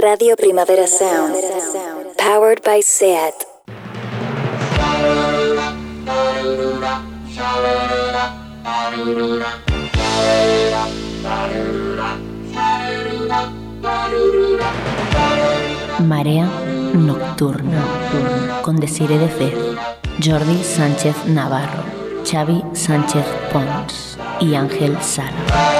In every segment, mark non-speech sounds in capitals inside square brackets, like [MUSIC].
Radio Primavera Sound. Powered by SEAT. Marea Nocturna con Desire de Fez, Jordi Sánchez Navarro, Xavi Sánchez Pons y Ángel Sala.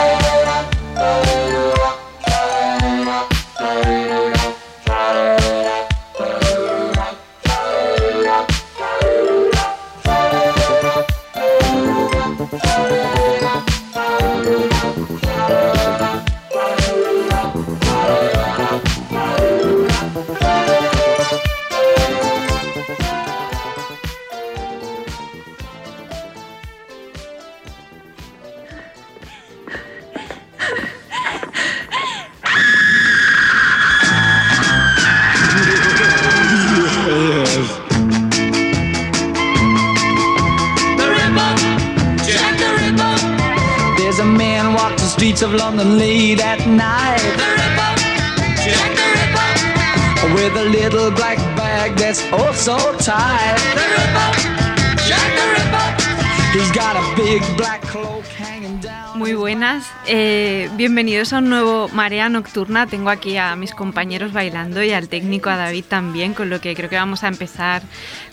Eh, bienvenidos a un nuevo Marea Nocturna. Tengo aquí a mis compañeros bailando y al técnico a David también, con lo que creo que vamos a empezar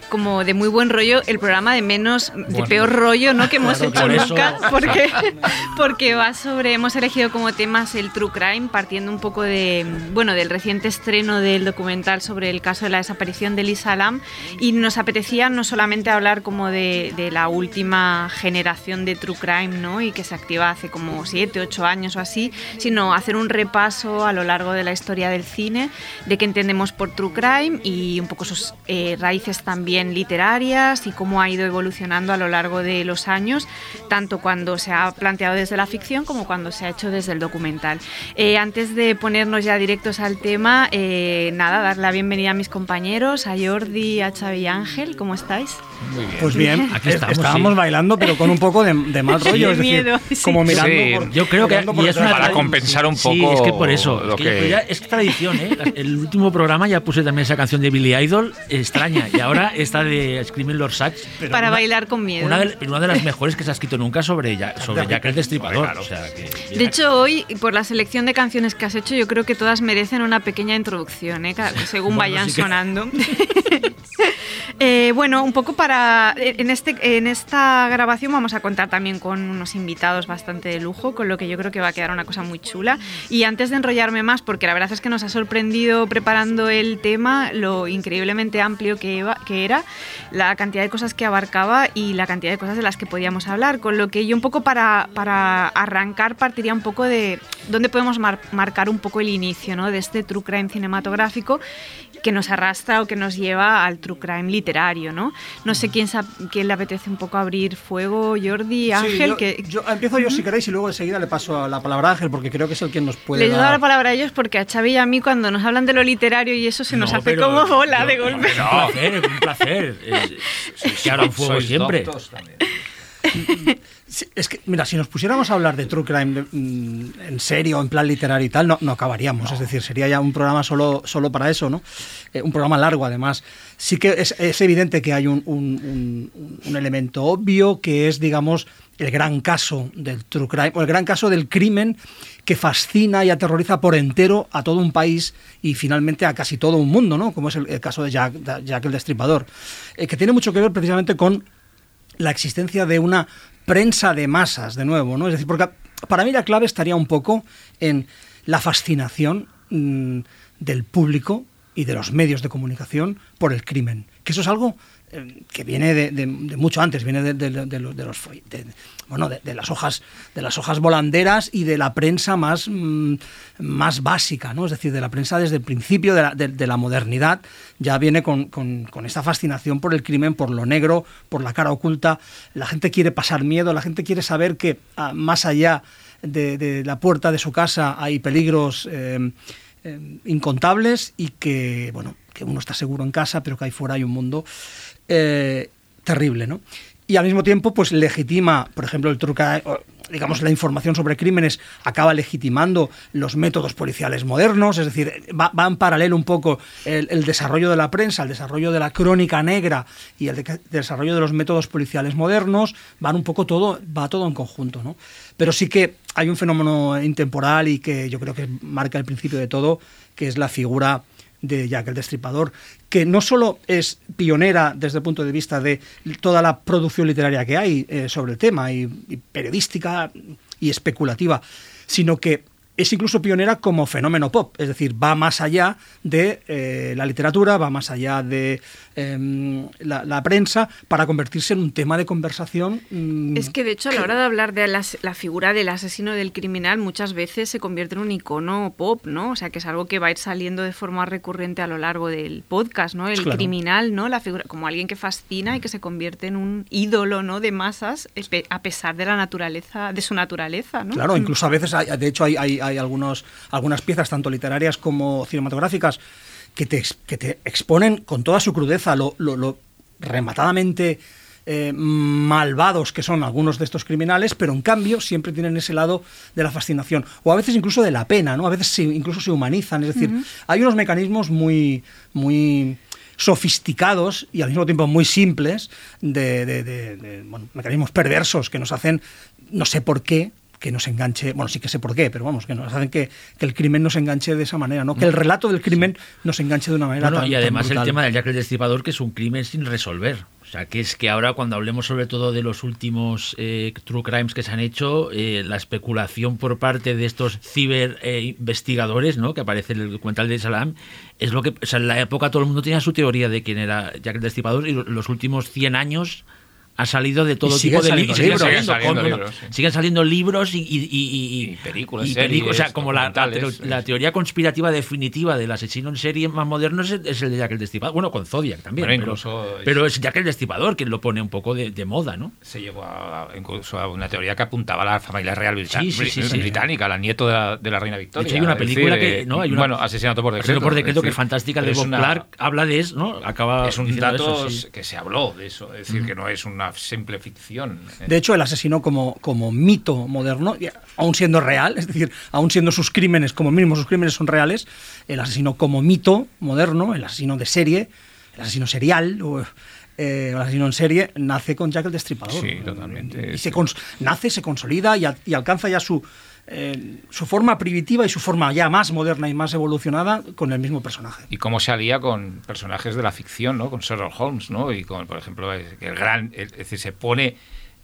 como de muy buen rollo el programa de menos, de peor rollo, ¿no? Que hemos hecho nunca, porque, porque va sobre, hemos elegido como temas el true crime, partiendo un poco de, bueno, del reciente estreno del documental sobre el caso de la desaparición de Lisa Lam, y nos apetecía no solamente hablar como de, de la última generación de true crime, ¿no? Y que se activa hace como 7, 8 años o así, sino hacer un repaso a lo largo de la historia del cine, de qué entendemos por true crime y un poco sus eh, raíces también literarias y cómo ha ido evolucionando a lo largo de los años, tanto cuando se ha planteado desde la ficción como cuando se ha hecho desde el documental. Eh, antes de ponernos ya directos al tema, eh, nada, dar la bienvenida a mis compañeros, a Jordi, a Xavi y Ángel, ¿cómo estáis? Pues bien, aquí estamos, estábamos bailando, pero con un poco de, mal [LAUGHS] rollo, es decir, miedo, como mirando. yo creo que y es una para compensar un poco. Sí, es que por eso. Lo que, es tradición, ¿eh? El último programa ya puse también esa canción de Billy Idol, extraña, y ahora [LAUGHS] esta de Screaming Lord Sax. Para bailar con miedo. Una de, una de, las mejores que se ha escrito nunca sobre, ya, sobre Jack el Destripador. O sea, de hecho, hoy, por la selección de canciones que has hecho, yo creo que todas merecen una pequeña introducción, ¿eh? según vayan sonando. [LAUGHS] Eh, bueno, un poco para. En, este, en esta grabación vamos a contar también con unos invitados bastante de lujo, con lo que yo creo que va a quedar una cosa muy chula. Y antes de enrollarme más, porque la verdad es que nos ha sorprendido preparando el tema lo increíblemente amplio que, era, la cantidad de cosas que abarcaba y la cantidad de cosas de las que podíamos hablar. Con lo que yo, un poco para, para arrancar, partiría un poco de dónde podemos marcar un poco el inicio ¿no? de este true crime cinematográfico que nos arrastra o que nos lleva al true crime literario, ¿no? No sé quién, quién le apetece un poco abrir fuego, Jordi, Ángel. yo, que... yo empiezo yo si queréis y luego enseguida le paso la palabra a Ángel porque creo que es el quien nos puede. Le doy la palabra a ellos porque a Xavi y a mí cuando nos hablan de lo literario y eso se nos hace como bola de golpe. No, un placer, [LAUGHS] un placer. se abran fuego siempre. Es que, mira, si nos pusiéramos a hablar de True Crime mm, en serio, en plan literario y tal, no, no acabaríamos. Es decir, sería ya un programa solo, solo para eso, ¿no? Eh, un programa largo, además. Sí que es, es evidente que hay un, un, un, elemento obvio que es, digamos, el gran caso del True Crime, o el gran caso del crimen que fascina y aterroriza por entero a todo un país y finalmente a casi todo un mundo, ¿no? Como es el, caso de Jack, Jack el Destripador, eh, que tiene mucho que ver precisamente con la existencia de una prensa de masas, de nuevo, ¿no? Es decir, porque para mí la clave estaría un poco en la fascinación mm, del público y de los medios de comunicación por el crimen. Que eso es algo eh, que viene de, mucho antes, viene de, los, bueno, de, las hojas, de las hojas volanderas y de la prensa más, mm, más básica, ¿no? Es decir, de la prensa desde el principio de la, modernidad ya viene con, esta fascinación por el crimen, por lo negro, por la cara oculta. La gente quiere pasar miedo, la gente quiere saber que ah, más allá de, la puerta de su casa hay peligros. Eh, eh, incontables y que, bueno, que uno está seguro en casa, pero que ahí fuera hay un mundo eh, terrible, ¿no? Y al mismo tiempo, pues legitima, por ejemplo, el crime, digamos, la información sobre crímenes acaba legitimando los métodos policiales modernos, es decir, va, en paralelo un poco el, desarrollo de la prensa, el desarrollo de la crónica negra y el, desarrollo de los métodos policiales modernos, van un poco todo, va todo en conjunto, ¿no? Pero sí que hay un fenómeno intemporal y que yo creo que marca el principio de todo, que es la figura de Jack el Destripador, que no solo es pionera desde el punto de vista de toda la producción literaria que hay eh, sobre el tema, y periodística y especulativa, sino que es incluso pionera como fenómeno pop, es decir, va más allá de eh, la literatura, va más allá de em, la, prensa para convertirse en un tema de conversación. Mm, es que de hecho a la hora de hablar de la, figura del asesino del criminal muchas veces se convierte en un icono pop, ¿no? O sea, que es algo que va a ir saliendo de forma recurrente a lo largo del podcast, ¿no? El criminal, ¿no? La figura como alguien que fascina y que se convierte en un ídolo, ¿no? De masas a pesar de la naturaleza, de su naturaleza, ¿no? Claro, incluso a veces, de hecho, hay hay algunos, algunas piezas, tanto literarias como cinematográficas, que te, que te exponen con toda su crudeza lo, lo, rematadamente eh, malvados que son algunos de estos criminales, pero en cambio siempre tienen ese lado de la fascinación, o a veces incluso de la pena, ¿no? A veces incluso se humanizan, es decir, hay unos mecanismos muy, muy sofisticados y al mismo tiempo muy simples de, de mecanismos perversos que nos hacen, no sé por qué, que nos enganche, bueno, sí que sé por qué, pero vamos, que nos hacen que, el crimen nos enganche de esa manera, ¿no? Que el relato del crimen nos enganche de una manera Y además el tema del Jack el Destripador, que es un crimen sin resolver. O sea, que es que ahora cuando hablemos sobre todo de los últimos eh, true crimes que se han hecho, eh, la especulación por parte de estos ciber eh, investigadores, ¿no? Que aparece en el documental de Salam, es lo que, o sea, en la época todo el mundo tenía su teoría de quién era Jack el Destripador y los últimos 100 años ha salido de todo tipo de libros. Siguen, saliendo, libros, y, películas. o sea, como la, la, teoría conspirativa definitiva del asesino en serie más moderno es, el de Jack el Destripador. Bueno, con Zodiac también. Pero, pero, es Jack el Destripador quien lo pone un poco de, moda, ¿no? Se llegó a, incluso a una teoría que apuntaba a la familia real británica, la nieto de la, reina Victoria. hay una película que. ¿no? Hay una, bueno, Asesinato por decreto. por decreto que es fantástica de Bob Clark. Habla de eso, ¿no? Acaba es un dato que se habló de eso. Es decir, que no es una simple ficción. De hecho, el asesino como, como mito moderno, aún siendo real, es decir, aún siendo sus crímenes, como mínimo sus crímenes son reales, el asesino como mito moderno, el asesino de serie, el asesino serial, o, eh, el asesino en serie, nace con Jack el Destripador. Sí, totalmente. Y se nace, se consolida y alcanza ya su, eh, su forma primitiva y su forma ya más moderna y más evolucionada con el mismo personaje. Y cómo se alía con personajes de la ficción, ¿no? Con Sherlock Holmes, ¿no? Y con, por ejemplo, el gran, es decir, se pone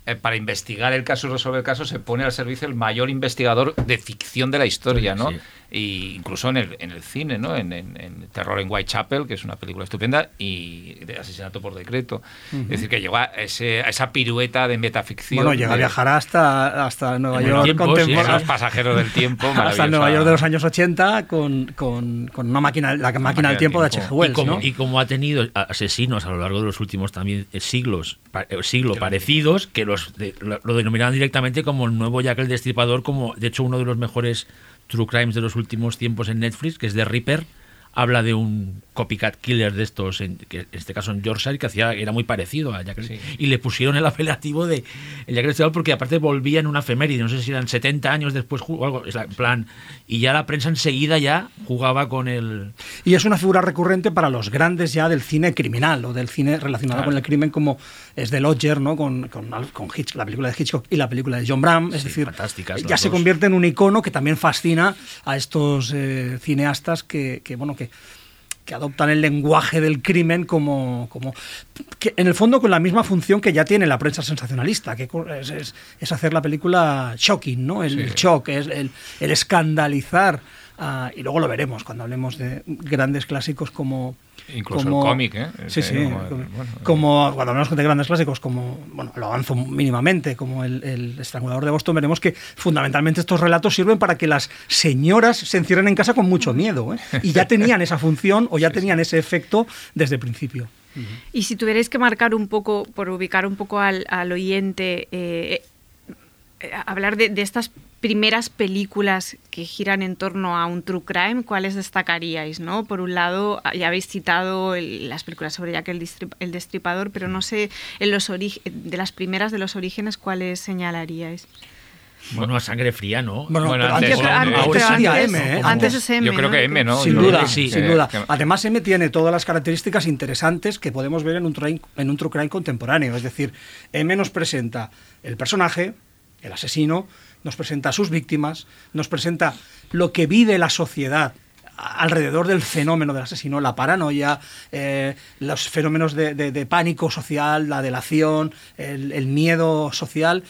eh, para investigar el caso y resolver el caso se pone al servicio el mayor investigador de ficción de la historia, ¿no? Y incluso en el, en el cine, ¿no? En, en, Terror en Whitechapel, que es una película estupenda, y de Asesinato por Decreto. Es decir, que llegó a, ese, a, esa pirueta de metaficción. Bueno, llega a viajar hasta, hasta Nueva York contemporáneo. los pasajeros del tiempo. [LAUGHS] hasta Nueva York de los años 80 con, con, con una máquina, la máquina del tiempo, de H.G. Wells. Y como, y como ha tenido asesinos a lo largo de los últimos también eh, siglos, eh, siglo parecidos, que los lo, lo denominaban directamente como el nuevo Jack el Destripador, como de hecho uno de los mejores True Crimes de los últimos tiempos en Netflix, que es The Reaper, habla de un copycat killer de estos, en, que en este caso en Yorkshire, que hacía, era muy parecido a Jack Y le pusieron el apelativo de el Jack porque aparte volvía en una efeméride, no sé si eran 70 años después o algo, es en plan, y ya la prensa enseguida ya jugaba con el... Y es una figura recurrente para los grandes ya del cine criminal o del cine relacionado con el crimen como es The Lodger, ¿no? Con, con, con la película de Hitchcock y la película de John Brown, es decir, ya se convierte en un icono que también fascina a estos eh, cineastas que, que, bueno, que que adoptan el lenguaje del crimen como, como que en el fondo con la misma función que ya tiene la prensa sensacionalista, que es, es, hacer la película shocking, ¿no? El, shock, es el, el escandalizar. Y luego lo veremos cuando hablemos de grandes clásicos como Incluso el cómic, ¿eh? Sí, sí. Como, cuando hablamos de grandes clásicos, como, bueno, lo avanzo mínimamente, como el, el, estrangulador de Boston, veremos que fundamentalmente estos relatos sirven para que las señoras se encierren en casa con mucho miedo. ¿eh? Y ya tenían esa función o ya [LAUGHS] tenían ese efecto desde el principio. Y si tuvierais que marcar un poco, por ubicar un poco al, al oyente, eh, eh, hablar de, de, estas primeras películas que giran en torno a un true crime, ¿cuáles destacaríais? ¿no? Por un lado, ya habéis citado las películas sobre Jack el, el, Destripador, pero no sé, en los de las primeras de los orígenes, ¿cuáles señalaríais? Bueno, a sangre fría, ¿no? Bueno, Bueno, pero antes- antes, pero antes antes- sería antes- M, ¿eh? antes es M, Yo creo ¿no? que M, ¿no? Sin duda, que sí, sin que- duda. que- Además, M tiene todas las características interesantes que podemos ver en un, true- en un true crime contemporáneo. Es decir, M nos presenta el personaje, el asesino, nos presenta a sus víctimas, nos presenta lo que vive la sociedad alrededor del fenómeno del asesino, la paranoia, eh, los fenómenos de, de- de pánico social, la delación, el, el miedo social,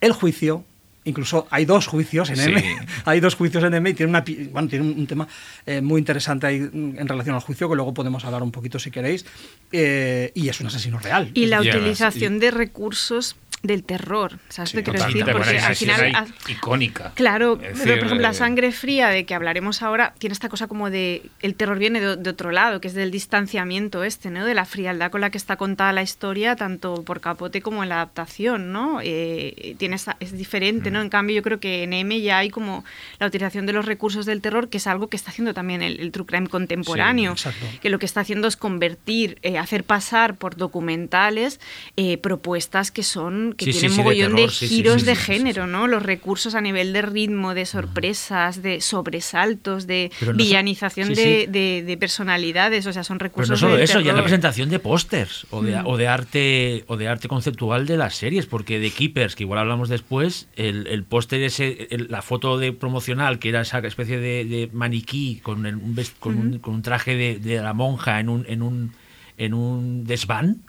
el juicio. Incluso hay dos juicios en Sí. M. [LAUGHS] Hay dos juicios en M y tiene, una, pi- bueno, tiene un, un tema eh, muy interesante ahí en relación al juicio, que luego podemos hablar un poquito si queréis. Eh, y es un asesino real. Y la utilización de recursos del terror, ¿sabes Sí, que quiero decir? Porque al final... ha- icónica. Claro, pero por ejemplo, la eh, sangre fría de que hablaremos ahora tiene esta cosa como de el terror viene de, de otro lado, que es del distanciamiento este, ¿no? De la frialdad con la que está contada la historia, tanto por Capote como en la adaptación, ¿no? Eh, tiene esa- es diferente, Mm. ¿no? En cambio, yo creo que en M ya hay como la utilización de los recursos del terror, que es algo que está haciendo también el, el true crime contemporáneo, Sí, que lo que está haciendo es convertir, eh, hacer pasar por documentales eh, propuestas que son que Sí, tienen sí, de mogollón de, terror, sí, giros de género. ¿no? Los recursos a nivel de ritmo, de sorpresas, de sobresaltos, de Pero no villanización de, de- de personalidades, o sea, son Pero recursos no solo eso, ya la presentación de pósters o Mm. de, o de arte o de arte conceptual de las series, porque de Keepers, que igual hablamos después, el, el póster ese, el- la foto de promocional, que era esa especie de, de maniquí con, el- un, vest- con, un, con un traje de, de la monja en un, en un, en un desván,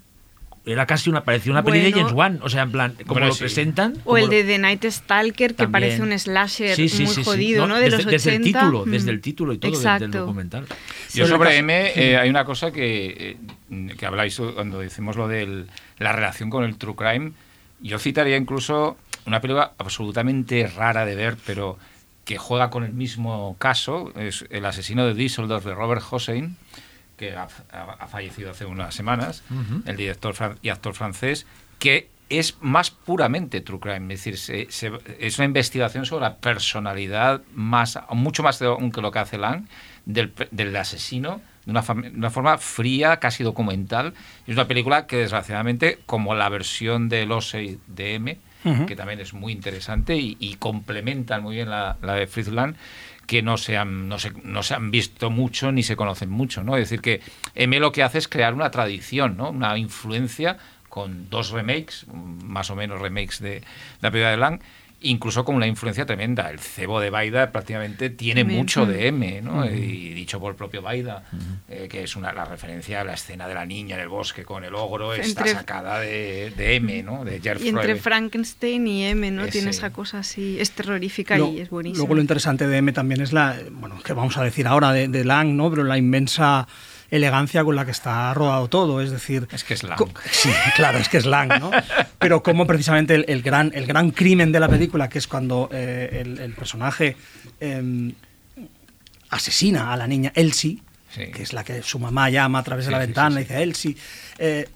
era casi una, parecía una peli de Bueno. James Wan, o sea, en plan, como Bueno, lo sí. presentan. O el lo- de The Night Stalker, que también. parece un slasher Sí, sí, muy sí, sí. jodido, ¿no? De desde, los 80. desde el título, Mm. desde el título y todo del- Exacto. del documental. Yo Sobre sobre M eh, hay una cosa que, eh, que habláis cuando decimos lo de la relación con el true crime. Yo citaría incluso una película absolutamente rara de ver, pero que juega con el mismo caso, es El asesino de Düsseldorf de Robert Hossein, que ha, ha- fallecido hace unas semanas, el director y actor francés, que es más puramente true crime, es decir, se- se- es una investigación sobre la personalidad más, mucho más de, aún que lo que hace Lang, del, del asesino, de una, de forma fría, casi documental. Es una película que desgraciadamente, como la versión del Osei de M, Ujú. que también es muy interesante y, y complementan muy bien la, la de Fritz Lang, que no se, han, no, se, no se han visto mucho ni se conocen mucho. ¿no? Es decir, que M lo que hace es crear una tradición, ¿no? una influencia con dos remakes, más o menos remakes de, la película de Lang, incluso con una influencia tremenda. El cebo de Baida prácticamente tiene mucho Mm. de M, ¿no? y dicho por el propio Baida, eh, que es una, la referencia a la escena de la niña en el bosque con el ogro, está Entre- sacada de, de M, ¿no? de Y entre. Frankenstein y M, ¿no? Tiene esa cosa así, es terrorífica Lo- y es buenísima. Luego lo interesante de M también es la, bueno, que vamos a decir ahora de, de Lang, ¿no? Pero la inmensa elegancia con la que está rodado todo, es decir... Es que es Lang. Sí, claro, es que es Lang, ¿no? [LAUGHS] Pero como precisamente el, el gran, el gran crimen de la película, que es cuando eh, el, el personaje em, asesina a la niña Elsie, Sí. que es la que su mamá llama a través de la sí, ventana y dice Elsie, eh,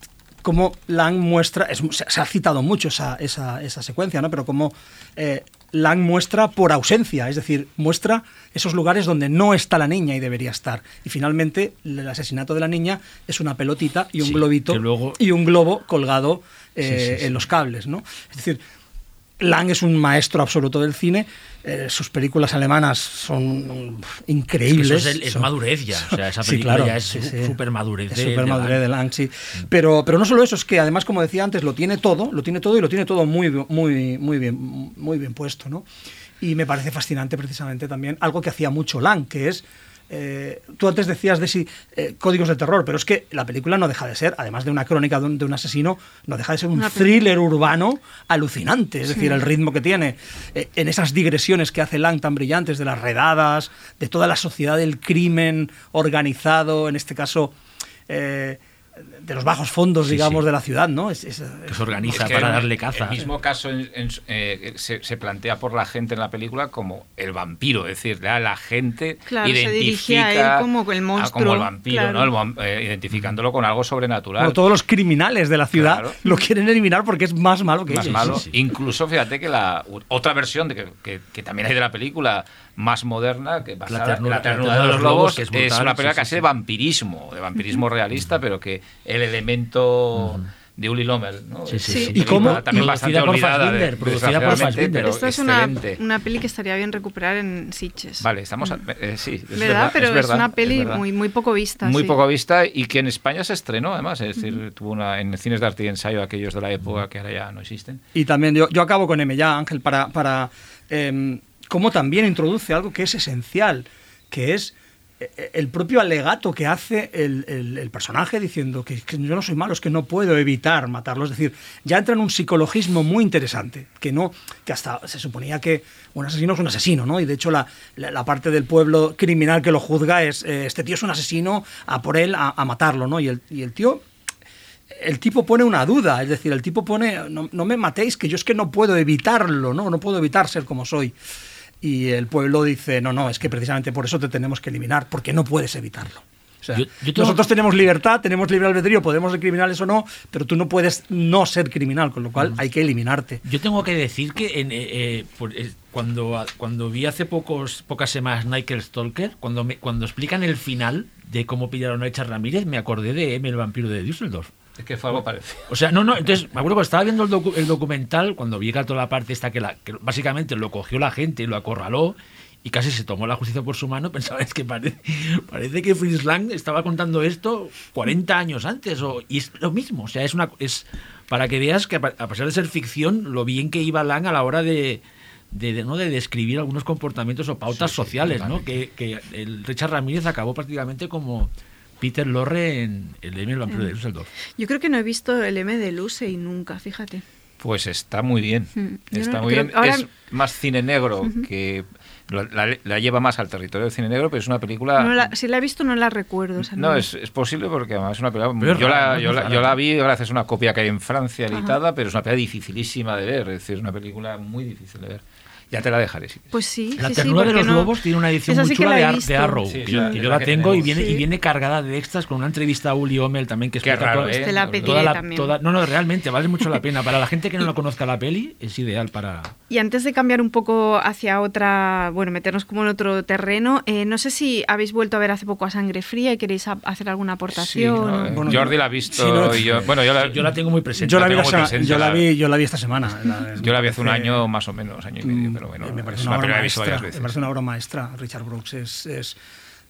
como Lang muestra, es- se, se ha citado mucho esa, esa, esa secuencia, ¿no? pero como eh, Lang muestra por ausencia, es decir, muestra esos lugares donde no está la niña y debería estar. Y finalmente el asesinato de la niña es una pelotita y un Sí, globito luego- y un globo colgado eh, Sí, sí, sí. en los cables. ¿no? Es decir, Lang es un maestro absoluto del cine. Eh, sus películas alemanas son mm, increíbles. Eso es, el- es son- madurez ya. O sea, esa [LAUGHS] Sí, película claro, ya es sí, su- sí. super madurez. Es súper de madurez de Lang, sí. Pero, pero no solo eso, es que además, como decía antes, lo tiene todo, lo tiene todo y lo tiene todo muy, muy, muy, bien, muy bien puesto, ¿no? Y me parece fascinante precisamente también algo que hacía mucho Lang, que es... eh, tú antes decías de si eh, códigos de terror, pero es que la película no deja de ser, además de una crónica de un, de un asesino, no deja de ser un Una thriller urbano alucinante. Es decir, el ritmo que tiene eh, en esas digresiones que hace Lang tan brillantes de las redadas, de toda la sociedad del crimen organizado, en este caso eh, de los bajos fondos, Sí, digamos, sí. de la ciudad, ¿no? Es- es- Que se organiza Es que para el- darle caza. El mismo caso en- en- eh, se, se plantea por la gente en la película como el vampiro, es decir, la, la gente Claro, se identifica dirige a él como el a- monstruo, como el vampiro, claro. ¿no? El eh, identificándolo con algo sobrenatural. Bueno, todos los criminales de la ciudad Claro. lo quieren eliminar porque es más malo que más ellos. malo. sí, sí. Incluso fíjate que la otra versión de que, que- que también hay de la película más moderna, que basada en ternura- la ternura de los lobos, que es es, brutal, una película sí, casi sí. de vampirismo, de vampirismo realista, pero que el elemento de Uli Lommel. ¿no? Sí, sí, Es sí. una ¿Y cómo? También Producida bastante por Fassbinder, de- producida por Fassbinder. Esta es una, una peli que estaría bien recuperar en Sitges. Vale, estamos. a- eh, sí, es ¿Verdad? verdad, Pero es, verdad, una es peli verdad. muy, muy poco vista. muy sí. poco vista y que en España se estrenó además, es decir, tuvo una en cines de arte y ensayo aquellos de la época que ahora ya no existen. Y también yo, yo acabo con M ya, Ángel, para, para em, cómo también introduce algo que es esencial, que es eh, el propio alegato que hace el, personaje diciendo que, yo no soy malo, es que no puedo evitar matarlo. Es decir, ya entra en un psicologismo muy interesante, que no, que hasta se suponía que un asesino es un asesino, ¿no? Y de hecho la, parte del pueblo criminal que lo juzga es eh, este tío es un asesino, a por él a, matarlo, ¿no? Y el, y el tío el tipo pone una duda, es decir, el tipo pone, no, no me matéis, que yo es que no puedo evitarlo, ¿no? No puedo evitar ser como soy. Y el pueblo dice, no, no, es que precisamente por eso te tenemos que eliminar, porque no puedes evitarlo. O sea, Yo- yo tengo- Nosotros tenemos libertad, tenemos libre albedrío, podemos ser criminales o no, pero tú no puedes no ser criminal, con lo cual hay que eliminarte. Yo tengo que decir que en, eh, eh, por- eh, cuando, cuando vi hace pocos, pocas semanas Nigel Stalker, cuando, me- cuando explican el final de cómo pillaron a Richard Ramírez, me acordé de M, el vampiro de Düsseldorf. Es que fue algo parecido. O sea, no, no, entonces me acuerdo que estaba viendo el, docu- el documental cuando llega toda la parte esta que, la, que básicamente lo cogió la gente y lo acorraló y casi se tomó la justicia por su mano. [LAUGHS] Pensaba, es que parece, parece que Fritz Lang estaba contando esto 40 años antes o, y es lo mismo. O sea, es una es para que veas que a pesar de ser ficción, lo bien que iba Lang a la hora de, de, de, ¿no? de describir algunos comportamientos o pautas sociales, ¿no? Que, que el Richard Ramírez acabó prácticamente como Peter Lorre en El Emil Vampiro de Düsseldorf. Yo creo que no he visto el M de Luce y nunca, fíjate. Pues está muy bien. Mm, Está no- muy bien. ahora- Es más cine negro que la, la- la lleva más al territorio del cine negro, pero es una película. No la- si la he visto no la recuerdo. o sea, No, es, es posible porque además es una película. Yo la vi gracias a una copia que hay en Francia editada, pero es una película dificilísima de ver. Es decir, es una película muy difícil de ver. Ya te la dejaré. si. Pues sí. La sí, sí, ternura de ¿por qué los no? lobos tiene una edición Esa muy sí chula la de, de. Arrow, Sí, que, sí, yo, la- que yo la la que tengo y viene, y Sí. viene cargada de extras con una entrevista a Uli Ommel también que Qué explica raro, toda- ¿eh? Te la toda la- también. toda- no, no, realmente vale mucho la pena. Para la gente que no la conozca la peli, es ideal para... Y antes de cambiar un poco hacia otra, bueno, meternos como en otro terreno, eh, no sé si habéis vuelto a ver hace poco a Sangre Fría y queréis a- hacer alguna Sí, aportación. no, eh, Bueno, Jordi la ha visto. sí, no, y yo, bueno, yo la, Yo la tengo muy presente. Yo la, vi yo la vi, esta semana. Yo la vi hace un año más o menos, año y medio, pero bueno, Mm, me parece una obra maestra. varias Me veces. parece una obra maestra. Richard Brooks es, es,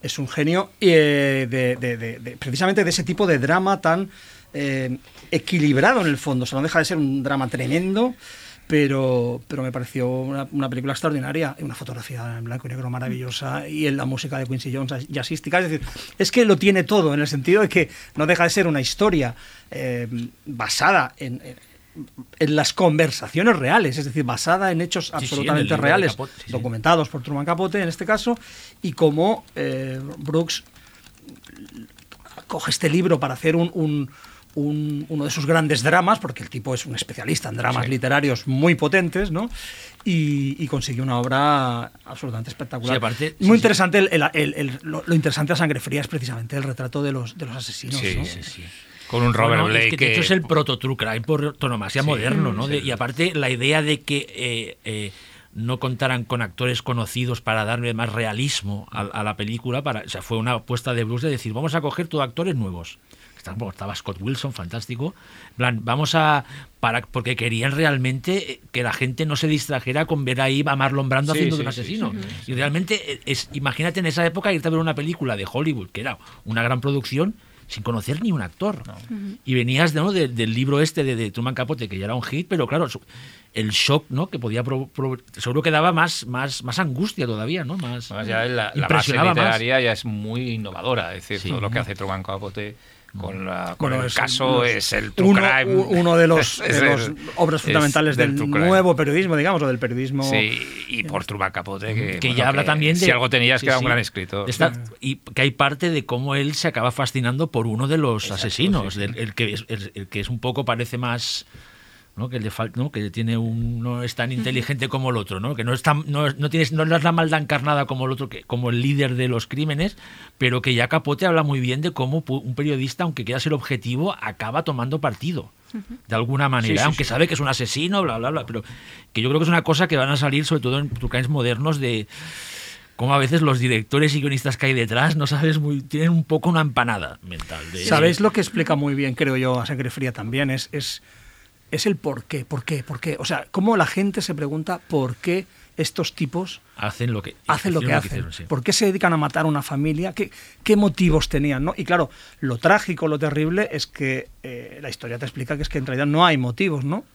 es un genio y, eh, de, de- de- de- precisamente de ese tipo de drama tan eh, equilibrado en el fondo. O sea, no deja de ser un drama tremendo, pero, pero me pareció una, una película extraordinaria una fotografía en blanco y negro maravillosa y en la música de Quincy Jones jazzística. Es decir, es que lo tiene todo en el sentido de que no deja de ser una historia eh, basada en- en en las conversaciones reales, es decir, basada en hechos sí, absolutamente reales, Capote, sí, sí. documentados por Truman Capote en este caso, y cómo eh, Brooks coge este libro para hacer un, un- un- uno de sus grandes dramas, porque el tipo es un especialista en dramas literarios muy potentes, ¿no? Y, y consiguió una obra absolutamente espectacular. Aparte- muy interesante, el- el- lo, lo interesante a Sangre Fría es precisamente el retrato de los, de los asesinos. Sí, ¿no? Sí, sí. Con un Robert Bueno, es que, de hecho es el proto true crime por autonomasia Sí, moderno, ¿no? sí. De- y aparte la idea de que eh, eh, no contaran con actores conocidos para darle más realismo a, a la película, para, o sea, fue una apuesta de Bruce de decir, vamos a coger todo actores nuevos. Estaba, bueno, estaba Scott Wilson, fantástico. En plan, vamos a. Para, porque querían realmente eh, que la gente no se distrajera con ver ahí a Marlon Brando Sí, haciendo sí, de un sí, asesino. sí, Y realmente, es, imagínate en esa época irte a ver una película de Hollywood, que era una gran producción, sin conocer ni un actor. Y venías ¿no? de- del libro este de, de Truman Capote, que ya era un hit, pero claro, el shock ¿no? que podía pro- pro- seguro que daba más, más, más angustia todavía, ¿no? Más, ya la, la base impresionaba más. literaria ya es muy innovadora. Es decir, Sí. todo lo que hace Truman Capote con, la, con Bueno, el es caso los- es el true uno, crime. uno de los, [LAUGHS] Es de el- los obras es fundamentales del, nuevo periodismo, digamos, o del periodismo. Sí, y por Truman Capote, que, que bueno, ya habla también de Si algo tenías sí, que era un sí. gran escritor. Está- y que hay parte de cómo él se acaba fascinando por uno de los Exacto, asesinos, sí, sí. del- El, que es, el, el que es un poco parece más ¿no? que le falta ¿no? que tiene un no es tan inteligente como el otro, ¿no? que no es tan, no, no tienes no es la maldad encarnada como el otro que como el líder de los crímenes, pero que ya Capote habla muy bien de cómo un periodista aunque quiera ser objetivo acaba tomando partido. De alguna manera, Sí, sí, aunque sí. sabe que es un asesino, bla, bla, bla, pero que yo creo que es una cosa que van a salir sobre todo en true crimes modernos de como a veces los directores y guionistas que hay detrás no sabes muy tienen un poco una empanada mental. De, ¿Sabéis lo que explica muy bien, creo yo, a Sangre Fría también? Es, es, es el por qué, por qué, por qué. O sea, cómo la gente se pregunta por qué estos tipos hacen lo que hacen lo que hacen. hicieron, sí. ¿Por qué se dedican a matar a una familia? ¿Qué, qué motivos tenían? ¿no? Y claro, lo trágico, lo terrible es que eh, la historia te explica que es que en realidad no hay motivos, ¿no?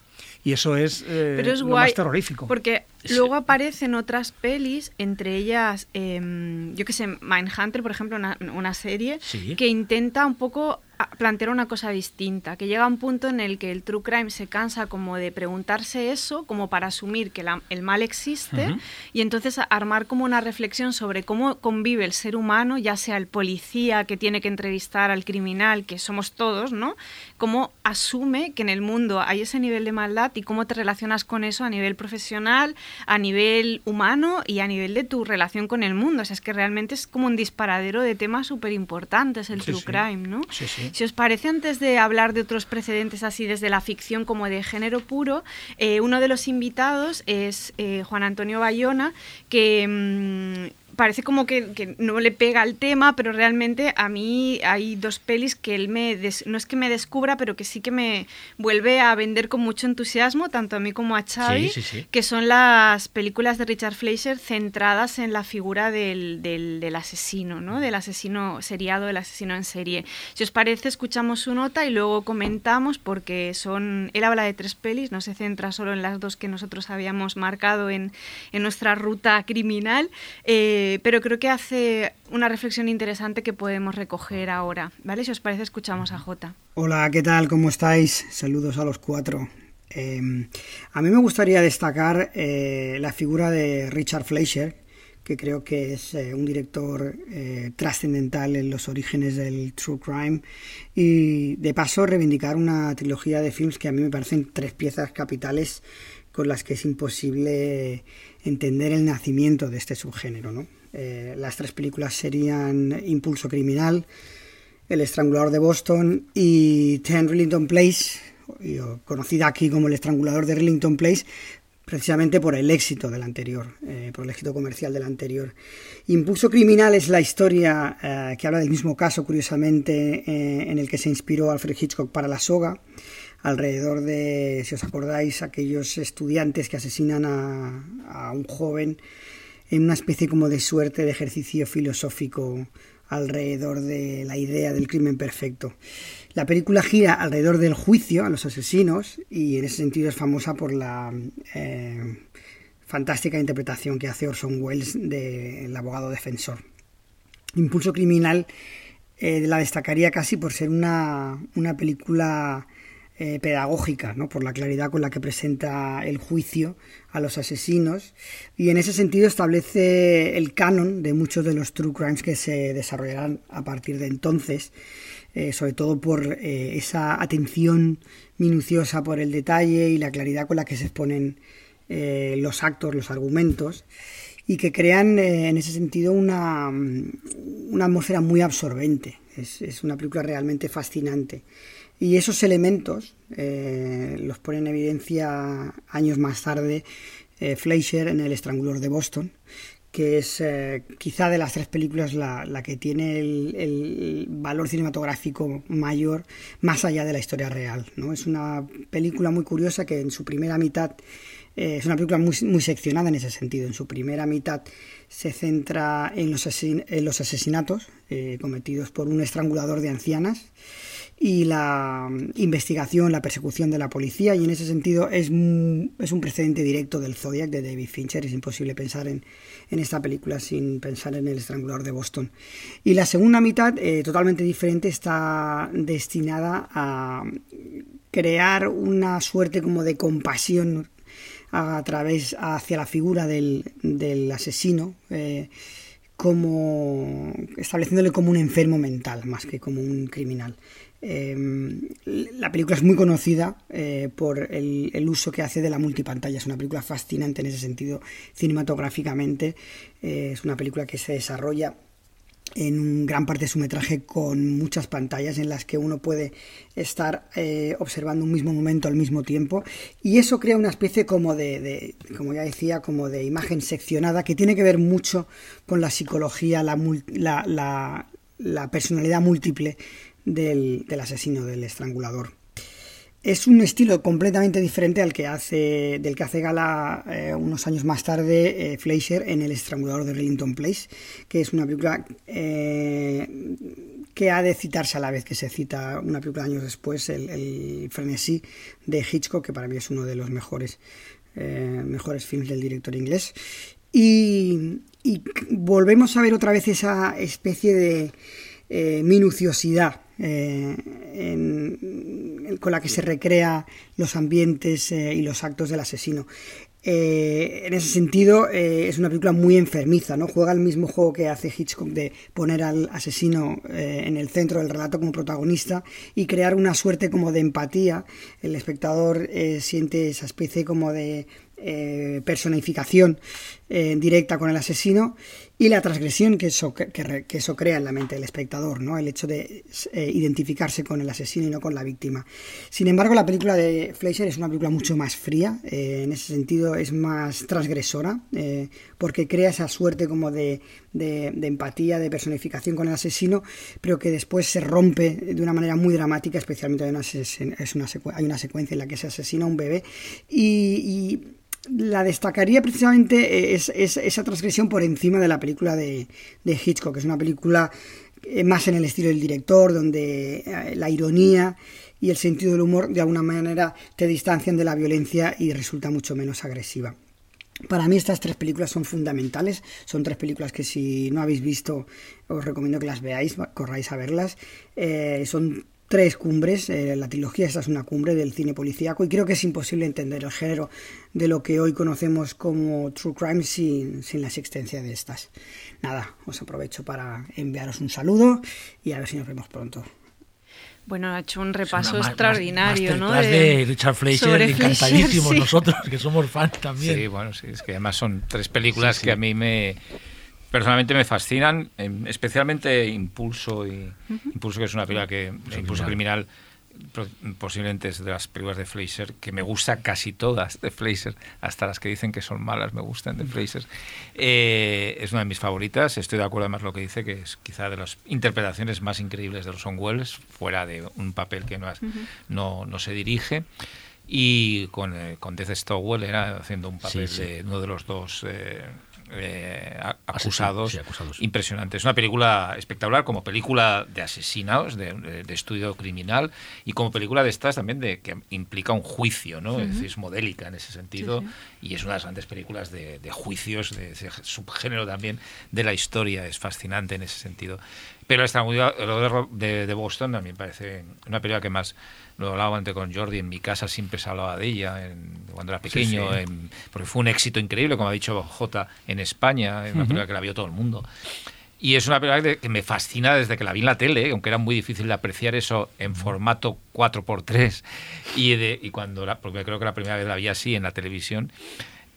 Y eso es, eh, Pero es lo guay. más terrorífico. Porque luego aparecen otras pelis, entre ellas, em, yo que sé, Mindhunter, por ejemplo, una, una serie Sí. que intenta un poco plantear una cosa distinta, que llega a un punto en el que el true crime se cansa como de preguntarse eso, como para asumir que la- el mal existe y entonces armar como una reflexión sobre cómo convive el ser humano, ya sea el policía que tiene que entrevistar al criminal, que somos todos, ¿no? Cómo asume que en el mundo hay ese nivel de maldad y cómo te relacionas con eso a nivel profesional, a nivel humano y a nivel de tu relación con el mundo. O sea, es que realmente es como un disparadero de temas súper importantes el Sí, true sí. crime, ¿no? Sí, sí. Si os parece, antes de hablar de otros precedentes así desde la ficción como de género puro, eh, uno de los invitados es eh, Juan Antonio Bayona, que mm, parece como que, que no le pega al tema, pero realmente a mí hay dos pelis que él me, des- no es que me descubra, pero que sí que me vuelve a vender con mucho entusiasmo, tanto a mí como a Xavi, Sí, sí, sí. que son las películas de Richard Fleischer centradas en la figura del, del- del asesino, ¿no? Del asesino seriado, del asesino en serie. Si os parece, escuchamos su nota y luego comentamos porque son... Él habla de tres pelis, no se centra solo en las dos que nosotros habíamos marcado en, en nuestra ruta criminal, eh, pero creo que hace una reflexión interesante que podemos recoger ahora, ¿vale? Si os parece, escuchamos a Jota. Hola, ¿qué tal? ¿Cómo estáis? Saludos a los cuatro. Eh, a mí me gustaría destacar eh, la figura de Richard Fleischer, que creo que es eh, un director eh, trascendental en los orígenes del true crime, y de paso reivindicar una trilogía de films que a mí me parecen tres piezas capitales con las que es imposible entender el nacimiento de este subgénero. ¿no? Eh, las tres películas serían Impulso Criminal, El Estrangulador de Boston y Ten Rillington Place, conocida aquí como El Estrangulador de Rillington Place, precisamente por el éxito del anterior, eh, por el éxito comercial del anterior. Impulso Criminal es la historia eh, que habla del mismo caso, curiosamente, en el que se inspiró Alfred Hitchcock para La Soga, alrededor de, si os acordáis, aquellos estudiantes que asesinan a un joven en una especie como de suerte de ejercicio filosófico alrededor de la idea del crimen perfecto. La película gira alrededor del juicio a los asesinos y en ese sentido es famosa por la eh, fantástica interpretación que hace Orson Welles del abogado defensor. Impulso Criminal eh, la destacaría casi por ser una, una película eh, pedagógica, ¿no? por la claridad con la que presenta el juicio a los asesinos y en ese sentido establece el canon de muchos de los true crimes que se desarrollarán a partir de entonces, eh, sobre todo por eh, esa atención minuciosa por el detalle y la claridad con la que se exponen los actos, los argumentos y que crean en ese sentido una, una atmósfera muy absorbente. Es, es, una película realmente fascinante. Y esos elementos eh, los pone en evidencia años más tarde eh, Fleischer en El Estrangulador de Boston, que es eh, quizá de las tres películas la, la que tiene el, valor cinematográfico mayor más allá de la historia real. ¿no? Es una película muy curiosa que en su primera mitad es una película muy, muy, seccionada en ese sentido. En su primera mitad se centra en los, asesin en los asesinatos cometidos por un estrangulador de ancianas y la investigación, la persecución de la policía y en ese sentido es, es un precedente directo del Zodiac de David Fincher, es imposible pensar en, en esta película sin pensar en el estrangulador de Boston. Y la segunda mitad, eh, totalmente diferente, está destinada a crear una suerte como de compasión a través hacia la figura del, del asesino, eh, como estableciéndole como un enfermo mental más que como un criminal. Eh, la película es muy conocida eh, por el, uso que hace de la multipantalla. Es una película fascinante en ese sentido cinematográficamente. Eh, es una película que se desarrolla en gran parte de su metraje con muchas pantallas en las que uno puede estar eh, observando un mismo momento al mismo tiempo y eso crea una especie como de, de, como ya decía como de imagen seccionada que tiene que ver mucho con la psicología la, la, la, la personalidad múltiple del, asesino del estrangulador es un estilo completamente diferente al que hace, del que hace gala eh, unos años más tarde eh, Fleischer en El estrangulador de Rillington Place, que es una película eh, que ha de citarse a la vez que se cita una película años después, el, frenesí de Hitchcock, que para mí es uno de los mejores, eh, mejores films del director inglés. Y, volvemos a ver otra vez esa especie de minuciosidad eh, en, con la que se recrea los ambientes eh, y los actos del asesino. Eh, en ese sentido, es una película muy enfermiza, ¿no? Juega el mismo juego que hace Hitchcock de poner al asesino en el centro del relato como protagonista y crear una suerte como de empatía. El espectador siente esa especie como de personificación eh, directa con el asesino y la transgresión que eso, que, eso, crea en la mente del espectador, ¿no? el hecho de eh, identificarse con el asesino y no con la víctima. Sin embargo, la película de Fleischer es una película mucho más fría, eh, en ese sentido es más transgresora, porque crea esa suerte como de, empatía, de personificación con el asesino, pero que después se rompe de una manera muy dramática, especialmente hay una, hay una secuencia en la que se asesina a un bebé y la destacaría precisamente es, es, esa transgresión por encima de la película de, de Hitchcock, que es una película más en el estilo del director, donde la ironía y el sentido del humor de alguna manera te distancian de la violencia y resulta mucho menos agresiva. Para mí estas tres películas son fundamentales, son tres películas que si no habéis visto os recomiendo que las veáis, corráis a verlas. Eh, son tres cumbres. Eh, la trilogía esta es una cumbre del cine policíaco y creo que es imposible entender el género de lo que hoy conocemos como True Crime sin, sin la existencia de estas. Nada, os aprovecho para enviaros un saludo y a ver si nos vemos pronto. Bueno, ha hecho un repaso extraordinario, ¿no? De, de, Richard Fleischer, encantadísimos [LAUGHS] sí. nosotros, que somos fans también. Sí, bueno, sí, es que además son tres películas sí, sí. que a mí me personalmente me fascinan, especialmente Impulso y uh -huh. Impulso que es una película que Impulso criminal posiblemente es de las películas de Fleischer que me gusta casi todas de Fleischer, hasta las que dicen que son malas me gustan de Fleischer. Eh, es una de mis favoritas, estoy de acuerdo además lo que dice, que es quizá de las interpretaciones más increíbles de Orson Welles, fuera de un papel que no, uh -huh. no, no, se dirige. Y con, eh, con Death Stowell era haciendo un papel sí, sí. de uno de los dos eh, eh, acusados, sí, acusados, impresionante. Es una película espectacular como película de asesinados, de, de, de, estudio criminal y como película de estas también de que implica un juicio, ¿no? Uh -huh. Es decir, es modélica en ese sentido sí, y es una de las grandes películas de, de juicios, de ese subgénero también de la historia, es fascinante en ese sentido. Pero esta de, de Boston también parece una película que más lo hablaba antes con Jordi, en mi casa siempre se hablaba de ella en, cuando era pequeño, sí, sí. En, porque fue un éxito increíble, como ha dicho J, en España, es una uh -huh. película que la vio todo el mundo. Y es una película que me fascina desde que la vi en la tele, aunque era muy difícil de apreciar eso en formato 4x3. Y, de, y cuando la, porque creo que la primera vez la vi así en la televisión.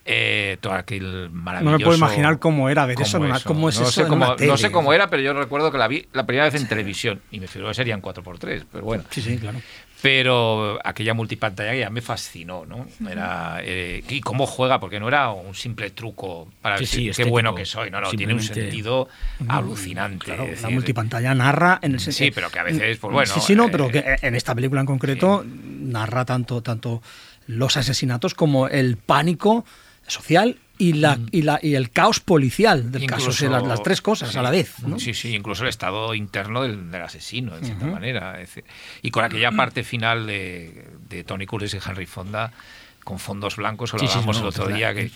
Eh, todo aquel maravilloso. No me puedo imaginar cómo era ver eso, eso. cómo es no eso sé cómo, no sé cómo era, pero yo recuerdo que la vi la primera vez en televisión y me figuró que serían 4x3, pero bueno. Sí, sí, claro pero aquella multipantalla ya me fascinó, ¿no? Era eh, y cómo juega porque no era un simple truco para sí, decir sí, qué bueno que soy, no, no, tiene un sentido alucinante. Claro, decir, la multipantalla narra en el sentido Sí, pero que a veces pues bueno, Sí, sí, no, eh, pero que en esta película en concreto sí. narra tanto tanto los asesinatos como el pánico social y, la, mm. y, la, y el caos policial del incluso, caso, o sea, las, las, tres cosas sí, a la vez. ¿no? Sí, sí, incluso el estado interno del, del asesino, de cierta uh -huh. manera. Y con aquella parte final de, de Tony Curtis y Henry Fonda, con fondos blancos, lo sí, hablamos sí, no, el otro día, que,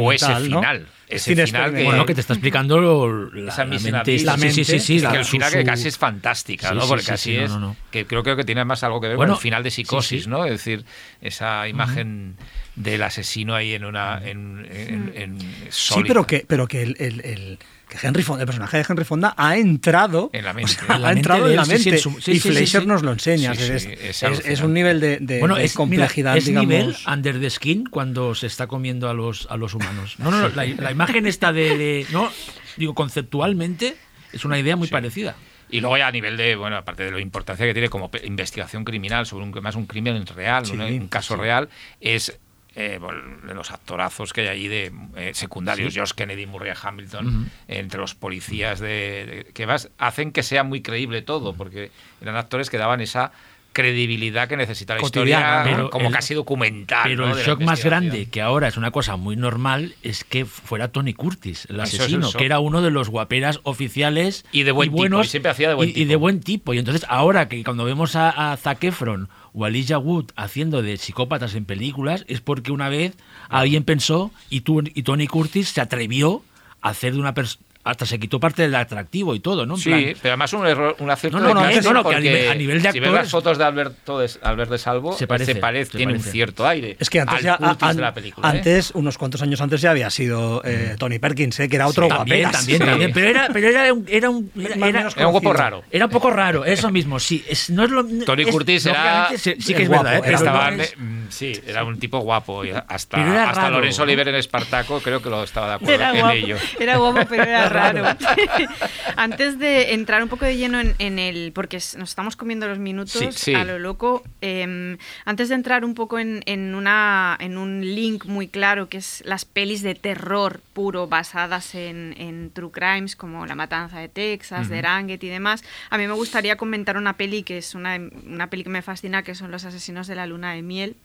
o ese final, ¿no? ese final que, bueno, que te está explicando lo, la, esa la, mente, la mente, sí, sí, sí, es que el final que casi es fantástica, ¿no? Porque casi es, que creo, creo que tiene más algo que ver bueno, con el final de psicosis, ¿no? Es decir, esa imagen uh -huh del asesino ahí en una en, en, en sí pero que pero que el, el, el, que Henry Fonda el personaje de Henry Fonda ha entrado en la mente, o sea, en la ha entrado en la mente. sí, sí, y Fleischer nos lo enseña es, es, es, un nivel de, de, bueno, de complejidad mira, es digamos. nivel under the skin cuando se está comiendo a los a los humanos. No no, no la, la imagen está de, de no digo conceptualmente Es una idea muy parecida. Y luego ya a nivel de, bueno, aparte de la importancia que tiene como investigación criminal sobre un, más un crimen real, Sí, un, un caso sí. real, es eh, de los actorazos que hay allí de eh, secundarios, Sí. Josh Kennedy, Murray Hamilton, entre los policías de, de- que hacen que sea muy creíble todo, porque eran actores que daban esa credibilidad que necesita la Cotidiana, historia, pero como el- casi documental. Pero ¿no? el shock más grande, que ahora es una cosa muy normal, es que fuera Tony Curtis, el es asesino, que era uno de los guaperas oficiales Y de buen tipo, buenos, y siempre hacía de buen y- y tipo. de buen tipo. Y entonces ahora que cuando vemos a, a Zac Efron o a Elijah Wood haciendo de psicópatas en películas, es porque una vez alguien pensó y, tú, y Tony Curtis se atrevió a hacer de una persona... Hasta se quitó parte del atractivo y todo, ¿no? En Sí, plan, pero además un error, un acierto No, no, de no, no, no, que a porque nivel- a nivel de si ves actor- las fotos de Alberto de, Albert de Salvo, Se parece, se tiene un cierto aire. Es que antes al ya, Curtis an- de la película. ¿eh? antes, unos cuantos años antes ya había sido eh, Tony Perkins, eh, que era otro también, guaperas. también, Sí. también. Pero era, pero era un, era un, era- un guapo raro. Era un poco raro, eso mismo, sí. Es, no es lo, Tony es- Curtis era- sí, sí que es guapo, verdad, ¿eh? Estaba- es- mm, sí, era un tipo guapo. hasta Pero era hasta Lorenzo. Oliver en Espartaco creo que lo estaba de acuerdo en ello. era guapo, pero era [LAUGHS] raro. [LAUGHS] Antes de entrar un poco de lleno en, en el. porque nos estamos comiendo los minutos Sí, sí. a lo loco. eh, antes de entrar un poco en, en una, en un link muy claro, que es las pelis de terror puro basadas en, en true crimes, como La Matanza de Texas, de Ranget y demás, a mí me gustaría comentar una peli que es una, una peli que me fascina, que son Los Asesinos de la Luna de Miel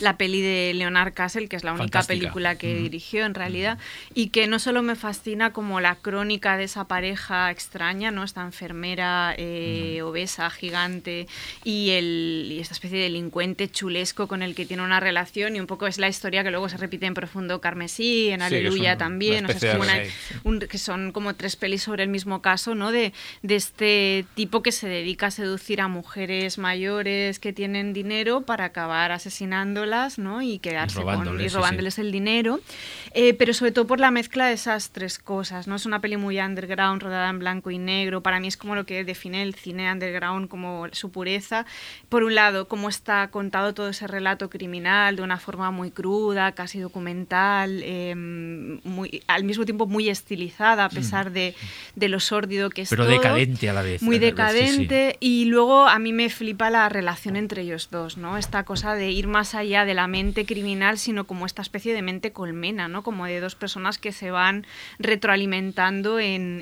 la peli de Leonard Castle, que es la única Fantástica. película que dirigió en realidad, y que no solo me fascina como la crónica de esa pareja extraña, ¿no? Esta enfermera eh, obesa, gigante, y, el, y esta especie de delincuente chulesco con el que tiene una relación, y un poco es la historia que luego se repite en Profundo Carmesí, en Sí, Aleluya un- también, o sea, es como una- sí. un- que son como tres pelis sobre el mismo caso, ¿no? De, de este tipo que se dedica a seducir a mujeres mayores que tienen dinero para acabar asesinándolas, ¿no? Y quedarse con- robándoles, y sí, robándoles el dinero. Eh, pero sobre todo por la mezcla de esas tres cosas, ¿no? Es una peli muy underground, rodada en blanco y negro. Para mí es como lo que define el cine underground, como su pureza. Por un lado, cómo está contado todo ese relato criminal de una forma muy cruda, casi documental, eh, muy, al mismo tiempo muy estilizada, a pesar de, de lo sórdido que es Mm. Pero todo. decadente a la vez. Muy a la vez, sí, sí. decadente y luego a mí me flipa la relación entre ellos dos, ¿no? Esta cosa de ir más allá de la mente criminal, sino como esta especie de mente colmena, ¿no? Como de dos personas que se van retroalimentando en,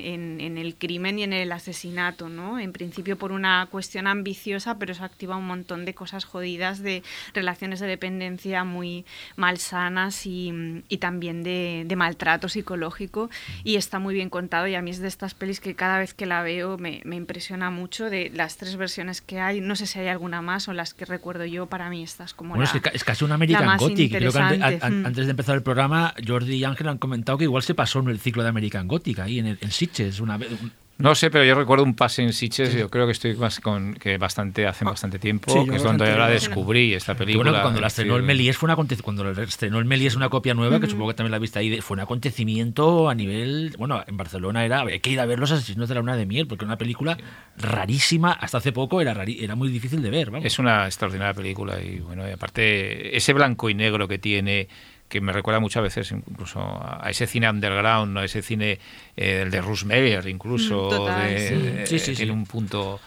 el crimen y en el asesinato, ¿no? En principio por una cuestión ambiciosa, pero eso activa un montón de cosas jodidas, de relaciones de dependencia muy malsanas y, también de, de maltrato psicológico y está muy bien contado y a mí es de estas pelis que cada vez que la veo me, impresiona mucho de las tres versiones que hay, no sé si hay alguna más o las que recuerdo yo, para mí estas como Bueno, es, que es casi un American Gothic. Creo que Mm. antes de empezar el programa, Jordi y Ángel han comentado que igual se pasó en el ciclo de American Gothic ahí en, el- en Sitges una un- No sé, pero yo recuerdo un pase en Sitges, yo creo que estoy más con que bastante hace bastante tiempo, Sí, que es donde yo la descubrí esta película. bueno, cuando la estrenó el Sí. Méliès fue un aconte- cuando la estrenó el Méliès una copia nueva, que supongo que también la viste ahí, fue un acontecimiento a nivel, bueno, en Barcelona era, hay que ir a ver los asesinos de la luna de miel, porque era una película rarísima, hasta hace poco era rari- era muy difícil de ver, vamos. Es una extraordinaria película y bueno, y aparte ese blanco y negro que tiene que me recuerda muchas veces incluso a a ese cine underground, ¿no? ese cine eh, el de Russ Meyer incluso, Mm, total, de- sí. eh, Sí, sí, tiene sí. un punto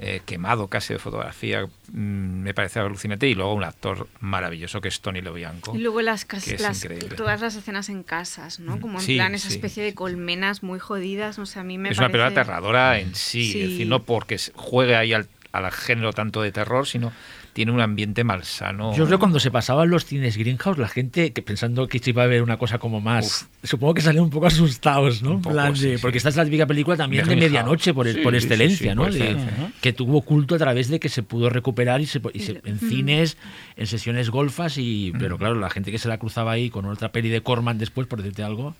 eh, quemado casi de fotografía, mm, me parece alucinante y luego un actor maravilloso que es Tony Lobianco. Y luego las, cas- que es las- todas las escenas en casas, ¿no? Como en Sí, plan esa sí. especie de colmenas muy jodidas, no sé, a mí me es una película aterradora en sí, Sí. es decir, no porque juegue ahí al, al género tanto de terror, sino tiene un ambiente malsano. Yo creo que cuando se pasaban los cines Greenhouse, la gente que pensando que se iba a ver una cosa como más, supongo que salían un poco asustados, ¿no? Un En poco, plan de- sí, sí. Porque esta es la típica película también De de, medianoche por, Sí, por sí, sí, excelencia, sí, ¿no? por De- excelencia. que tuvo culto a través de que se pudo recuperar y se, y se- en cines, en sesiones golfas y pero claro, la gente que se la cruzaba ahí con otra peli de Corman después, por decirte algo,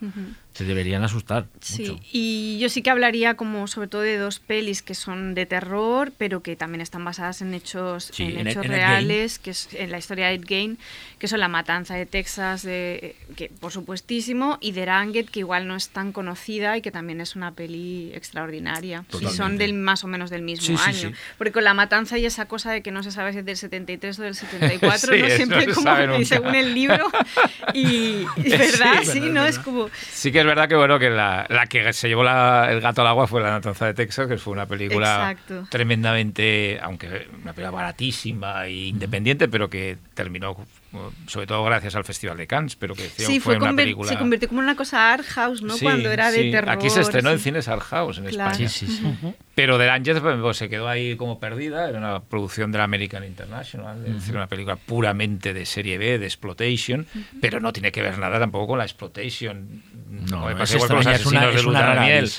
se deberían asustar Sí, mucho. y yo sí que hablaría como sobre todo de dos pelis que son de terror, pero que también están basadas en hechos, Sí, en en, hechos en En Ed Gein. Reales, que es en la historia de Ed Gein, que son La Matanza de Texas, de, que por supuestísimo, y The Ranget, que igual no es tan conocida y que también es una peli extraordinaria. Y son Totalmente. del más o menos del mismo Sí, sí, año. sí. Porque con La Matanza y esa cosa de que no se sabe si es del 73 o del [LAUGHS] 74, Sí, ¿no? Siempre no como según el libro. [LAUGHS] Y, y verdad, sí, ¿no? Es como... Sí que es verdad que bueno que la, la que se llevó la- el gato al agua fue La Matanza de Texas, que fue una película Exacto. tremendamente, aunque una película baratísima independiente, pero que terminó sobre todo gracias al Festival de Cannes, pero que Sí, fue, fue una película... se convirtió como en una cosa art house, ¿no? Sí, Cuando era de terror. Aquí se estrenó en cines Art House en Claro. España. Sí, sí, sí. Pero The Angels pues, se quedó ahí como perdida, era una producción de la American International, es decir, una película puramente de serie B, de exploitation, pero no tiene que ver nada tampoco con la exploitation. No, me es igual con los extraña, es una- asesinos de es una rara Miel.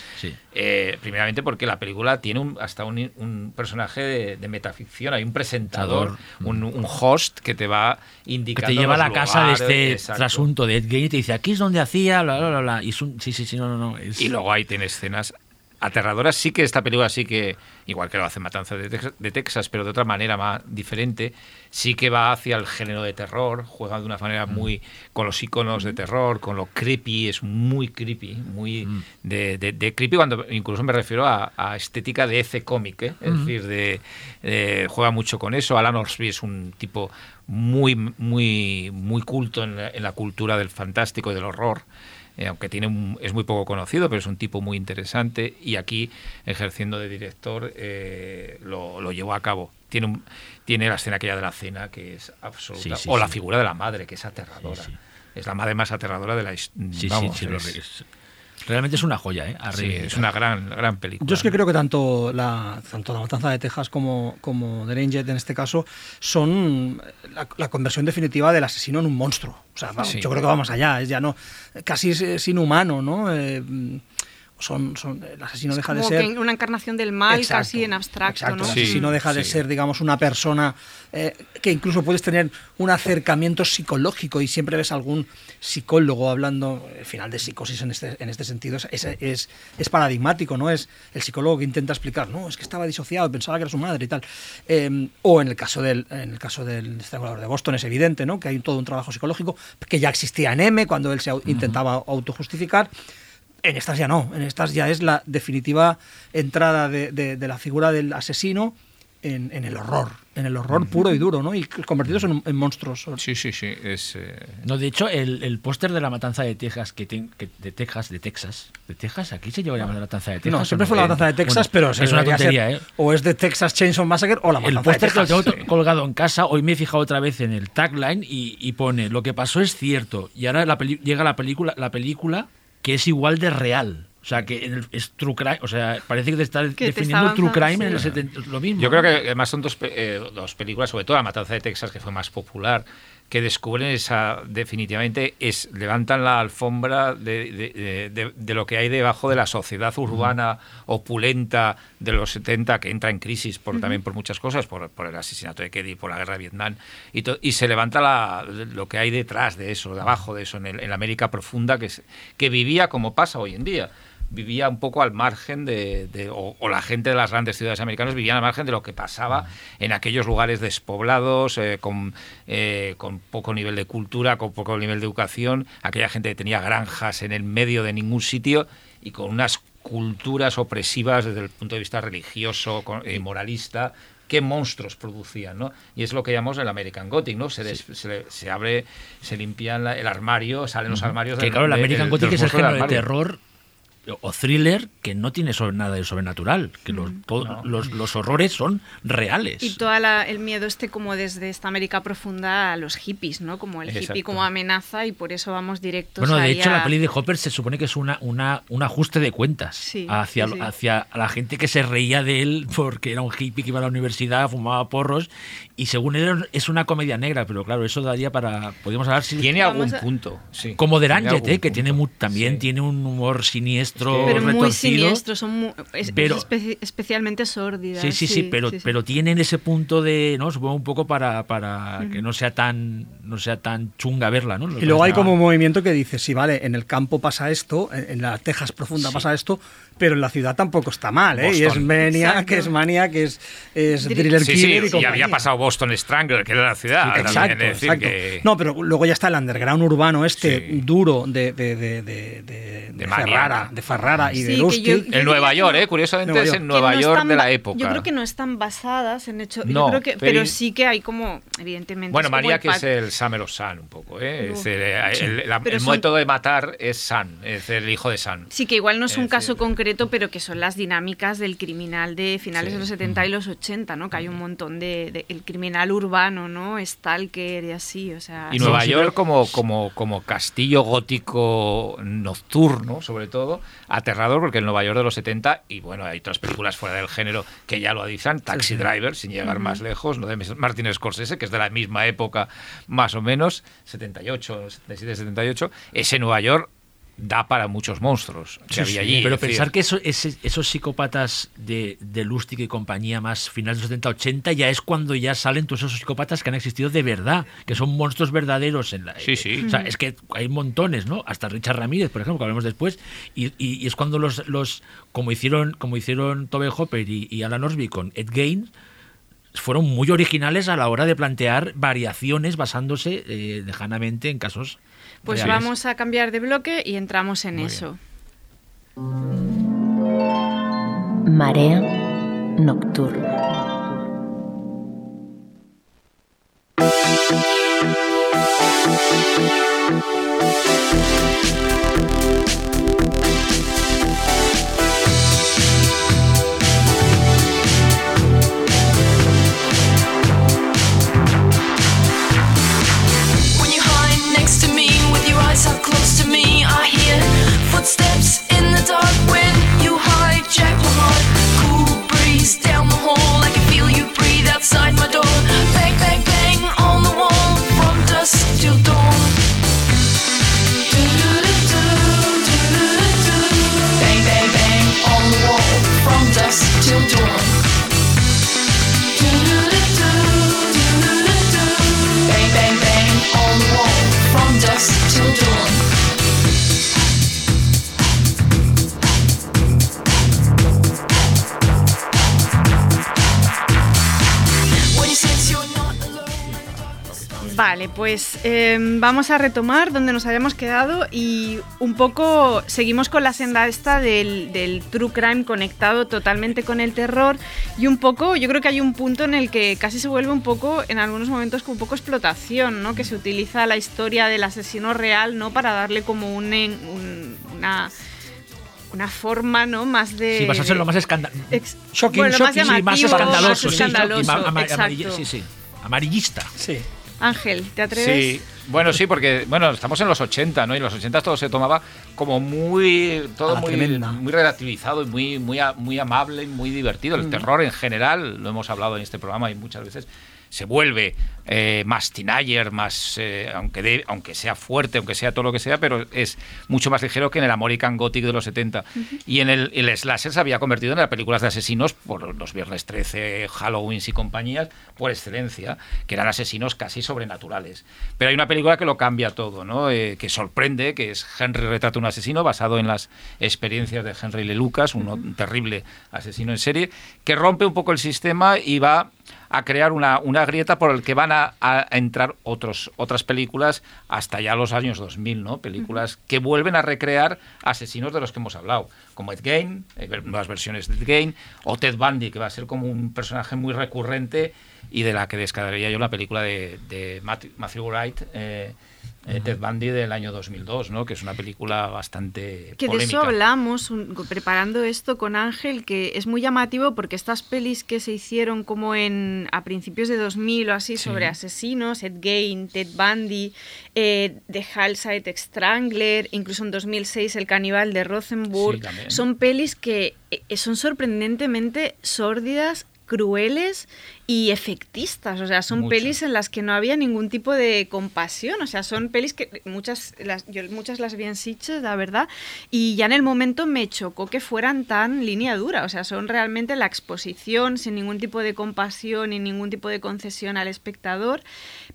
Eh, primeramente porque la película tiene un- hasta un, un personaje de, de metaficción, hay un presentador, un, un host que te va Que indicando te lleva a la casa de este trasunto de Ed Gein y te dice, aquí es donde hacía, bla, bla, bla, bla. Y es un, sí, sí, sí, no, no, no. es- Y luego ahí tiene escenas aterradoras. Sí que esta película sí que, igual que lo hace Matanza de Texas, de Texas, pero de otra manera más diferente, sí que va hacia el género de terror, juega de una manera muy con los iconos de terror, con lo creepy, es muy creepy, muy de, de- de creepy cuando incluso me refiero a, a estética de ece cómic, ¿eh? es decir, de, de- juega mucho con eso. Alan Orsby es un tipo muy, muy, muy culto en la, en la cultura del fantástico y del horror eh, aunque tiene un- es muy poco conocido, pero es un tipo muy interesante y aquí, ejerciendo de director, eh, lo, lo llevó a cabo. Tiene, un- tiene la escena aquella de la cena que es absoluta, Sí, sí, o la sí. figura de la madre, que es aterradora. Es la madre más aterradora de la historia. Realmente es una joya, ¿eh? Es una gran, gran película. Yo es que creo que tanto la, tanto la Matanza de Texas como, como The Ranger en este caso son la, la conversión definitiva del asesino en un monstruo. O sea, Sí. yo creo que vamos allá, es ya no, casi es, es inhumano, ¿no? Eh, son, son, el asesino deja de Como ser... que una encarnación del mal Exacto, casi en abstracto, exacto. ¿no? El Sí. asesino deja de sí. ser, digamos, una persona eh, que incluso puedes tener un acercamiento psicológico y siempre ves algún psicólogo hablando. El final de psicosis en este, en este sentido es, es, es- es paradigmático, ¿no? Es el psicólogo que intenta explicar, no, es que estaba disociado, pensaba que era su madre y tal. Eh, o en el caso del, en el caso del estrangulador de Boston es evidente, ¿no? Que hay todo un trabajo psicológico que ya existía en M cuando él se intentaba autojustificar. En estas ya no, en estas ya es la definitiva entrada de, de- de la figura del asesino en, en el horror, en el horror puro y duro, ¿no? Y convertidos en, en monstruos. Sí, sí, sí. Es, eh, No, de hecho, el, el póster de la matanza de Texas, que, de Texas, de Texas, de Texas, aquí se lleva llamando la matanza de Texas. No, ¿o siempre fue la matanza de Texas, Bueno, pero se es una tontería, ser- ¿eh? O es de Texas Chainsaw Massacre o la El matanza de póster que lo tengo sí. colgado en casa, hoy me he fijado otra vez en el tagline y, y pone lo que pasó es cierto. Y ahora la peli- llega la película, la película que es igual de real. O sea, que en el- es true crime. O sea, parece que te está te definiendo el true crime en el sí. 70 lo mismo. Yo creo que además son dos, pe- eh, dos películas, sobre todo La Matanza de Texas, que fue más popular, que descubren esa, definitivamente, es levantan la alfombra de, de- de- de- de lo que hay debajo de la sociedad urbana opulenta de los 70, que entra en crisis por, también por muchas cosas, por, por el asesinato de Kennedy, por la guerra de Vietnam, y, to- y se levanta la- lo que hay detrás de eso, debajo de eso, en, el- en la América profunda, que, que vivía como pasa hoy en día vivía un poco al margen de, de- o, o la gente de las grandes ciudades americanas vivían al margen de lo que pasaba en aquellos lugares despoblados, eh, con, eh, con poco nivel de cultura, con poco nivel de educación, aquella gente que tenía granjas en el medio de ningún sitio y con unas culturas opresivas desde el punto de vista religioso, eh, moralista, qué monstruos producían, ¿no? Y es lo que llamamos el American Gothic, ¿no? Se, des- se, se abre, se limpia el armario, salen los armarios. Que del- claro, el American de- Gothic es el género de terror o thriller que no tiene sobre nada de sobrenatural, que los, todo- No. los, los horrores son reales. Y todo el miedo este como desde esta América profunda a los hippies, ¿no? Como el hippie como amenaza y por eso vamos directos Bueno, de hecho, a- la peli de Hopper se supone que es una, una, un ajuste de cuentas Sí, hacia, sí, hacia la gente que se reía de él porque era un hippie que iba a la universidad, fumaba porros, y según él es una comedia negra, pero claro, eso daría para... Podríamos hablar si... Tiene algún a- punto, sí. Como de Ranget, ¿eh? que tiene también Sí. tiene un humor siniestro, pero muy siniestro, son muy- es, pero- es espe- especialmente sórdidas. Sí, sí, sí, pero, sí, sí. pero tienen ese punto de, ¿no? Supongo un poco para, para que no sea tan no sea tan chunga verla, ¿no? Y luego hay como un movimiento que dice, sí, vale, en el campo pasa esto, en en la Texas profunda Sí. pasa esto, pero en la ciudad tampoco está mal, ¿eh? Y es Boston. Mania, Exacto. que es Mania, que es, es Thriller Sí, Killer sí, y y había pasado Boston Strangler, que era la ciudad. también, Exacto, decir, exacto. que- No, pero luego ya está el underground urbano este Sí. duro de, de, de, de, de. Ferrara, de Ferrara y Sí, de yo- En Nueva York, ¿eh? Curiosamente Nueva es York. en Nueva no York están de la época. Yo creo que no están basadas en hechos. No, yo creo que, pero- pero sí que hay como, evidentemente. Bueno, el que es el Summer of Sun, un poco, ¿eh? No. Es decir, eh, el, Pero el son- método de matar es Sun, es el hijo de Sun. Sí, que igual no es un caso decir- concreto, pero que son las dinámicas del criminal de finales Sí. de los 70 y los 80, ¿no? Que hay un montón de, de- el criminal urbano, ¿no? Stalker y así, o sea... Y. Nueva sí, York como, como, como castillo gótico nocturno, sobre todo, aterrador, porque el Nueva York de los 70, y bueno, hay otras películas fuera del género que ya lo avisan, Taxi Driver, sin llegar más lejos, ¿no? de Martin Scorsese, que es de la misma época, más o menos, 78, 77, 78, ese Nueva York da para muchos monstruos que Sí, había sí, allí. Pero decir, pensar que eso- ese- esos psicópatas de, de Lustig y compañía más finales de los 70-80 ya es cuando ya salen todos esos psicópatas que han existido de verdad, que son monstruos verdaderos. En la, Sí, sí. O sea, es que hay montones, ¿no? Hasta Richard Ramírez, por ejemplo, que hablamos después. Y, y- y es cuando los, los como hicieron como hicieron Tobe Hopper y, y Alan Osby con Ed Gein, fueron muy originales a la hora de plantear variaciones basándose eh, lejanamente en casos Pues reales. vamos a cambiar de bloque y entramos en Muy eso. Marea nocturna. Footsteps in the dark. When you hijack my heart, cool breeze down the hall. Vale, pues eh, vamos a retomar donde nos habíamos quedado y un poco seguimos con la senda esta del, del true crime conectado totalmente con el terror y un poco, yo creo que hay un punto en el que casi se vuelve un poco, en algunos momentos, como un poco explotación, ¿no? Que se utiliza la historia del asesino real, ¿no? Para darle como un, un- una, una forma, ¿no? Más de... Sí, vas a ser lo más escandaloso. ex- Shocking, bueno, shocking, más Sí, más llamativo, escandaloso, más sí, escandaloso, exacto. sí, sí. Amarillista. Sí. Ángel, ¿te atreves? Sí, bueno, sí, porque bueno, estamos en los 80, ¿no? Y en los 80 todo se tomaba como muy todo la muy, tremenda. muy relativizado y muy muy muy amable y muy divertido. El terror en general, lo hemos hablado en este programa y muchas veces se vuelve eh, más teenager, más eh, aunque de- aunque sea fuerte, aunque sea todo lo que sea, pero es mucho más ligero que en el American Gothic de los 70. Y en el, el slasher se había convertido en las películas de asesinos por los viernes 13, Halloween y compañías por excelencia, que eran asesinos casi sobrenaturales. Pero hay una película que lo cambia todo, ¿no? Eh, que sorprende, que es Henry retrata un asesino basado en las experiencias de Henry Lee Lucas, un, un terrible asesino en serie, que rompe un poco el sistema y va a crear una, una grieta por el que van a, a entrar otros, otras películas hasta ya los años 2000, ¿no? Películas que vuelven a recrear asesinos de los que hemos hablado, como Ed Gein, eh, nuevas versiones de Ed Gein, o Ted Bundy, que va a ser como un personaje muy recurrente y de la que descargaría yo la película de, Matthew Wright, eh, eh, Ted Bundy del año 2002, ¿no? Que es una película bastante Que de eso hablamos un- preparando esto con Ángel, que es muy llamativo porque estas pelis que se hicieron como en a principios de 2000 o así sobre asesinos, Ed Gein, Ted Bundy, eh, The Halside Strangler, incluso en 2006 El caníbal de Sí, también. son pelis que eh, son sorprendentemente sórdidas crueles y efectistas, o sea, son Mucho. pelis en las que no había ningún tipo de compasión, o sea, son pelis que muchas las, yo muchas las vi en Sitges, la verdad, y ya en el momento me chocó que fueran tan línea dura, o sea, son realmente la exposición sin ningún tipo de compasión y ningún tipo de concesión al espectador.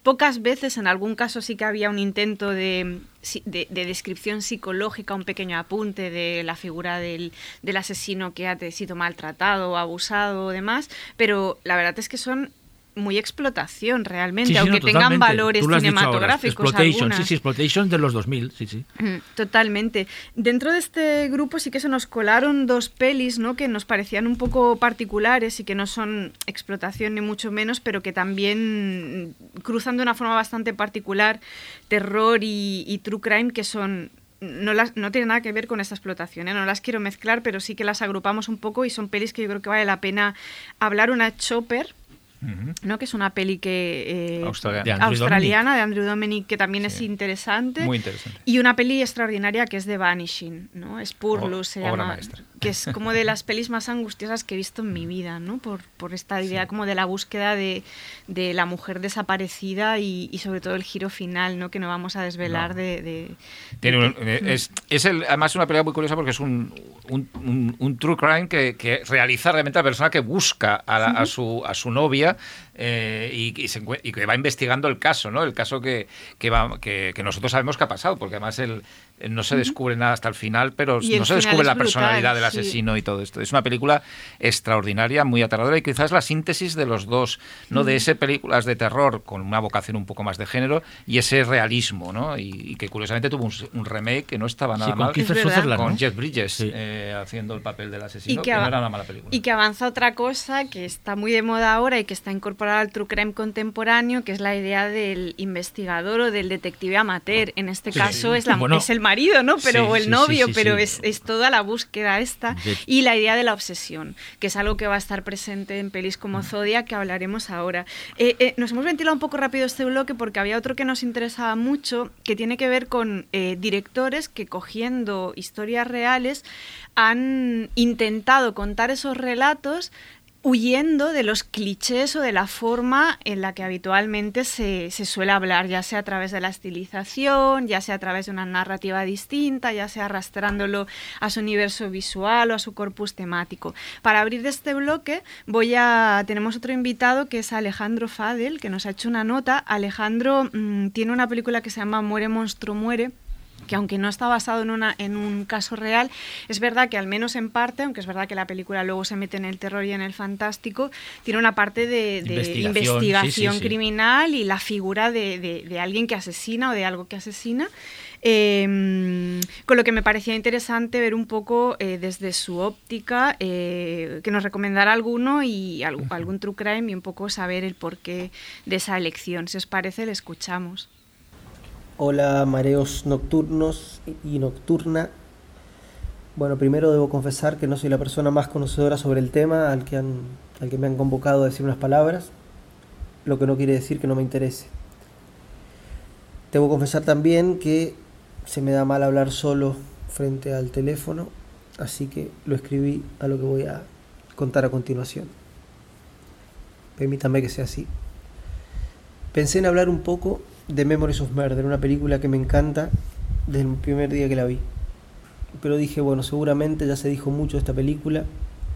Pocas veces, en algún caso sí que había un intento de de, de descripción psicológica, un pequeño apunte de la figura del, del asesino que ha sido maltratado abusado o demás, pero la verdad es que son muy explotación realmente, Sí, sí, aunque no, tengan valores cinematográficos. Exploitation, sí, sí, Exploitation de los 2000, sí, sí. Mm, Totalmente. Dentro de este grupo sí que se nos colaron dos pelis, ¿no? Que nos parecían un poco particulares y que no son explotación ni mucho menos, pero que también cruzan de una forma bastante particular terror y, y true crime, que son no, las, no tienen nada que ver con esta explotación, ¿eh? no las quiero mezclar, pero sí que las agrupamos un poco y son pelis que yo creo que vale la pena hablar. Una Chopper, ¿no? que es una peli que eh, Australiana. De Andrew australiana de Andrew Dominic que también es interesante Muy interesante. y una peli extraordinaria que es The Vanishing, ¿no? Spurlus se O- obra llama, maestra. Que es como de las [LAUGHS] pelis más angustiosas que he visto en mi vida, ¿no? Por, por esta idea como de la búsqueda de, de la mujer desaparecida y, y sobre todo el giro final, ¿no? Que no vamos a desvelar No. de... de- Tiene de un- que- eh, es, es el, además una pelea muy curiosa porque es un, un, un- un true crime que, que realiza realmente la persona que busca a, la- a su, a su novia eh, y, y se encue- y que va investigando el caso, ¿no? El caso que, que, va, que, que nosotros sabemos que ha pasado, porque además el, el no se descubre nada hasta el final, pero Y no se descubre es la brutal, personalidad del sí. asesino y todo esto. Es una película extraordinaria, muy aterradora y quizás la síntesis de los dos, ¿no? De ese películas de terror con una vocación un poco más de género y ese realismo, ¿no? Y, y que curiosamente tuvo un, un remake que no estaba nada Sí, mal. con con ¿no? Jeff Bridges Sí. eh, haciendo el papel del asesino, que, que, no era una mala película. y que avanza otra cosa que está muy de moda ahora y que está incorporada al true crime contemporáneo, que es la idea del investigador o del detective amateur. En este Sí. caso es, la, Bueno, es el marido, ¿no? Pero sí, o el novio, pero. Es, es toda la búsqueda esta. Y la idea de la obsesión, que es algo que va a estar presente en pelis Mm. como Zodiac, que hablaremos ahora. Eh, eh, nos hemos ventilado un poco rápido este bloque porque había otro que nos interesaba mucho, que tiene que ver con eh, directores que cogiendo historias reales han intentado contar esos relatos huyendo de los clichés o de la forma en la que habitualmente se, se suele hablar, ya sea a través de la estilización, ya sea a través de una narrativa distinta, ya sea arrastrándolo a su universo visual o a su corpus temático. Para abrir este bloque voy a tenemos otro invitado que es Alejandro Fadel, que nos ha hecho una nota. Alejandro mm, tiene una película que se llama Muere monstruo muere que aunque no está basado en, una, en un caso real, es verdad que al menos en parte, aunque es verdad que la película luego se mete en el terror y en el fantástico, tiene una parte de, de Investigación, investigación, sí, sí, sí. criminal y la figura de, de- de alguien que asesina o de algo que asesina. Eh, con lo que me parecía interesante ver un poco eh, desde su óptica, eh, que nos recomendara alguno y alg- algún true crime y un poco saber el porqué de esa elección. Si os parece, le escuchamos. Hola mareos nocturnos y nocturna. Bueno, primero debo confesar que no soy la persona más conocedora sobre el tema al que, han, al que me han convocado a decir unas palabras, lo que no quiere decir que no me interese. Debo confesar también que se me da mal hablar solo frente al teléfono, así que lo escribí a lo que voy a contar a continuación. Permítame que sea así. Pensé en hablar un poco de Memories of Murder, una película que me encanta desde el primer día que la vi. Pero dije, bueno, seguramente ya se dijo mucho de esta película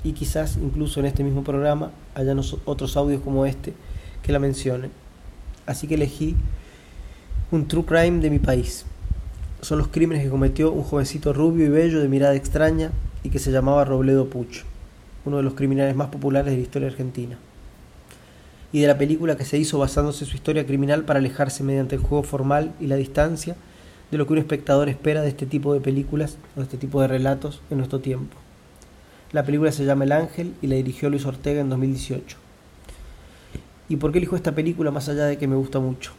y quizás incluso en este mismo programa haya otros audios como este que la mencionen. Así que elegí un true crime de mi país. Son los crímenes que cometió un jovencito rubio y bello de mirada extraña y que se llamaba Robledo Puch, uno de los criminales más populares de la historia argentina y de la película que se hizo basándose en su historia criminal para alejarse mediante el juego formal y la distancia de lo que un espectador espera de este tipo de películas o de este tipo de relatos en nuestro tiempo. La película se llama El Ángel y la dirigió Luis Ortega en 2018. ¿Y por qué elijo esta película más allá de que me gusta mucho?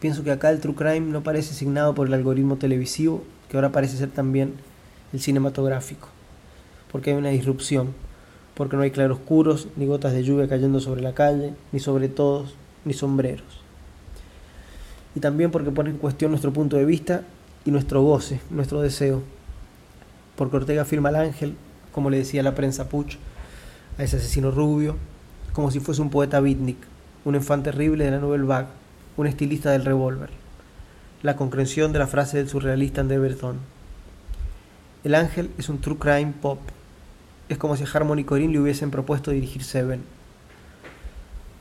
Pienso que acá el True Crime no parece asignado por el algoritmo televisivo, que ahora parece ser también el cinematográfico, porque hay una disrupción, porque no hay claroscuros, ni gotas de lluvia cayendo sobre la calle, ni sobre todos, ni sombreros. Y también porque pone en cuestión nuestro punto de vista y nuestro goce, nuestro deseo. Porque Ortega firma al ángel, como le decía la prensa Puch, a ese asesino rubio, como si fuese un poeta beatnik, un enfant terrible de la Nouvelle Vague, un estilista del revólver. La concreción de la frase del surrealista André Breton. El ángel es un true crime pop, es como si a Harmony Corinne le hubiesen propuesto dirigir Seven.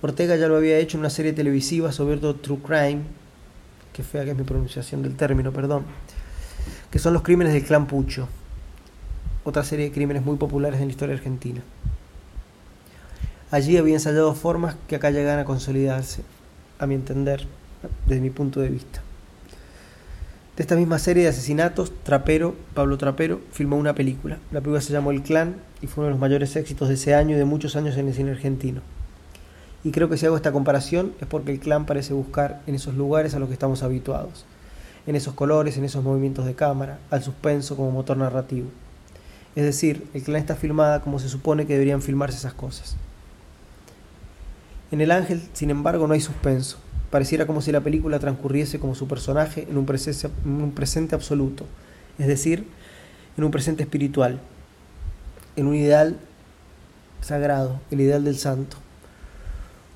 Ortega ya lo había hecho en una serie televisiva sobre otro True Crime, qué fea que es mi pronunciación del término, perdón, que son los crímenes del clan Pucho, otra serie de crímenes muy populares en la historia argentina. Allí había ensayado formas que acá llegan a consolidarse, a mi entender, desde mi punto de vista. De esta misma serie de asesinatos, Trapero, Pablo Trapero, filmó una película. La película se llamó El Clan fue uno de los mayores éxitos de ese año y de muchos años en el cine argentino. Y creo que si hago esta comparación es porque el clan parece buscar en esos lugares a los que estamos habituados, en esos colores, en esos movimientos de cámara, al suspenso como motor narrativo. Es decir, el clan está filmada como se supone que deberían filmarse esas cosas. En El Ángel, sin embargo, no hay suspenso. Pareciera como si la película transcurriese como su personaje en un presente absoluto, es decir, en un presente espiritual, en un ideal sagrado, el ideal del santo.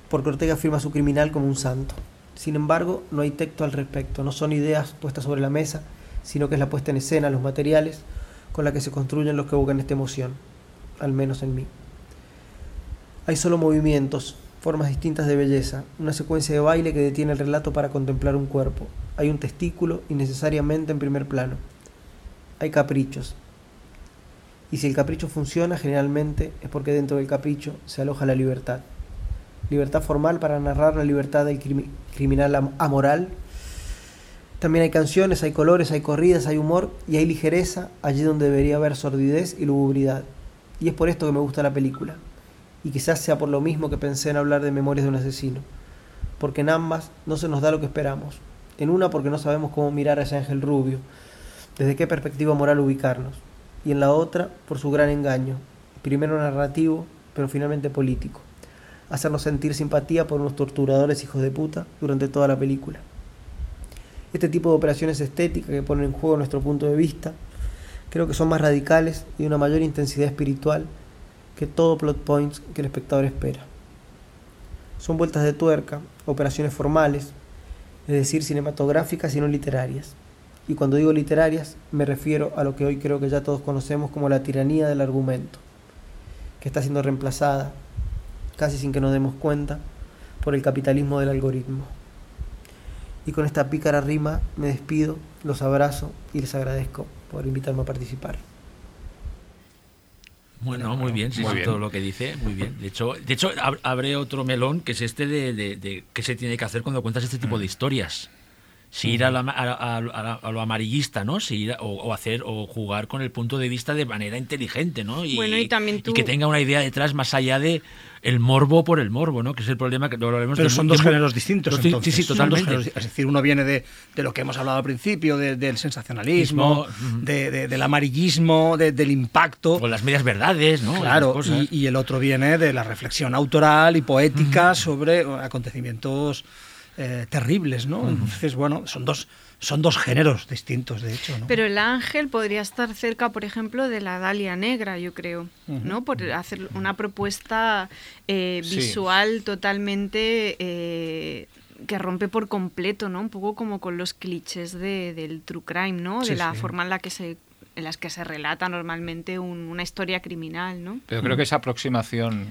Porque Ortega firma su criminal como un santo. Sin embargo, no hay texto al respecto, no son ideas puestas sobre la mesa, sino que es la puesta en escena, los materiales con la que se construyen los que evocan esta emoción, al menos en mí. Hay solo movimientos, formas distintas de belleza, una secuencia de baile que detiene el relato para contemplar un cuerpo. Hay un testículo innecesariamente en primer plano. Hay caprichos. Y si el capricho funciona, generalmente es porque dentro del capricho se aloja la libertad. Libertad formal para narrar la libertad del crimi- criminal am- amoral. También hay canciones, hay colores, hay corridas, hay humor y hay ligereza allí donde debería haber sordidez y lugubridad. Y es por esto que me gusta la película y quizás sea por lo mismo que pensé en hablar de Memorias de un asesino, porque en ambas no se nos da lo que esperamos. En una porque no sabemos cómo mirar a ese ángel rubio, desde qué perspectiva moral ubicarnos, y en la otra por su gran engaño, primero narrativo, pero finalmente político, hacernos sentir simpatía por unos torturadores hijos de puta durante toda la película. Este tipo de operaciones estéticas que ponen en juego nuestro punto de vista, creo que son más radicales y de una mayor intensidad espiritual que todo plot points que el espectador espera. Son vueltas de tuerca, operaciones formales, es decir, cinematográficas y no literarias. Y cuando digo literarias, me refiero a lo que hoy creo que ya todos conocemos como la tiranía del argumento, que está siendo reemplazada, casi sin que nos demos cuenta, por el capitalismo del algoritmo. Y con esta pícara rima me despido, los abrazo y les agradezco por invitarme a participar. Bueno, muy bien, sí, Muy sí, bien. todo lo que dice, muy bien. De hecho, de hecho ab- abre otro melón que es este de, de, de qué se tiene que hacer cuando cuentas este tipo de historias. Si ir a, la a, a- a la- a lo amarillista, ¿no? Si ir a- o, o hacer o jugar con el punto de vista de manera inteligente, ¿no? Y, Bueno, y también tú- que tenga una idea detrás más allá de el morbo por el morbo, ¿no? Que es el problema que lo hablaremos Pero de son dos géneros distintos. Entonces. sí, sí, dos totalmente. géneros- es decir, uno viene de, de lo que hemos hablado al principio, de- del sensacionalismo, Mismo, de- de- del amarillismo, de- del impacto. O las medias verdades, ¿no? Claro, y, y el otro viene de la reflexión autoral y poética sobre acontecimientos eh, terribles, ¿no? Entonces, bueno, son dos, son dos géneros distintos, de hecho, ¿no? Pero el ángel podría estar cerca, por ejemplo, de la Dalia Negra, yo creo, ¿no? Por hacer una propuesta eh, Sí. visual totalmente eh, que rompe por completo, ¿no? Un poco como con los clichés de- del true crime, ¿no? Sí, de la sí. forma en la que se en las que se relata normalmente un- una historia criminal, ¿no? Pero creo que esa aproximación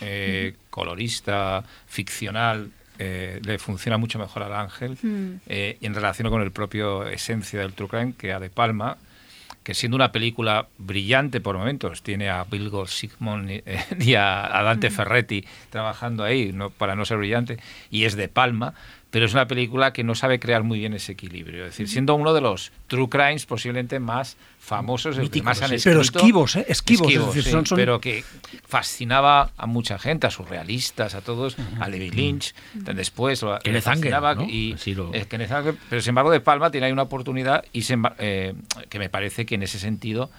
eh, colorista, ficcional, eh, le funciona mucho mejor al Ángel Mm. eh, en relación con el propio esencia del True Crime que a De Palma, que siendo una película brillante por momentos, tiene a Bilgo Sigmund y, eh, [LAUGHS] y a, a Dante Ferretti trabajando ahí, no, para no ser brillante, y es De Palma, pero es una película que no sabe crear muy bien ese equilibrio. Es decir, siendo uno de los True Crimes posiblemente más famosos, que más han sí. escrito. Pero esquivos, ¿eh? Esquivos, es decir, sí, son- son- pero que fascinaba a mucha gente, a surrealistas, a todos, a David Lynch, después lo- Kenneth fascinaba Anger, ¿no? y lo- eh, Kenneth Anger, pero sin embargo de Palma tiene ahí una oportunidad y eh, que me parece que en ese sentido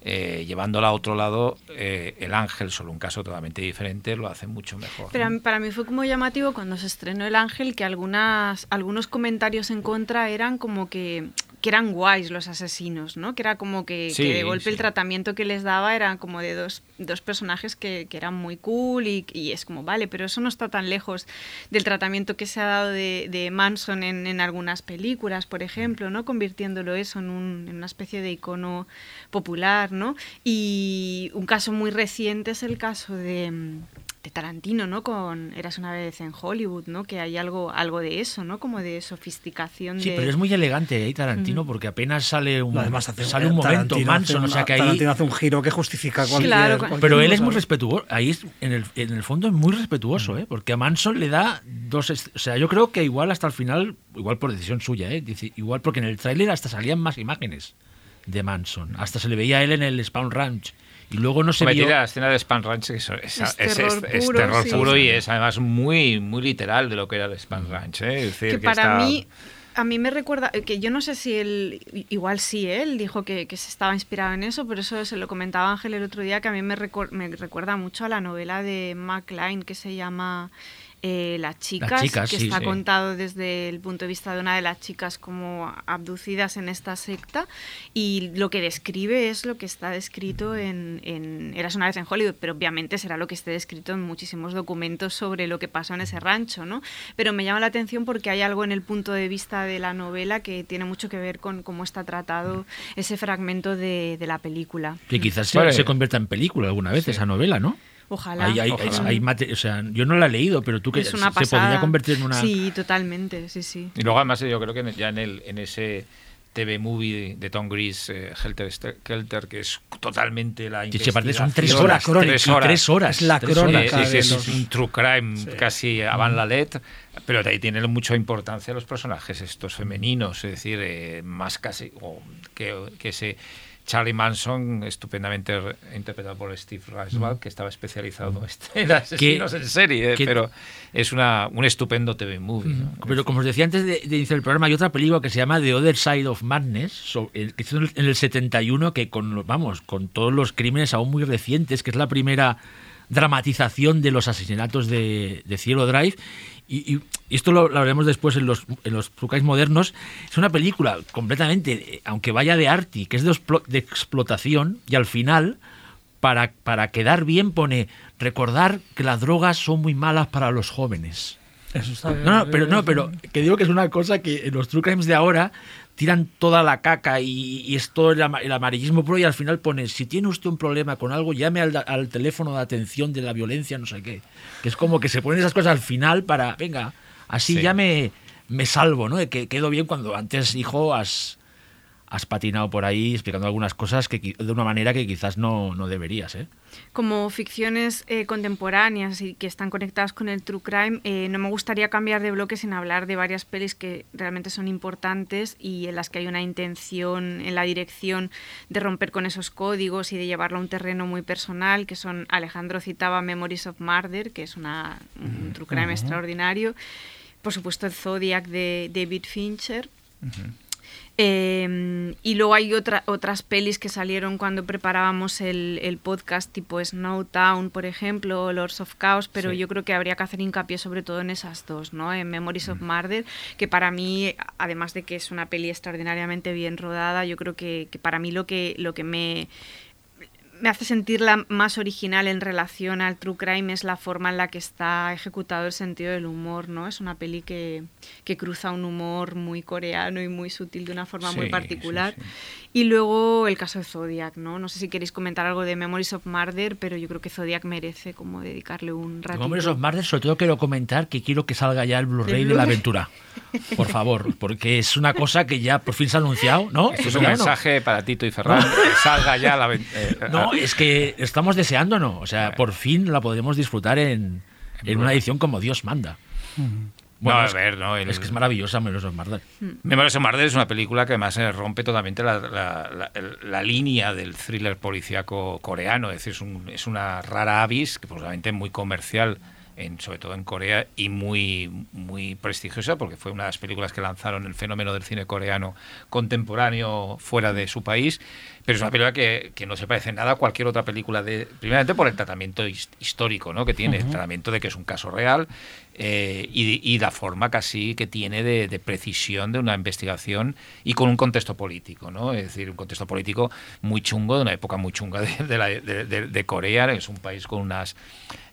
eh, llevándola a otro lado eh, el Ángel solo un caso totalmente diferente lo hace mucho mejor. Pero para mí fue como llamativo cuando se estrenó El Ángel que algunas, algunos comentarios en contra eran como que, que eran guays los asesinos, ¿no? Que era como que, Sí, que de golpe sí. el tratamiento que les daba era como de dos, dos personajes que, que eran muy cool y, y es como, vale, pero eso no está tan lejos del tratamiento que se ha dado de, de Manson en, en algunas películas, por ejemplo, ¿no? Convirtiéndolo eso en, un- en una especie de icono popular, ¿no? Y un caso muy reciente es el caso de, de Tarantino, ¿no? Con Eras una vez en Hollywood, ¿no? Que hay algo, algo de eso, ¿no? Como de sofisticación. Sí, de... pero es muy elegante ahí Tarantino porque apenas sale un, No, además hace, sale un momento Tarantino Manson, o sea que ahí... Tarantino hace un giro que justifica cualquier. claro, cualquier Pero él es muy respetuoso. Ahí es, en, el, en el fondo es muy respetuoso, ¿eh? Porque a Manson le da dos. O sea, yo creo que igual hasta el final, igual por decisión suya, ¿eh? Dice, igual porque en el tráiler hasta salían más imágenes de Manson. Hasta se le veía a él en el Spawn Ranch. Y luego no se Hombre, vio. tiene la escena de Spam Ranch que es, es- Es es- terror es- es puro, terror sí. puro y es además muy, muy literal de lo que era el Spam Ranch. ¿eh? Es decir, que que para está- mí a mí me recuerda eh, que yo no sé si él igual sí ¿eh? él dijo que, que se estaba inspirado en eso pero eso se lo comentaba Ángel el otro día que a mí me, recuer- me recuerda mucho a la novela de McLean que se llama eh, Las chicas, chicas, que sí, está sí. contado desde el punto de vista de una de las chicas como abducidas en esta secta y lo que describe es lo que está descrito en, en Eras una vez en Hollywood, pero obviamente será lo que esté descrito en muchísimos documentos sobre lo que pasó en ese rancho, ¿no? Pero me llama la atención porque hay algo en el punto de vista de la novela que tiene mucho que ver con cómo está tratado ese fragmento de, de la película. Que quizás se, Vale. se convierta en película alguna vez esa novela, ¿no? Ojalá. Hay- hay- Ojalá. es- hay mate- o sea, yo no la he leído, pero tú que es una se podría convertir en una. Sí, totalmente, sí, sí. Y luego además yo creo que ya en, el, en ese TV movie de Tom Gris, eh, Helter Skelter, que es totalmente la Sí, aparte son tres horas. crónica. Tres horas. Tres horas. Es la crónica. Eh, sí, es los- un true crime Sí. casi avant la lettre, pero de ahí tienen mucha importancia los personajes estos femeninos, es decir, eh, más casi o que, que ese Charlie Manson, estupendamente re- interpretado por Steve Reiswald, que estaba especializado en asesinos en serie, que- pero es una, un estupendo TV movie. ¿no? Pero como os decía antes de, de iniciar el programa, hay otra película que se llama The Other Side of Madness, so- el- que hizo en el- en el 71, que con, vamos, con todos los crímenes aún muy recientes, que es la primera dramatización de los asesinatos de, de Cielo Drive. Y, y esto lo, lo hablaremos después en los, en los modernos. Es una película completamente, eh, aunque vaya de arty, que es de, explo- de explotación, y al final, para, para quedar bien, pone recordar que las drogas son muy malas para los jóvenes. Eso está bien. No, no, pero no, pero que digo que es una cosa que en los true crimes de ahora tiran toda la caca y, y es todo el, el amarillismo puro y al final pone, si tiene usted un problema con algo, llame al, teléfono de atención de la violencia, no sé qué. Que es como que se ponen esas cosas al final para, venga, así Sí. ya me, me salvo, ¿no? Que quedo bien cuando antes, hijo, has, has patinado por ahí explicando algunas cosas que de una manera que quizás no, no deberías, ¿eh? como ficciones eh, contemporáneas y que están conectadas con el true crime, eh, no me gustaría cambiar de bloque sin hablar de varias pelis que realmente son importantes y en las que hay una intención en la dirección de romper con esos códigos y de llevarlo a un terreno muy personal, que son, Alejandro citaba Memories of Murder, que es una, un true crime extraordinario, por supuesto el Zodiac de David Fincher, eh, y luego hay otra, otras pelis que salieron cuando preparábamos el, el podcast, tipo Snowtown, por ejemplo, o Lords of Chaos, pero Sí. yo creo que habría que hacer hincapié sobre todo en esas dos, ¿no? En Memories of Murder, que para mí, además de que es una peli extraordinariamente bien rodada, yo creo que, que para mí lo que, lo que me, me hace sentirla más original en relación al true crime es la forma en la que está ejecutado el sentido del humor, ¿no? Es una peli que, que cruza un humor muy coreano y muy sutil de una forma muy particular. sí, sí. Y luego el caso de Zodiac, ¿no? No sé si queréis comentar algo de Memories of Murder, pero yo creo que Zodiac merece como dedicarle un ratito. Como esos martes, sobre todo quiero comentar que quiero que salga ya el Blu-ray ¿El de la aventura. Por favor, porque es una cosa que ya por fin se ha anunciado, ¿no? Esto es un mensaje para Tito y Ferran, que salga ya la... ven- eh, [LAUGHS] No, ah, es que estamos deseando, ¿no? O sea, por fin la podremos disfrutar en, en una edición como Dios manda. No, a es, ver, no, el- es que es maravillosa Menos of Murder. Memorias of Murder es una película que además eh, rompe totalmente la, la- la- el- la línea del thriller policíaco coreano. Es decir, es, un- es una rara avis, que probablemente muy comercial, en, sobre todo en Corea, y muy, muy prestigiosa, porque fue una de las películas que lanzaron el fenómeno del cine coreano contemporáneo fuera de su país. Pero es una película que, que no se parece nada a cualquier otra película, de, primeramente por el tratamiento his- histórico ¿no? que tiene, el tratamiento de que es un caso real eh, y, y la forma casi que tiene de, de precisión de una investigación y con un contexto político, ¿no? Es decir, un contexto político muy chungo, de una época muy chunga de, de la- de- Corea, es un país con unos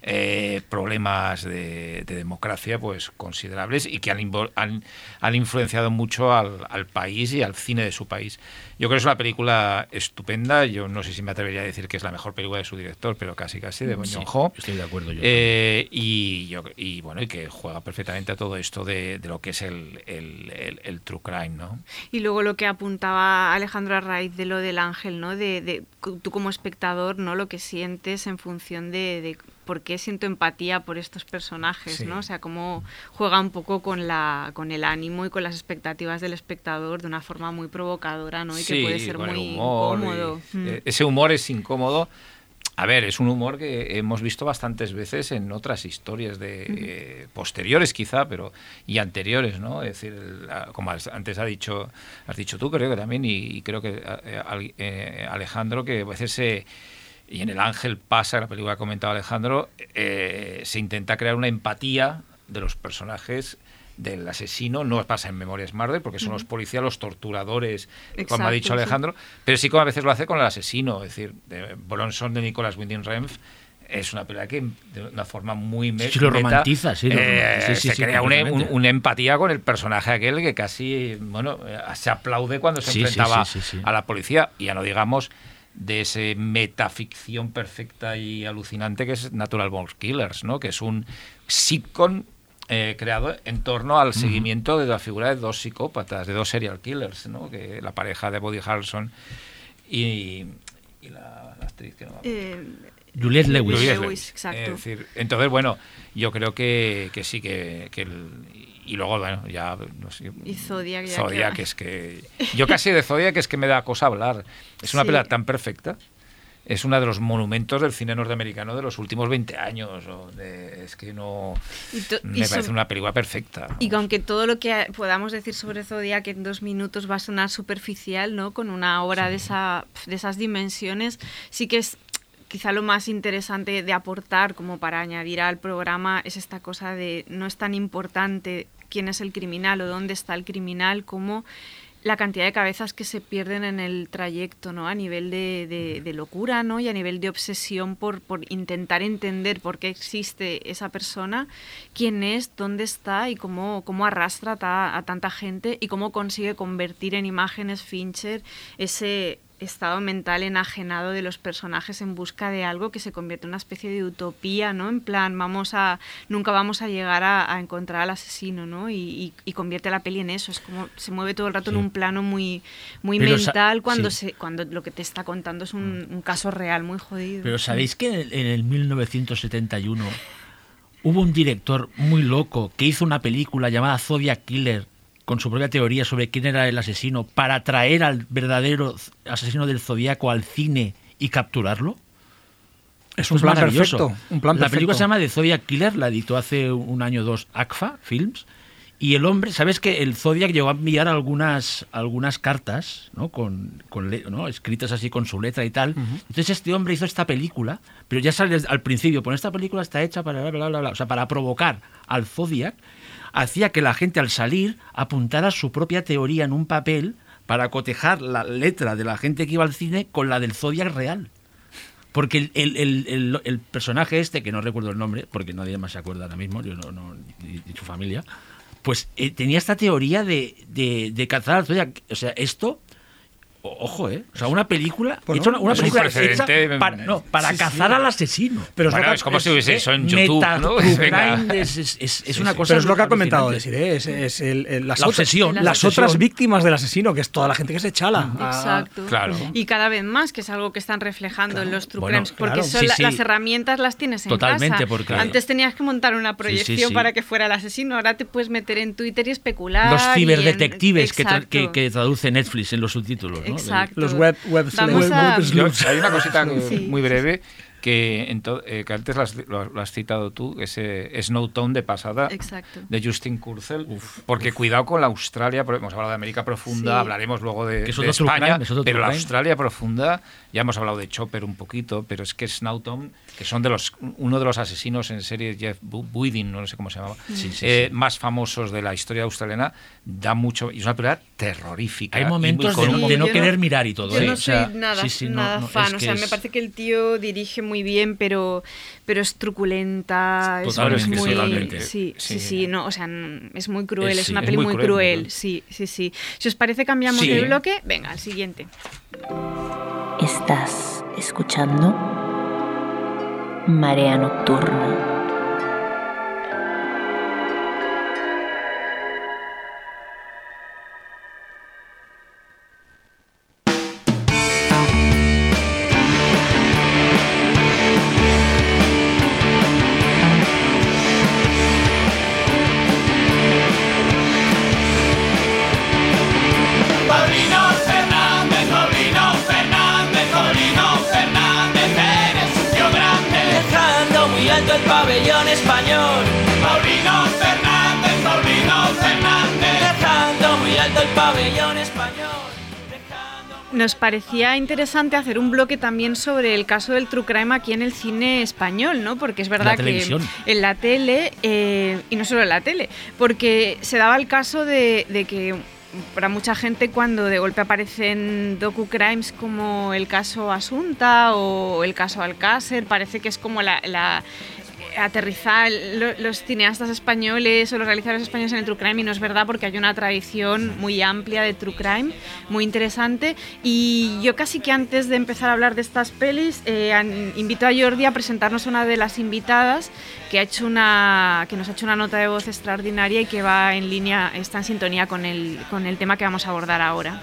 problemas problemas de, de democracia pues considerables y que han, han, han influenciado mucho al, al país y al cine de su país. Yo creo que es una película estupenda. Yo no sé si me atrevería a decir que es la mejor película de su director, pero casi casi, de Bong Sí, Joon-ho. estoy de acuerdo yo. Eh, y, yo, y bueno, y que juega perfectamente a todo esto de, de lo que es el, el, el- el true crime, ¿no? Y luego lo que apuntaba Alejandro a raíz de lo del ángel, ¿no? De, de tú como espectador, ¿no? Lo que sientes en función de, de por qué siento empatía por estos personajes, Sí. ¿no? O sea, cómo juega un poco con la con el ánimo y con las expectativas del espectador de una forma muy provocadora, ¿no? Y que puede ser con muy humor, incómodo. y, Mm. ese humor es incómodo. A ver, es un humor que hemos visto bastantes veces en otras historias de eh, posteriores quizá, pero y anteriores, ¿no? Es decir, la- como antes ha dicho, has dicho tú, creo que también y, y creo que eh, eh, Alejandro que a veces se y en el Ángel pasa, la película que ha comentado Alejandro, eh, se intenta crear una empatía de los personajes del asesino, no pasa en Memorias Murder, porque son los policías, los torturadores, como ha Exacto, dicho sí. Alejandro, pero sí como a veces lo hace con el asesino, es decir, de Bronson de Nicolas Winding Refn es una película que de una forma muy me- Sí, lo meta, romantiza, sí, lo eh. Sí, sí, se sí, crea una, un- una empatía con el personaje aquel que casi, bueno, eh, se aplaude cuando se Sí, sí, enfrentaba sí, sí, sí. a la policía, y ya no digamos de ese metaficción perfecta y alucinante que es Natural Born Killers, ¿no? que es un sitcom eh, creado en torno al seguimiento de la figura de dos psicópatas, de dos serial killers, ¿no? que la pareja de Body Harrelson y, y la, la actriz que no. Eh, Juliette Lewis. Lewis, Lewis. exacto. Es decir, entonces, bueno, yo creo que, que sí, que, que el- y luego, bueno, ya... No sé, Y Zodiac ya Zodiac, que- es que... Yo casi de Zodiac es que me da cosa hablar. Es una Sí. película tan perfecta. Es uno de los monumentos del cine norteamericano de los últimos 20 años. o de- es que no... To- Me parece sobre- una película perfecta. Y que aunque todo lo que podamos decir sobre Zodiac en dos minutos va a sonar superficial, ¿no? Con una obra de, esa, de esas dimensiones, sí que es quizá lo más interesante de aportar como para añadir al programa es esta cosa de no es tan importante quién es el criminal o dónde está el criminal como la cantidad de cabezas que se pierden en el trayecto, ¿no? A nivel de, de- de locura, ¿no? Y a nivel de obsesión por, por intentar entender por qué existe esa persona, quién es, dónde está y cómo, cómo arrastra ta- a tanta gente y cómo consigue convertir en imágenes Fincher ese estado mental enajenado de los personajes en busca de algo que se convierte en una especie de utopía, ¿no? En plan, vamos a, nunca vamos a llegar a, a encontrar al asesino, ¿no? Y, y- y convierte la peli en eso, es como se mueve todo el rato en un plano muy, muy Pero mental cuando, sí. se, cuando lo que te está contando es un, un caso real muy jodido. Pero ¿sabéis que en el, en el 1971 hubo un director muy loco que hizo una película llamada Zodiac Killer con su propia teoría sobre quién era el asesino para traer al verdadero asesino del zodiaco al cine y capturarlo? Es un plan maravilloso. perfecto. Un plan la película perfecto. se llama The Zodiac Killer, la editó hace un año o dos ACFA Films. Y el hombre, ¿sabes que el Zodiac llegó a enviar algunas, algunas cartas, ¿no? Con, con le- ¿no? escritas así con su letra y tal? Entonces este hombre hizo esta película, pero ya sale al principio, pues esta película está hecha para bla, bla, bla, bla, o sea, para provocar al Zodiac, hacía que la gente al salir apuntara su propia teoría en un papel para cotejar la letra de la gente que iba al cine con la del Zodiac real. Porque el, el- el- personaje este, que no recuerdo el nombre, porque nadie más se acuerda ahora mismo, yo no, no- ni, su familia, pues eh, tenía esta teoría de, de, de cazar al Zodiac. O sea, esto, ojo, ¿eh? O sea, una película, Bueno, hecha una, un película hecha precedente, para, no, para sí, sí. cazar al asesino. Pero es Bueno, es como si hubiese Eh, eso en YouTube, meta- ¿no? true [LAUGHS] Venga. crime es, es- es- es Sí, una sí. cosa Pero es lo que ha comentado alucinante. Desiree, es, es el- el- las, La otras- obsesión, la las obsesión. otras víctimas del asesino, que es toda la gente que se chala. Exacto. Claro. Y cada vez más, que es algo que están reflejando en los true Bueno, crimes, porque claro. son Sí, la- sí. las herramientas las tienes en Totalmente, casa. porque- Antes tenías que montar una proyección para que fuera el asesino, ahora te puedes meter en Twitter y especular. Los ciberdetectives que, traduce Netflix en los subtítulos. Exacto. Los web, web, Vamos web- a- web Yo- hay una cosita Sí. muy breve que, en to- eh, que antes lo has, lo- lo has citado tú, ese Snowtown de pasada Exacto. de Justin Kurzel, porque cuidado con la Australia, porque hemos hablado de América Profunda, Sí. hablaremos luego de, Que es de otro true España, crime, es otro pero la. Australia Profunda, ya hemos hablado de Chopper un poquito, pero es que Snowtown, que son de los uno de los asesinos en serie, Jeff Bu- Buidin, no sé cómo se llamaba, Sí, sí, eh, sí. más famosos de la historia australiana, da mucho, y es una película terrorífica. Hay momentos de, no- de no yo querer no- mirar y todo. Yo ¿eh? no O sea, soy nada, sí, sí, no, nada no, fan, es o que sea, me es- parece que el tío dirige muy bien, pero, pero es truculenta, es- Totalmente, es, muy... totalmente. Sí, sí, Sí. sí, no, o sea, n- es muy cruel, Es- es, sí, una es peli muy muy cruel, cruel, sí, sí, sí. Si os parece cambiamos Sí. de bloque, venga, al siguiente. Estás escuchando Marea Nocturna. Nos parecía interesante hacer un bloque también sobre el caso del true crime aquí en el cine español, ¿no? Porque es verdad que en la tele, eh, y no solo en la tele, porque se daba el caso de, de que para mucha gente cuando de golpe aparecen docu-crimes como el caso Asunta o el caso Alcácer, parece que es como la... la- aterrizar lo- los cineastas españoles o los realizadores españoles en el true crime y no es verdad porque hay una tradición muy amplia de true crime muy interesante y yo casi que antes de empezar a hablar de estas pelis eh, an- invito a Jordi a presentarnos a una de las invitadas que ha hecho una que nos ha hecho una nota de voz extraordinaria y que va en línea está en sintonía con el con el tema que vamos a abordar ahora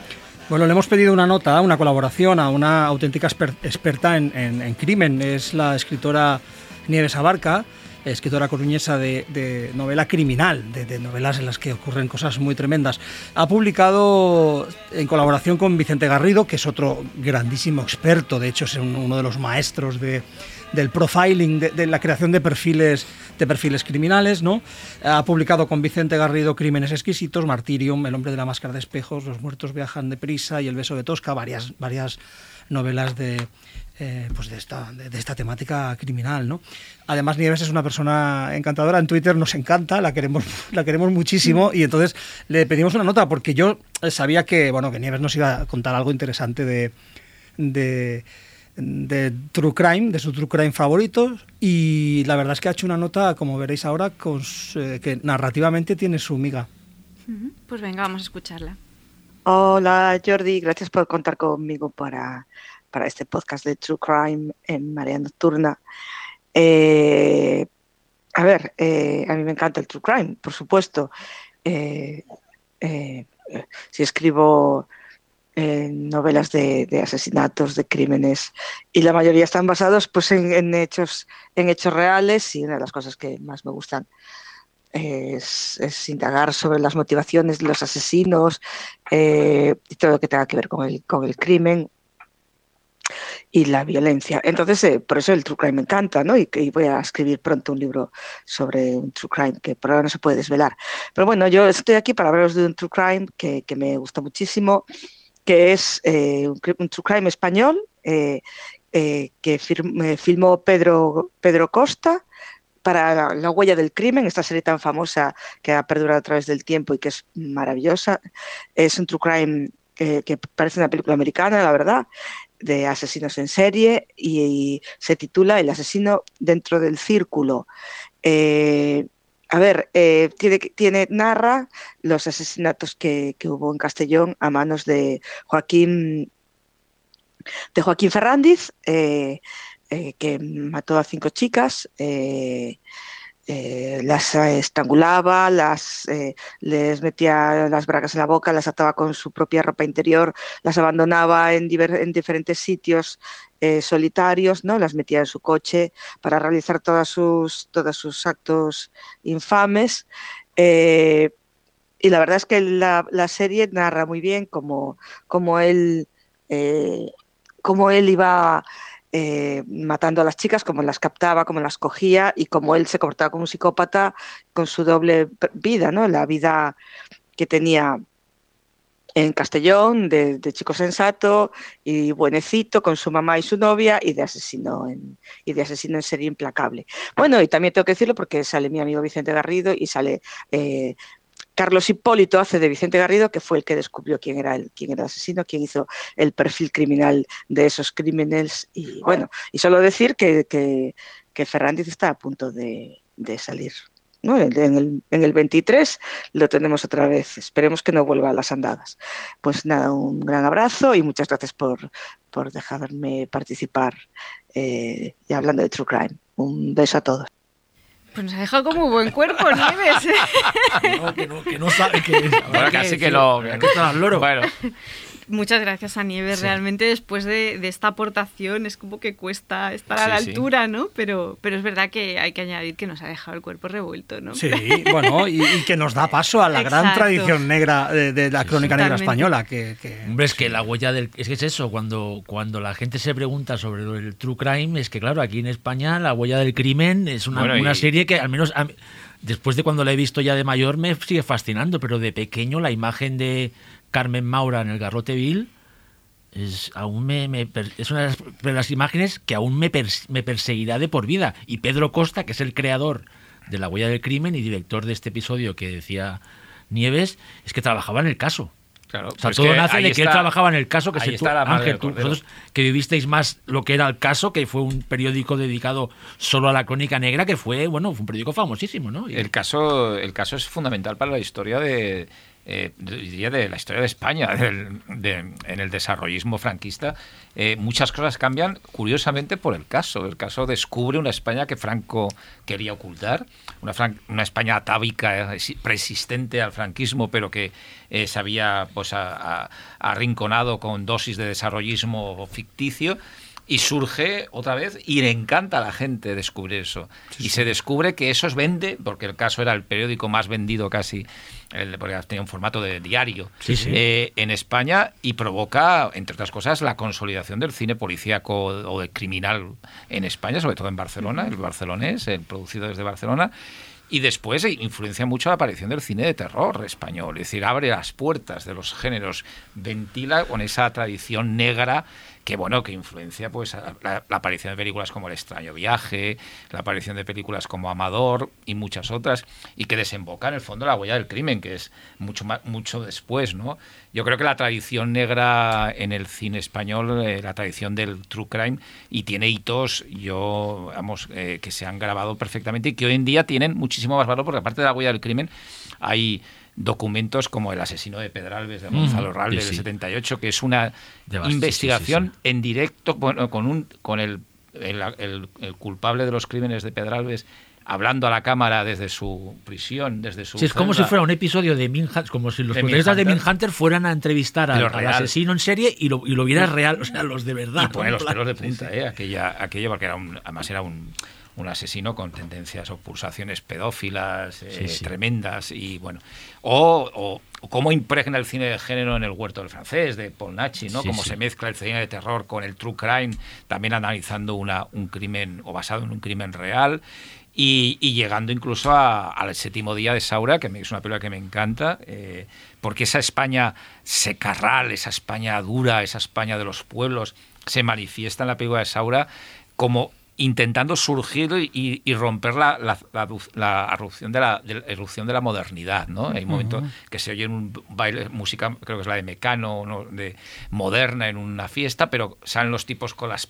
Bueno, le hemos pedido una nota, una colaboración a una auténtica exper- experta en, en- en crimen. Es la escritora Nieves Abarca, escritora coruñesa de, de novela criminal, de, novelas en las que ocurren cosas muy tremendas. Ha publicado en colaboración con Vicente Garrido, que es otro grandísimo experto, de hecho es un- uno de los maestros de, del profiling, de, la creación de perfiles, de perfiles criminales, ¿no? Ha publicado con Vicente Garrido Crímenes exquisitos, Martyrium, El hombre de la máscara de espejos, Los muertos viajan deprisa y El beso de Tosca, varias, varias novelas de, eh, pues de, esta, de, de esta temática criminal. ¿no? Además, Nieves es una persona encantadora, en Twitter nos encanta, la queremos, [LAUGHS] la queremos muchísimo y entonces le pedimos una nota porque yo sabía que, bueno, que Nieves nos iba a contar algo interesante de, de, de True Crime, de su True Crime favorito y la verdad es que ha hecho una nota, como veréis ahora, con, eh, que narrativamente tiene su miga. Pues venga vamos a escucharla Hola Jordi, gracias por contar conmigo para, para este podcast de True Crime en Marea Nocturna. Eh, a ver, eh, a mí me encanta el True Crime, por supuesto. Eh, eh, si escribo novelas de, asesinatos, de crímenes, y la mayoría están basados pues, en, hechos, en hechos reales, y una de las cosas que más me gustan es, indagar sobre las motivaciones de los asesinos y todo lo que tenga que ver con el, con el crimen y la violencia. Entonces, eh, por eso el True Crime me encanta, ¿no? Y, y voy a escribir pronto un libro sobre un True Crime que por ahora no se puede desvelar. Pero bueno, yo estoy aquí para hablaros de un True Crime que, que me gusta muchísimo, que es eh, un, un True Crime español eh, eh, que fir- eh, filmó Pedro, Pedro Costa para la, La huella del crimen, esta serie tan famosa que ha perdurado a través del tiempo y que es maravillosa. Es un true crime que, que parece una película americana, la verdad, de asesinos en serie y, se titula El asesino dentro del círculo. Eh, a ver, eh, tiene, tiene, narra los asesinatos que, que hubo en Castellón a manos de Joaquín, de Joaquín Ferrandiz. eh, que mató a cinco chicas, eh, las eh, estrangulaba, las, eh, les metía las bragas en la boca, las ataba con su propia ropa interior, las abandonaba en, diferentes sitios solitarios, ¿no? las metía en su coche para realizar todas sus, todos sus actos infames. Y la verdad es que la, la serie narra muy bien cómo, cómo él, cómo él iba eh, matando a las chicas, cómo las captaba, cómo las cogía y cómo él se comportaba como un psicópata con su doble vida, ¿no? La vida que tenía en Castellón, de, de chico sensato y buenecito con su mamá y su novia y de asesino en, y de asesino en serie implacable. Bueno, y también tengo que decirlo porque sale mi amigo Vicente Garrido y sale eh, Carlos Hipólito hace de Vicente Garrido, que fue el que descubrió quién era el, quién era el asesino, quién hizo el perfil criminal de esos crímenes. Y bueno, y solo decir que, que, que Fernández está a punto de, salir. ¿no? En, el, en el 23 lo tenemos otra vez. Esperemos que no vuelva a las andadas. Pues nada, un gran abrazo y muchas gracias por, por dejarme participar eh, y hablando de True Crime. Un beso a todos. Pues nos ha dejado como buen cuerpo, Nieves. [LAUGHS] No, que no, que no sabe que. Ahora casi que no. Que está al loro. Bueno, Muchas gracias a Nieves. Sí. Realmente después de, de esta aportación es como que cuesta estar a la Sí, sí. altura, ¿no? Pero, pero es verdad que hay que añadir que nos ha dejado el cuerpo revuelto, ¿no? Sí, [LAUGHS] bueno, y, y que nos da paso a la gran tradición negra de, de la crónica negra española. Que, que- Hombre, es que la huella del. Es que es eso, cuando, cuando la gente se pregunta sobre del true crime, es que claro, aquí en España la huella del crimen es una, Bueno, y- una serie que al menos. a después de cuando la he visto ya de mayor me sigue fascinando, pero de pequeño la imagen de Carmen Maura en el Garrote Vil es, aún me, es una de las, imágenes que aún me, me perseguirá de por vida. Y Pedro Costa, que es el creador de La huella del crimen y director de este episodio que decía Nieves, es que trabajaba en el caso. claro. O sea, pues todo que nace de que él trabajaba en el caso, que se tú, Ángel, vosotros que vivisteis más lo que era el caso, que fue un periódico dedicado solo a la crónica negra, que fue, bueno, fue un periódico famosísimo, ¿no? Y- El caso, el caso es fundamental para la historia de, eh, diría de la historia de España, [LAUGHS] del- de- en el desarrollismo franquista. Eh, muchas cosas cambian, curiosamente, por el caso. El caso descubre una España que Franco quería ocultar, una, fran- una España atávica, eh, persistente al franquismo, pero que eh, se había pues, arrinconado con dosis de desarrollismo ficticio. Y surge otra vez y le encanta a la gente descubrir eso. y se descubre que eso es vende, porque el caso era el periódico más vendido casi, el, porque tenía un formato de diario Sí, eh, en España y provoca, entre otras cosas, la consolidación del cine policíaco o de criminal en España, sobre todo en Barcelona, el barcelonés, el producido desde Barcelona. Y después influencia mucho la aparición del cine de terror español, es decir, abre las puertas de los géneros, ventila con esa tradición negra que bueno que influencia pues la aparición de películas como El extraño viaje, la aparición de películas como Amador y muchas otras y que desemboca en el fondo la huella del crimen que es mucho más, mucho después, ¿no? Yo creo que la tradición negra en el cine español, eh, la tradición del true crime y tiene hitos yo vamos eh, que se han grabado perfectamente y que hoy en día tienen muchísimo más valor porque aparte de la huella del crimen hay documentos como El asesino de Pedralbes de Gonzalo Mm, Ralde sí, del sí. 78 que es una investigación sí, sí, en directo bueno, con un con el, el, el- el culpable de los crímenes de Pedralbes hablando a la cámara desde su prisión, desde su Sí, es como si fuera un episodio de Minhunter, como si los protagonistas de. Minhunter fueran a entrevistar al, asesino en serie y lo, y lo vieras real, o sea, los de verdad. y pone ¿no? los pelos de punta. ¿eh? Aquella, aquello, porque era un, además era un, un asesino con tendencias o pulsaciones pedófilas eh, Sí, sí. tremendas y bueno. O, o- o cómo impregna el cine de género en el huerto del francés, de Paul Nachi, ¿no? Sí, cómo se mezcla el cine de terror con el true crime, también analizando una, un crimen o basado en un crimen real. Y, y llegando incluso a- al séptimo día de Saura, que me- es una película que me encanta, eh, porque esa España secarral, esa España dura, esa España de los pueblos, se manifiesta en la película de Saura como intentando surgir y, y romper la, la, la, la erupción, de la, de erupción de la modernidad, ¿no? Hay un momento Ujú. que se oye un baile, música, creo que es la de Mecano, ¿no? de moderna en una fiesta, pero salen los tipos con las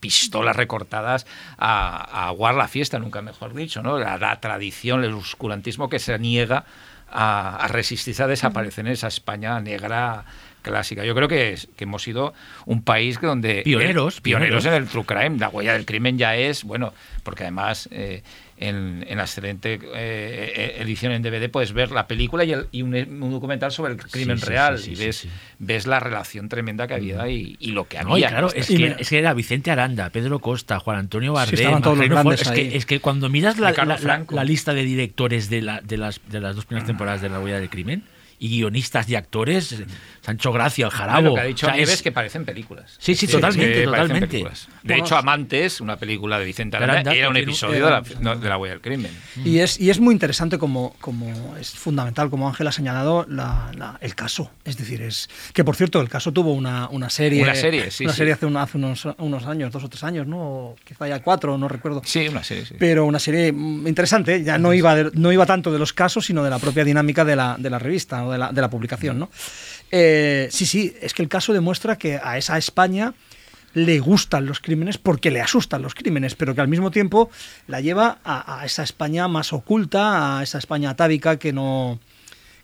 pistolas recortadas a, a aguar la fiesta, nunca mejor dicho, ¿no? La, la tradición, el oscurantismo que se niega a, a resistirse a desaparecer en esa España negra clásica. Yo creo que, es- que hemos sido un país que donde... Pioneros, eh, pioneros pioneros. en el true crime. La huella del crimen ya es, bueno, porque además eh, en, en la excelente eh, edición en DVD puedes ver la película y, el- y un, un documental sobre el crimen sí, real sí, y sí, ves, sí. ves la relación tremenda que había y, y lo que había. No, y en claro, es que, es que era Vicente Aranda, Pedro Costa, Juan Antonio Bardem, estaban todos los Ford, grandes es, ahí. que, es que cuando miras la, Ricardo la- la- Franco. la lista de directores de, la- de las, de las dos primeras temporadas de La huella del crimen y guionistas y actores, eh, Sancho Gracia, el Jarabo. Lo que ha dicho O sea, Nieves es- que parecen películas. Sí, sí, totalmente. De Bueno, hecho, Amantes, una película de Vicente Aranda, era un episodio de la, de la huella del crimen. Y es, y es muy interesante como, como es fundamental, como Ángel ha señalado, la- la- el caso. Es decir, es que por cierto, el caso tuvo una, una serie. Una serie, sí, Una sí. serie hace, una- hace unos, unos años, dos o tres años, ¿no? O quizá ya cuatro, no recuerdo. Sí, una serie, sí. Pero una serie mm, interesante, ya no iba, de- no iba tanto de los casos, sino de la propia dinámica de la, de la revista o de la, de la publicación, ¿no? Eh, sí, sí, es que el caso demuestra que a esa España le gustan los crímenes porque le asustan los crímenes, pero que al mismo tiempo la lleva a, a esa España más oculta, a esa España atávica que no,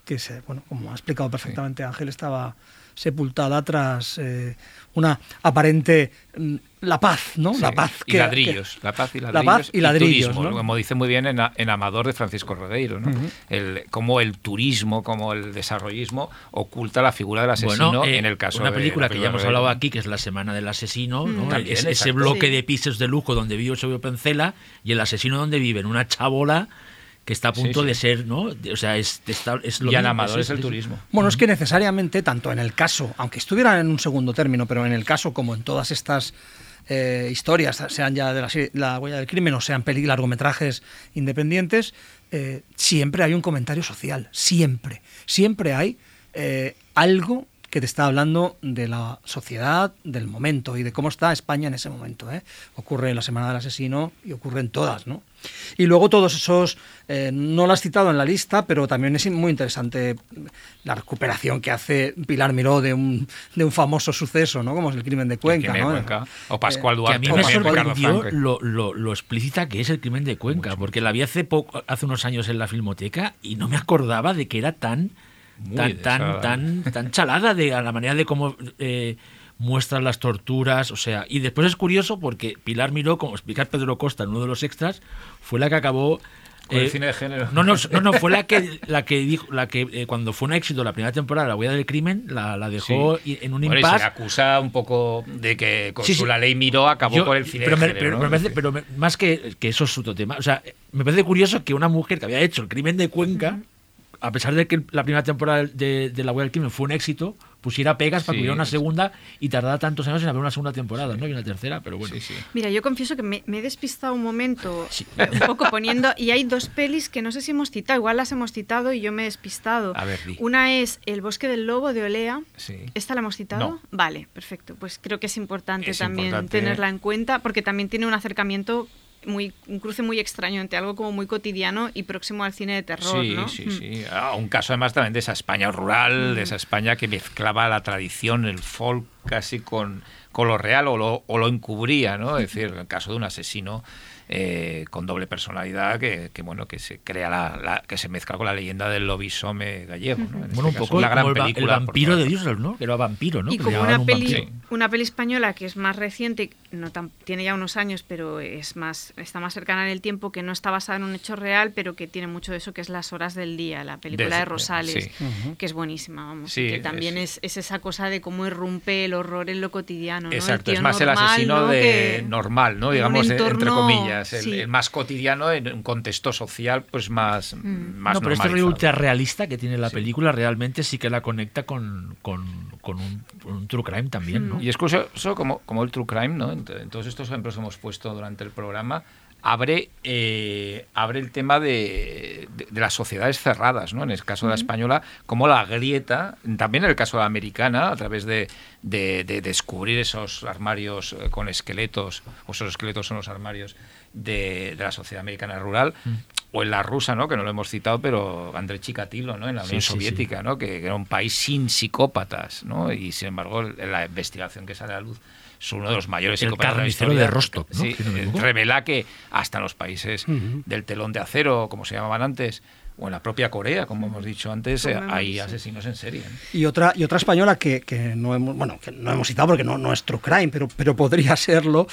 que se, bueno, como ha explicado perfectamente Ángel, estaba sepultada tras eh, una aparente mm, la paz, ¿no? Sí, La paz y que- ladrillos, que- la paz y La ladrillos. paz y ladrillos, turismo, ¿no? como dice muy bien en, en Amador de Francisco Rodeiro, ¿no? El, cómo el turismo, como el desarrollismo oculta la figura del asesino Bueno, eh, en el caso una de película la que ya película hemos hablado aquí, que es La Semana del Asesino, ¿no? Mm. También, Es- ese bloque Sí. de pisos de lujo donde vive Eusebio Pencela y el asesino donde vive en una chabola que está a punto sí. de ser, ¿no? O sea, es, está- es lo Y mismo, Amador es el es- turismo. Bueno, es que necesariamente, tanto en el caso, aunque estuviera en un segundo término, pero en el caso como en todas estas eh, historias, sean ya de la, huella del crimen o sean peli largometrajes independientes, eh, siempre hay un comentario social, siempre. Siempre hay eh, algo que te está hablando de la sociedad, del momento y de cómo está España en ese momento. ¿eh? Ocurre en la Semana del Asesino y ocurre en todas, ¿no? Y luego todos esos, eh, no lo has citado en la lista, pero también es muy interesante la recuperación que hace Pilar Miró de un, de un famoso suceso, ¿no? Como es el crimen de Cuenca, crimen de ¿no? Cuenca. O Pascual Eh, Duarte, que a mí me sorprendió lo, lo explícita que es el crimen de Cuenca, porque la vi hace poco, hace unos años en la filmoteca y no me acordaba de que era tan Muy tan tan desagradable. tan [LAUGHS] tan chalada de a la manera de cómo eh, muestran las torturas, o sea, y después es curioso porque Pilar Miró, como explica Pedro Costa en uno de los extras, fue la que acabó Con el eh, cine de género. No, no, no, no, fue la que [LAUGHS] la que dijo, la que eh, cuando fue un éxito la primera temporada, la huella del crimen, la, la dejó Sí. en un Bueno, y se impasse. le acusa un poco de que con Sí, su sí. la ley Miró acabó Yo- con el cine pero, de me, género, pero, ¿no? me parece- pero me- más que, que eso es otro tema. O sea, me parece curioso que una mujer que había hecho el crimen de Cuenca, a pesar de que la primera temporada de, de La Huella del Crimen fue un éxito, pusiera pegas para Sí, que hubiera una sí. segunda y tardara tantos años en haber una segunda temporada, ¿no? Y una tercera, pero bueno. Mira, yo confieso que me, me he despistado un momento, un poco poniendo, y hay dos pelis que no sé si hemos citado, igual las hemos citado y yo me he despistado. A ver, di. Una es El bosque del lobo de Olea. Sí. ¿Esta la hemos citado? No. Vale, perfecto. Pues creo que es importante Es también importante. tenerla en cuenta porque también tiene un acercamiento muy un cruce muy extraño entre algo como muy cotidiano y próximo al cine de terror, Sí, ¿no? sí, Mm. sí. Ah, un caso además también de esa España rural, de esa España que mezclaba la tradición, el folk casi con, con lo real o lo, o lo encubría, ¿no? Es decir, el caso de un asesino eh, con doble personalidad que, que, bueno que se crea la, la- que se mezcla con la leyenda del lobisome gallego, ¿no? Este Bueno, un caso, poco la gran como el, el película, por vampiro de. Düsseldorf, ¿no? Que era vampiro, ¿no? Y Que como una un peli, vampiro. una peli española que es más reciente, no tan- tiene ya unos años, pero es más, está más cercana en el tiempo, que no está basada en un hecho real, pero que tiene mucho de eso, que es Las Horas del Día, la película de Rosales, sí. Que es buenísima, vamos. Sí, que también es, es esa cosa de cómo irrumpe el horror en lo cotidiano. ¿no? El Exacto, tío es más el normal, asesino ¿no? de que- normal, ¿no? Digamos, entre entorno- el, sí. el más cotidiano en un contexto social, pues más, Mm. más no, pero este rollo ultra realista que tiene la película realmente sí que la conecta con, con, con un, un true crime también, ¿no? Y es curioso como, como el True Crime, ¿no? En, en todos estos ejemplos que hemos puesto durante el programa, abre, eh, abre el tema de, de- de las sociedades cerradas, ¿no? En el caso de la española, como la grieta, también en el caso de la americana, a través de, de- de descubrir esos armarios eh, con esqueletos, o esos esqueletos son los armarios de, de la sociedad americana rural, o en la rusa, ¿no? Que no lo hemos citado, pero André Chikatilo, ¿no? En la Sí, Unión sí, sí. Soviética, ¿no? Que, que era un país sin psicópatas, ¿no? Y sin embargo, en la investigación que sale a la luz es uno de los mayores El psicópatas carnicero de. Rostov, ¿no? Eh, revela que hasta los países del telón de acero, como se llamaban antes, o en la propia Corea, como hemos dicho antes, eh, hay asesinos en serie. ¿no? Y otra, y otra española que, que no hemos, bueno, que no hemos citado porque no, no es true crime, pero, pero podría [LAUGHS] serlo,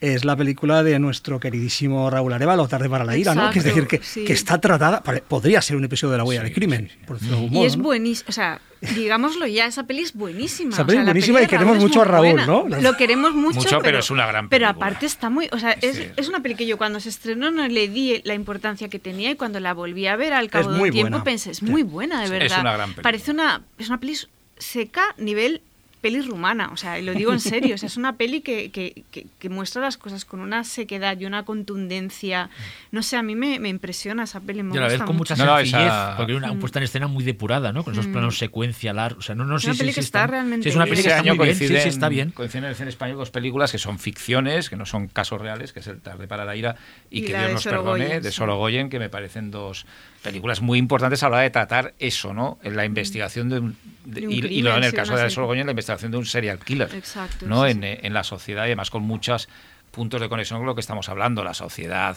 es la película de nuestro queridísimo Raúl Arevalo, Tarde para la ira, ¿no? Que es decir, que, Exacto, sí. que está tratada, podría ser un episodio de la huella del crimen, por decirlo de algún Y es ¿no? buenísima, o sea, digámoslo ya, esa peli es buenísima. Esa o peli sea, es la buenísima peli y queremos mucho a Raúl, buena. ¿no? Lo queremos mucho, Mucho, pero es una gran Pero película. aparte está muy, o sea, es, Sí. es una peli que yo cuando se estrenó no le di la importancia que tenía y cuando la volví a ver al cabo Es de muy un tiempo buena. pensé, es muy buena, de Es verdad. una gran película. Parece una, es una peli seca nivel peli rumana, o sea, lo digo en serio, o sea, es una peli que, que- que- que muestra las cosas con una sequedad y una contundencia. No sé, a mí me, me impresiona esa peli, me Y a la vez gusta con mucho. mucha No, no, sencillez, esa- porque una puesta en escena muy depurada, ¿no? Con esos Mm. planos secuencia largos. O sea, no, no, sí, Una sí, peli sí, que está realmente sí, es una peli que está muy bien, sí, sí, coinciden, está bien. coinciden en el cine español dos películas que son ficciones, que no son casos reales, que es El tarde para la ira y, Y que Dios nos perdone, de sí. Sorogoyen, que me parecen dos películas muy importantes a la hora de tratar eso, ¿no? En la investigación de un... de- De un y, y crimen, luego en el sí, caso de. Sorogoyen, la investigación de un serial killer. Exacto, ¿no? sí, en, sí. eh, en la sociedad y además con muchos puntos de conexión con lo que estamos hablando, la sociedad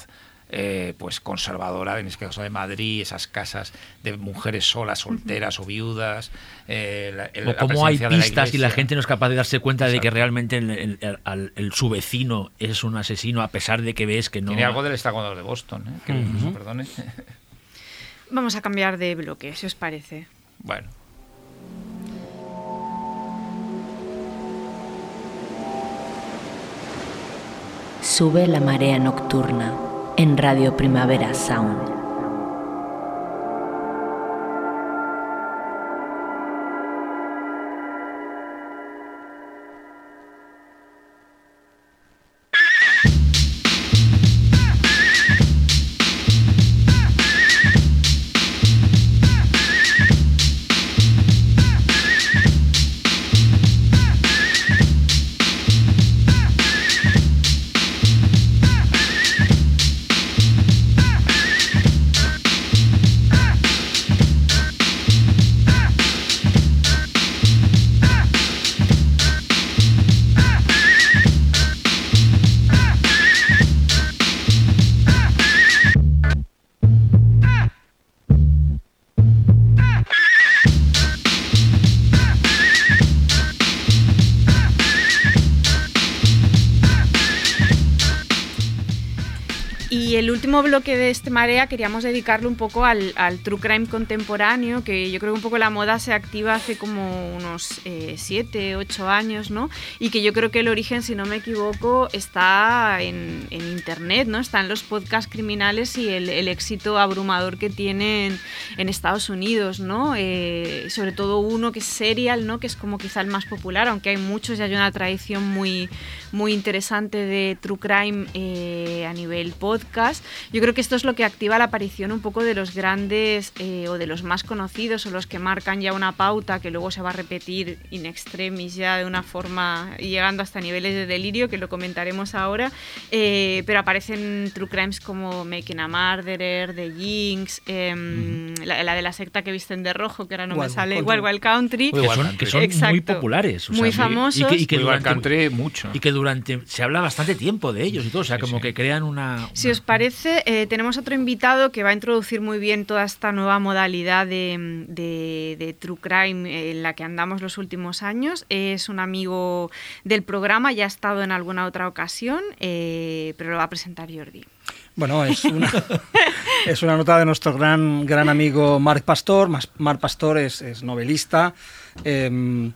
eh, pues conservadora, en este caso de Madrid, esas casas de mujeres solas, solteras o viudas, eh, la, el- O la cómo hay la pistas y la gente no es capaz de darse cuenta de que realmente el, el- el- al- el- su vecino es un asesino, a pesar de que ves que no. Tiene algo del estagodor de Boston, ¿eh? que perdone. [LAUGHS] Vamos a cambiar de bloque, si os parece. bueno, Sube la marea nocturna en Radio Primavera Sound. Último bloque de este Marea queríamos dedicarlo un poco al, true crime contemporáneo, que yo creo que un poco la moda se activa hace como unos 7, 8 años, ¿no? Y que yo creo que el origen, si no me equivoco, está en, internet, ¿no? Está en los podcasts criminales y el, el éxito abrumador que tienen en Estados Unidos, ¿no? Eh, sobre todo uno que es Serial, ¿no? Que es como quizá el más popular, aunque hay muchos y hay una tradición muy, muy interesante de true crime eh, a nivel podcast. Yo creo que esto es lo que activa la aparición un poco de los grandes eh, o de los más conocidos o los que marcan ya una pauta que luego se va a repetir in extremis ya de una forma llegando hasta niveles de delirio que lo comentaremos ahora. Eh, pero aparecen true crimes como Making a Murderer, The Jinx, em, la, la de la secta que visten de rojo, que ahora no me Wild sale, Wild Wild Country. que son, que son muy populares. o sea, Muy y- famosos. Y que, y que Wild durante, Country mucho. y que durante. Se habla bastante tiempo de ellos y todo. O sea, Sí, como sí. que crean una. Si os parece, eh, tenemos otro invitado que va a introducir muy bien toda esta nueva modalidad de, True Crime en la que andamos los últimos años. Es un amigo del programa, ya ha estado en alguna otra ocasión, eh, pero lo va a presentar Jordi. Bueno, es una, [LAUGHS] es una nota de nuestro gran, gran amigo Marc Pastor. Marc Pastor es, es novelista. em,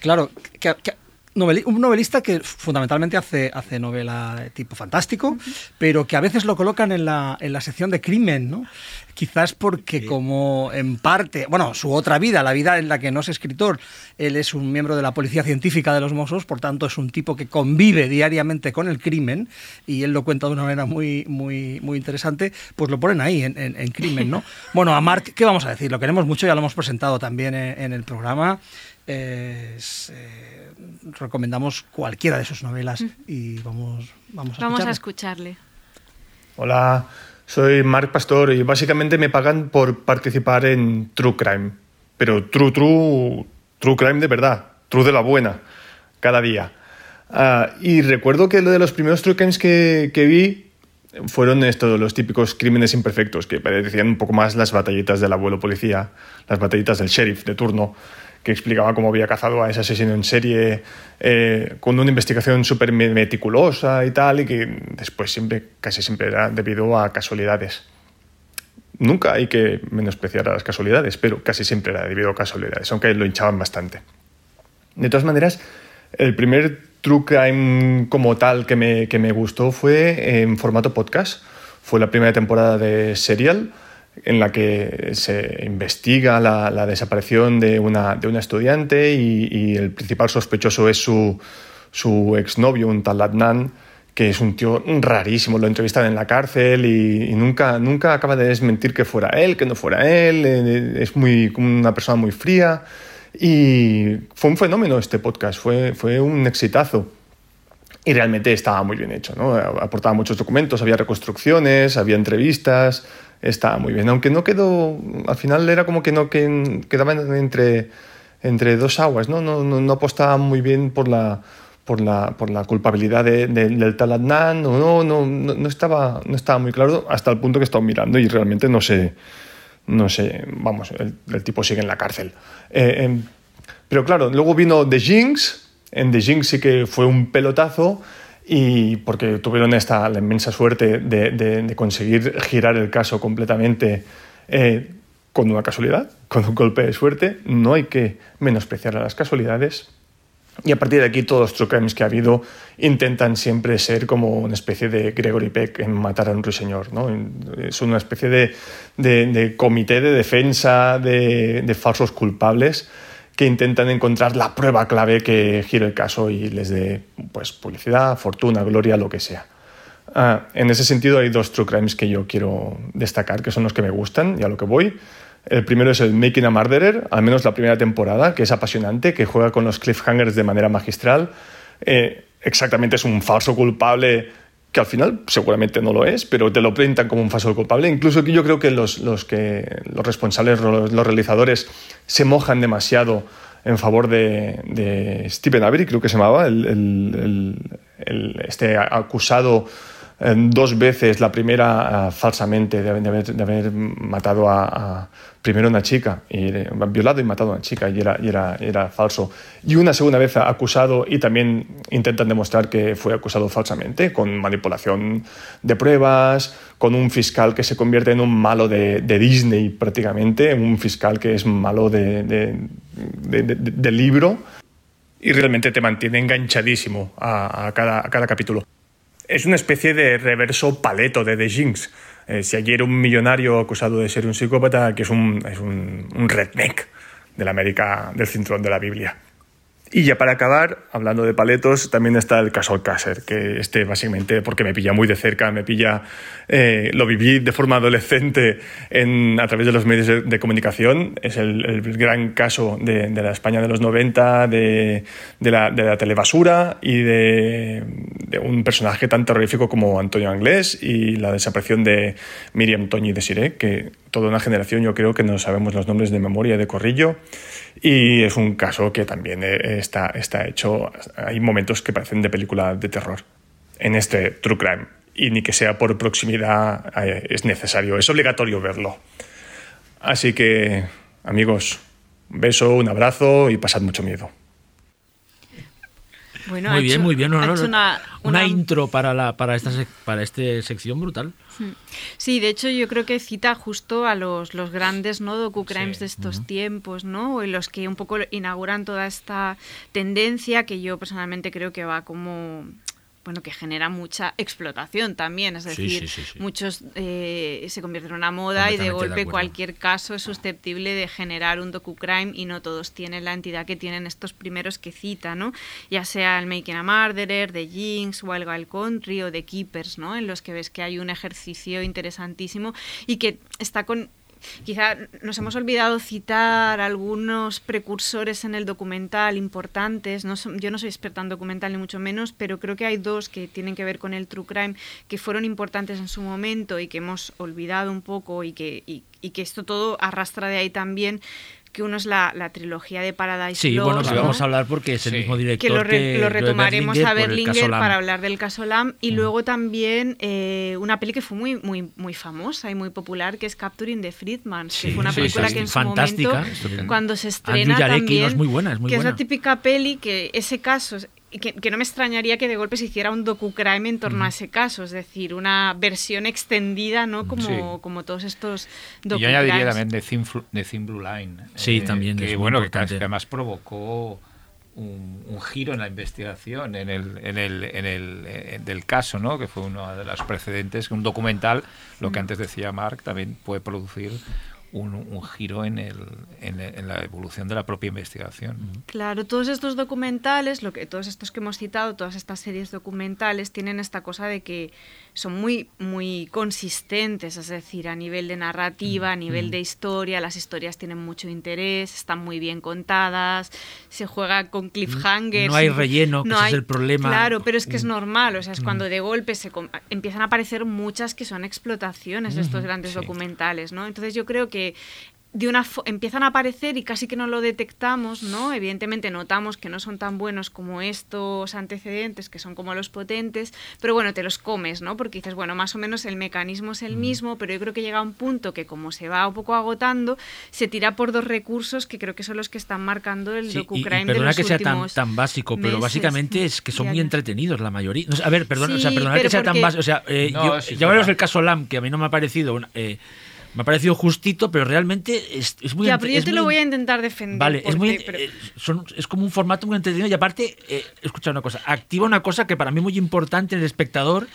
claro, que- que- noveli- un novelista que fundamentalmente hace, hace novela de tipo fantástico, pero que a veces lo colocan en la, en la sección de crimen, ¿no? Quizás porque como en parte, bueno, su otra vida, la vida en la que no es escritor, él es un miembro de la policía científica de los Mossos, por tanto es un tipo que convive diariamente con el crimen y él lo cuenta de una manera muy, muy, muy interesante, pues lo ponen ahí en, en- en crimen, ¿no? [LAUGHS] Bueno, a Marc, ¿qué vamos a decir? Lo queremos mucho, ya lo hemos presentado también en, en el programa. Es, eh, recomendamos cualquiera de sus novelas y vamos, vamos a Vamos a escucharla. escucharle. Hola, soy Marc Pastor y básicamente me pagan por participar en True Crime. Pero True, True, True Crime de verdad, True de la buena, cada día. Ah, y recuerdo que lo de los primeros True Crimes que, que vi fueron estos, los típicos crímenes imperfectos, que parecían un poco más las batallitas del abuelo policía, las batallitas del sheriff de turno, que explicaba cómo había cazado a ese asesino en serie eh, con una investigación súper me- meticulosa y tal, y que después siempre, casi siempre era debido a casualidades. Nunca hay que menospreciar a las casualidades, pero casi siempre era debido a casualidades, aunque lo hinchaban bastante. De todas maneras, el primer True Crime como tal que me, que me gustó fue en formato podcast. Fue la primera temporada de Serial, en la que se investiga la, la desaparición de una, de una estudiante y, y el principal sospechoso es su, su exnovio, un tal Adnan, que es un tío rarísimo, lo entrevistan en la cárcel y, y nunca, nunca acaba de desmentir que fuera él, que no fuera él, eh, es muy, una persona muy fría y fue un fenómeno este podcast, fue, fue un exitazo. Y realmente estaba muy bien hecho, ¿no? Aportaba muchos documentos, había reconstrucciones, había entrevistas, estaba muy bien. Aunque no quedó, al final era como que no que quedaba entre, entre dos aguas, ¿no? No, no, no muy bien por la, por la, por la culpabilidad de, de, del tal Adnan, no, no, no, no, estaba, no estaba muy claro hasta el punto que he estado mirando y realmente no sé, no sé, vamos, el, el tipo sigue en la cárcel. Eh, eh, pero claro, luego vino The Jinx, en The Jinx sí que fue un pelotazo y porque tuvieron esta la inmensa suerte de, de, de conseguir girar el caso completamente eh, con una casualidad, [LAUGHS] con un golpe de suerte. No hay que menospreciar a las casualidades. Y a partir de aquí todos los true crimes que ha habido intentan siempre ser como una especie de Gregory Peck en Matar a un ruiseñor. ¿no? Es una especie de, de, comité de defensa de, de falsos culpables que intentan encontrar la prueba clave que gire el caso y les dé pues, publicidad, fortuna, gloria, lo que sea. Uh, en ese sentido hay dos true crimes que yo quiero destacar, que son los que me gustan y a lo que voy. El primero es el Making a Murderer, al menos la primera temporada, que es apasionante, que juega con los cliffhangers de manera magistral. Eh, exactamente es un falso culpable que al final seguramente no lo es, pero te lo pintan como un falso culpable. Incluso yo creo que los, los, que, los responsables, los, realizadores, se mojan demasiado en favor de, de Stephen Avery, creo que se llamaba, el, el, este acusado dos veces, la primera uh, falsamente, de, haber, de, haber, matado a, a, primero una chica, y, violado y matado a una chica, y era, y era, era falso. Y una segunda vez acusado, y también intentan demostrar que fue acusado falsamente, con manipulación de pruebas, con un fiscal que se convierte en un malo de, de Disney prácticamente, un fiscal que es malo de, de libro, y realmente te mantiene enganchadísimo a, a, cada, a cada capítulo es una especie de reverso paleto de The Jinx. Eh, si ayer un millonario acusado de ser un psicópata, que es un, es un, un redneck de América del cinturón de la Biblia. Y ya para acabar, hablando de paletos, también está el caso Alcácer, que este básicamente, porque me pilla muy de cerca, me pilla, eh, lo viví de forma adolescente en, a través de los medios de, de comunicación, es el, el, gran caso de, de, la España de los 90, de, de, la, la telebasura y de, un personaje tan terrorífico como Antonio Anglés y la desaparición de Miriam Toñi de Siré, que toda una generación yo creo que no sabemos los nombres de memoria de Corrillo y es un caso que también está, está hecho, hay momentos que parecen de película de terror en este True Crime y ni que sea por proximidad eh, es necesario, es obligatorio verlo. Así que amigos, un beso, un abrazo y pasad mucho miedo. Bueno, muy bien, hecho, muy bien. No, no, no. Una, una... una, intro para, la, para, esta, para esta sección brutal. Sí, de hecho yo creo que cita justo a los, los grandes ¿no? docu-crimes sí. de estos uh -huh. tiempos, ¿no? En los que un poco inauguran toda esta tendencia que yo personalmente creo que va como bueno, que genera mucha explotación también, es decir, sí, sí, sí, muchos eh, se convierten en una moda y de golpe de cualquier caso es susceptible de generar un docu-crime y no todos tienen la entidad que tienen estos primeros que cita, ¿no? Ya sea el Making a Murderer, de Jinx, Wild Wild Country o de Keepers, ¿no? En los que ves que hay un ejercicio interesantísimo y que está con Quizá nos hemos olvidado citar algunos precursores en el documental importantes. No yo no soy experta en documental ni mucho menos, pero creo que hay dos que tienen que ver con el true crime que fueron importantes en su momento y que hemos olvidado un poco y que, y, y que esto todo arrastra de ahí también que uno es la, la trilogía de Paradise Sí, Lost, bueno, que ¿no? vamos a hablar porque es el sí. mismo director que lo, re, que lo retomaremos Berlinger a Berlinger para hablar del caso Lam y mm. luego también eh, una peli que fue muy muy muy famosa y muy popular que es Capturing the Friedman, sí, que fue una película que en su momento cuando se estrena también es muy buena, es muy que buena. es la típica peli que ese caso que, que, no me extrañaría que de golpe se hiciera un docu-crime en torno mm. a ese caso, es decir, una versión extendida, ¿no? Como, sí. como todos estos docu Yo añadiría también de Thin, de Thin Blue Line. Sí, eh, también. Que, bueno, que, que, además provocó un, un giro en la investigación en el, en el, en el eh, del caso, ¿no? que fue uno de los precedentes, un documental, lo que antes decía Mark, también puede producir un, un giro en, el, en, en la evolución de la propia investigación. Claro, todos estos documentales, lo que todos estos que hemos citado, todas estas series documentales tienen esta cosa de que son muy muy consistentes, es decir, a nivel de narrativa, a nivel de historia, las historias tienen mucho interés, están muy bien contadas, se juega con cliffhangers. No hay relleno, que ese es el problema. Claro, pero es que es Mm. normal, o sea, es Mm. cuando de golpe se com- empiezan a aparecer muchas que son explotaciones de estos grandes sí. documentales, ¿no? Entonces yo creo que de una empiezan a aparecer y casi que no lo detectamos, ¿no? Evidentemente notamos que no son tan buenos como estos antecedentes, que son como los potentes, pero bueno, te los comes, ¿no? Porque dices, bueno, más o menos el mecanismo es el mismo, pero yo creo que llega un punto que como se va un poco agotando, se tira por dos recursos que creo que son los que están marcando el Sí, y- y, docucrime de perdona los que sea tan, tan básico, pero meses. básicamente es que son Ya, muy entretenidos la mayoría. No a ver, perdona, o sea, Sí, perdona pero que sea tan básico. O sea, eh, No, yo- sí, ya veremos el caso Lam, que a mí no me ha parecido una- eh, me ha parecido justito, pero realmente es, es muy Ya, pero yo es te muy- lo voy a intentar defender. Vale, es, muy, pero- eh, son- es como un formato muy entretenido y aparte, eh, escucha una cosa, activa una cosa que para mí es muy importante en el espectador,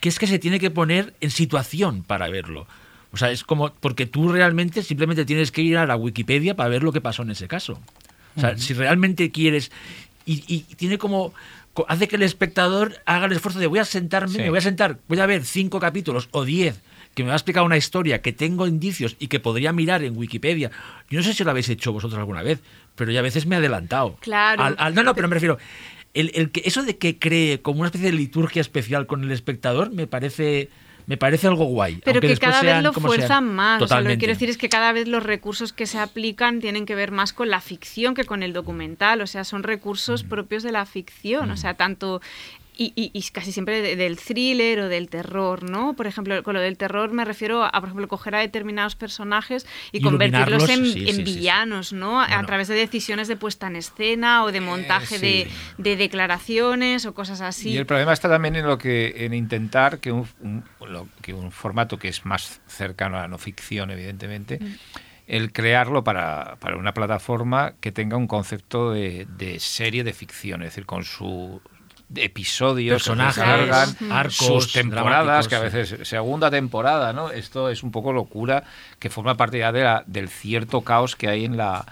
que es que se tiene que poner en situación para verlo. O sea, es como, porque tú realmente simplemente tienes que ir a la Wikipedia para ver lo que pasó en ese caso. O sea, si realmente quieres, y, y tiene como, co- hace que el espectador haga el esfuerzo de voy a sentarme, Sí. me voy a sentar, voy a ver cinco capítulos o diez que me va a explicar una historia que tengo indicios y que podría mirar en Wikipedia. Yo no sé si lo habéis hecho vosotros alguna vez, pero ya a veces me he adelantado. Claro. Al- al- no, no, pero me refiero. El, el que, eso de que cree como una especie de liturgia especial con el espectador me parece, me parece algo guay. Pero que cada vez lo sean. fuerzan más. O sea, lo que quiero decir es que cada vez los recursos que se aplican tienen que ver más con la ficción que con el documental. O sea, son recursos propios de la ficción. O sea, tanto. Y, y- y casi siempre de- del thriller o del terror, ¿no? Por ejemplo, con lo del terror me refiero a, por ejemplo, coger a determinados personajes y convertirlos en, sí, en sí, sí, sí. villanos, ¿no? A través de decisiones de puesta en escena o de montaje sí. de, de declaraciones o cosas así. Y el problema está también en lo que en intentar que un, un- lo- que un formato que es más cercano a la no ficción, evidentemente, Mm. el crearlo para, para una plataforma que tenga un concepto de, de serie de ficción, es decir, con su episodios Personajes, alargan, arcos sus temporadas, que a veces segunda temporada, ¿no? Esto es un poco locura que forma parte ya de la- del cierto caos que hay en la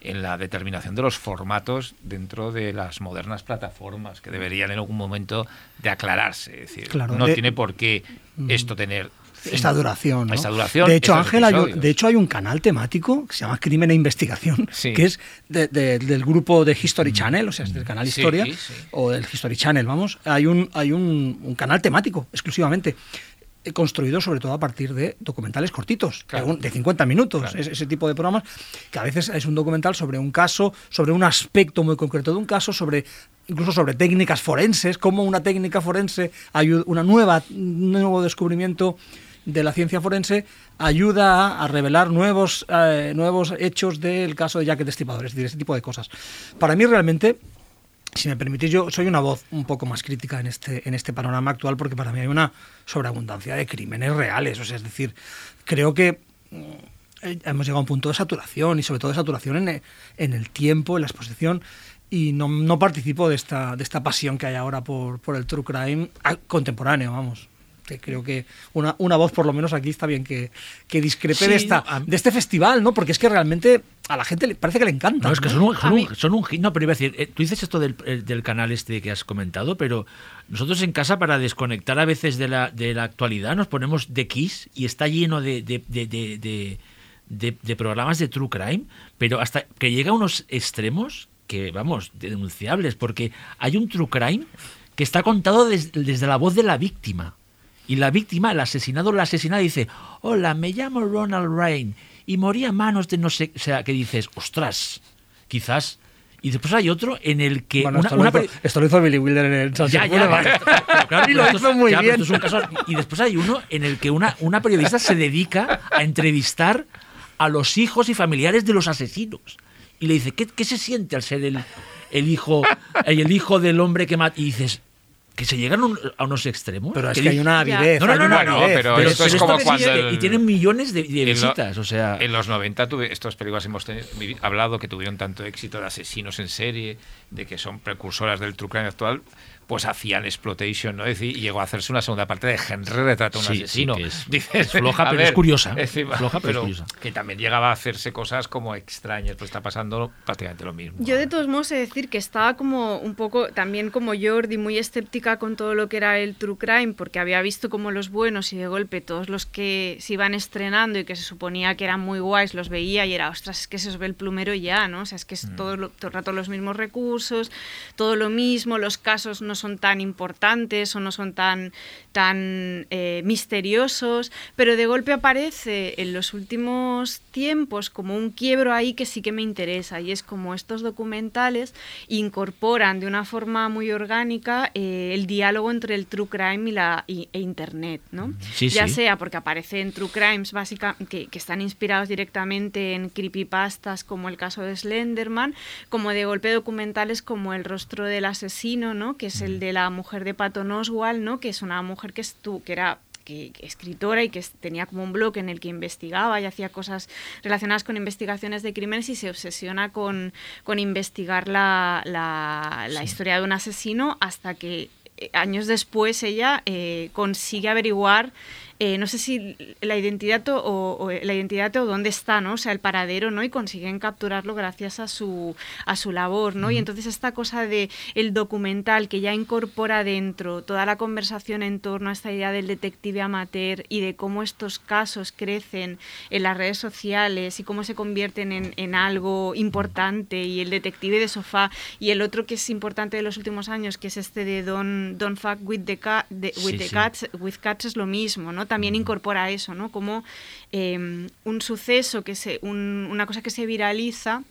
en la determinación de los formatos dentro de las modernas plataformas que deberían en algún momento de aclararse, es decir, Claro, no de- tiene por qué esto tener esta duración. ¿no? esta duración, De hecho, Ángel, hay un- episodios. de hecho hay un canal temático que se llama Crimen e Investigación, Sí. que es de- de- del grupo de History Channel, o sea, es del canal Historia, sí. o del History Channel, vamos. Hay un, hay un, un canal temático exclusivamente eh, construido sobre todo a partir de documentales cortitos, Claro. de un- de 50 minutos, es- ese tipo de programas, que a veces es un documental sobre un caso, sobre un aspecto muy concreto de un caso, sobre incluso sobre técnicas forenses, cómo una técnica forense ayuda, una nueva, un nuevo descubrimiento de la ciencia forense ayuda a, revelar nuevos, eh, nuevos hechos del caso de Jack el Destripador, es decir, ese tipo de cosas. Para mí realmente, si me permitís, yo soy una voz un poco más crítica en este, en este panorama actual porque para mí hay una sobreabundancia de crímenes reales, o sea, es decir, creo que mm, eh, hemos llegado a un punto de saturación y sobre todo de saturación en, en el tiempo, en la exposición y no, no participo de esta, de esta pasión que hay ahora por, por el true crime ah, contemporáneo, vamos. Que creo que una, una voz, por lo menos aquí, está bien que, que discrepe Sí, de, esta, no, de este festival, ¿no? Porque es que realmente a la gente le, parece que le encanta. No, es que son un, son un- son un hit. No, pero iba a decir, eh, tú dices esto del, eh, del canal este que has comentado, pero nosotros en casa para desconectar a veces de la, de la actualidad nos ponemos de Kiss y está lleno de, de, de- de- de- de- de programas de True Crime, pero hasta que llega a unos extremos que, vamos, denunciables, porque hay un True Crime que está contado des- desde la voz de la víctima. Y la víctima, el asesinado la asesinada dice, hola, me llamo Ronald Rain y morí a manos de no sé, o sea, que dices, ostras, quizás. Y después hay otro en el que Bueno, una- esto, una lo hizo, peri- esto lo hizo Billy Wilder en el ya, Sunset ya, ya, pero claro, y lo hizo muy ya, bien. caso- y después hay uno en el que una, una periodista se dedica a entrevistar a los hijos y familiares de los asesinos. Y le dice, ¿qué, qué se siente al ser el, el hijo el hijo del hombre que mata? Y dices, que se llegan un- a unos extremos. Pero es que que hay una avidez, No, no, no, pero Pero, esto es pero como cuando el- y tienen millones de, de En lo- visitas, o sea, En los 90 tuve, estas películas hemos teni- vivi- hablado que tuvieron tanto éxito de asesinos en serie, de que son precursoras del true crime actual, pues hacían exploitation, ¿no? Es decir, y llegó a hacerse una segunda parte de Henry retrata a un Sí, sí, asesino. que es- [LAUGHS] Dices, es floja, pero es curiosa. encima, Floja, pero es pero curiosa. que también llegaba a hacerse cosas como extrañas, pues está pasando prácticamente lo mismo. Yo de todos modos he de decir que estaba como un poco, también como Jordi, muy escéptica con todo lo que era el true crime, porque había visto como los buenos y de golpe todos los que se iban estrenando y que se suponía que eran muy guays los veía y era, ostras, es que se os ve el plumero ya, ¿no? O sea, es que es Mm. todo, lo- todo el rato los mismos recursos, todo lo mismo, los casos no son tan importantes o no son tan, tan eh, misteriosos, pero de golpe aparece en los últimos tiempos como un quiebro ahí que sí que me interesa y es como estos documentales incorporan de una forma muy orgánica eh, el diálogo entre el true crime y la y- e internet, ¿no? Sí, ya sí. sea porque aparecen true crimes básicamente que, que están inspirados directamente en creepypastas como el caso de Slenderman, como de golpe documentales como El rostro del asesino, ¿no? Que es el de la mujer de Patton Oswalt, ¿no? Que es una mujer que estu que era que, que escritora y que tenía como un blog en el que investigaba y hacía cosas relacionadas con investigaciones de crímenes y se obsesiona con, con investigar la, la- la historia de un asesino hasta que eh, años después ella eh, consigue averiguar eh, no sé si la identidad o, o- o la identidad o dónde está, ¿no? O sea, el paradero, ¿no? Y consiguen capturarlo gracias a su a su labor, ¿no? Y entonces esta cosa de el documental que ya incorpora dentro toda la conversación en torno a esta idea del detective amateur y de cómo estos casos crecen en las redes sociales y cómo se convierten en, en algo importante y el detective de sofá y el otro que es importante de los últimos años que es este de Don't, don't fuck with the, ca- de- with Sí, the sí. cats with cats es lo mismo, ¿no? También incorpora eso, ¿no? Como eh, un suceso, que se, un- una cosa que se viraliza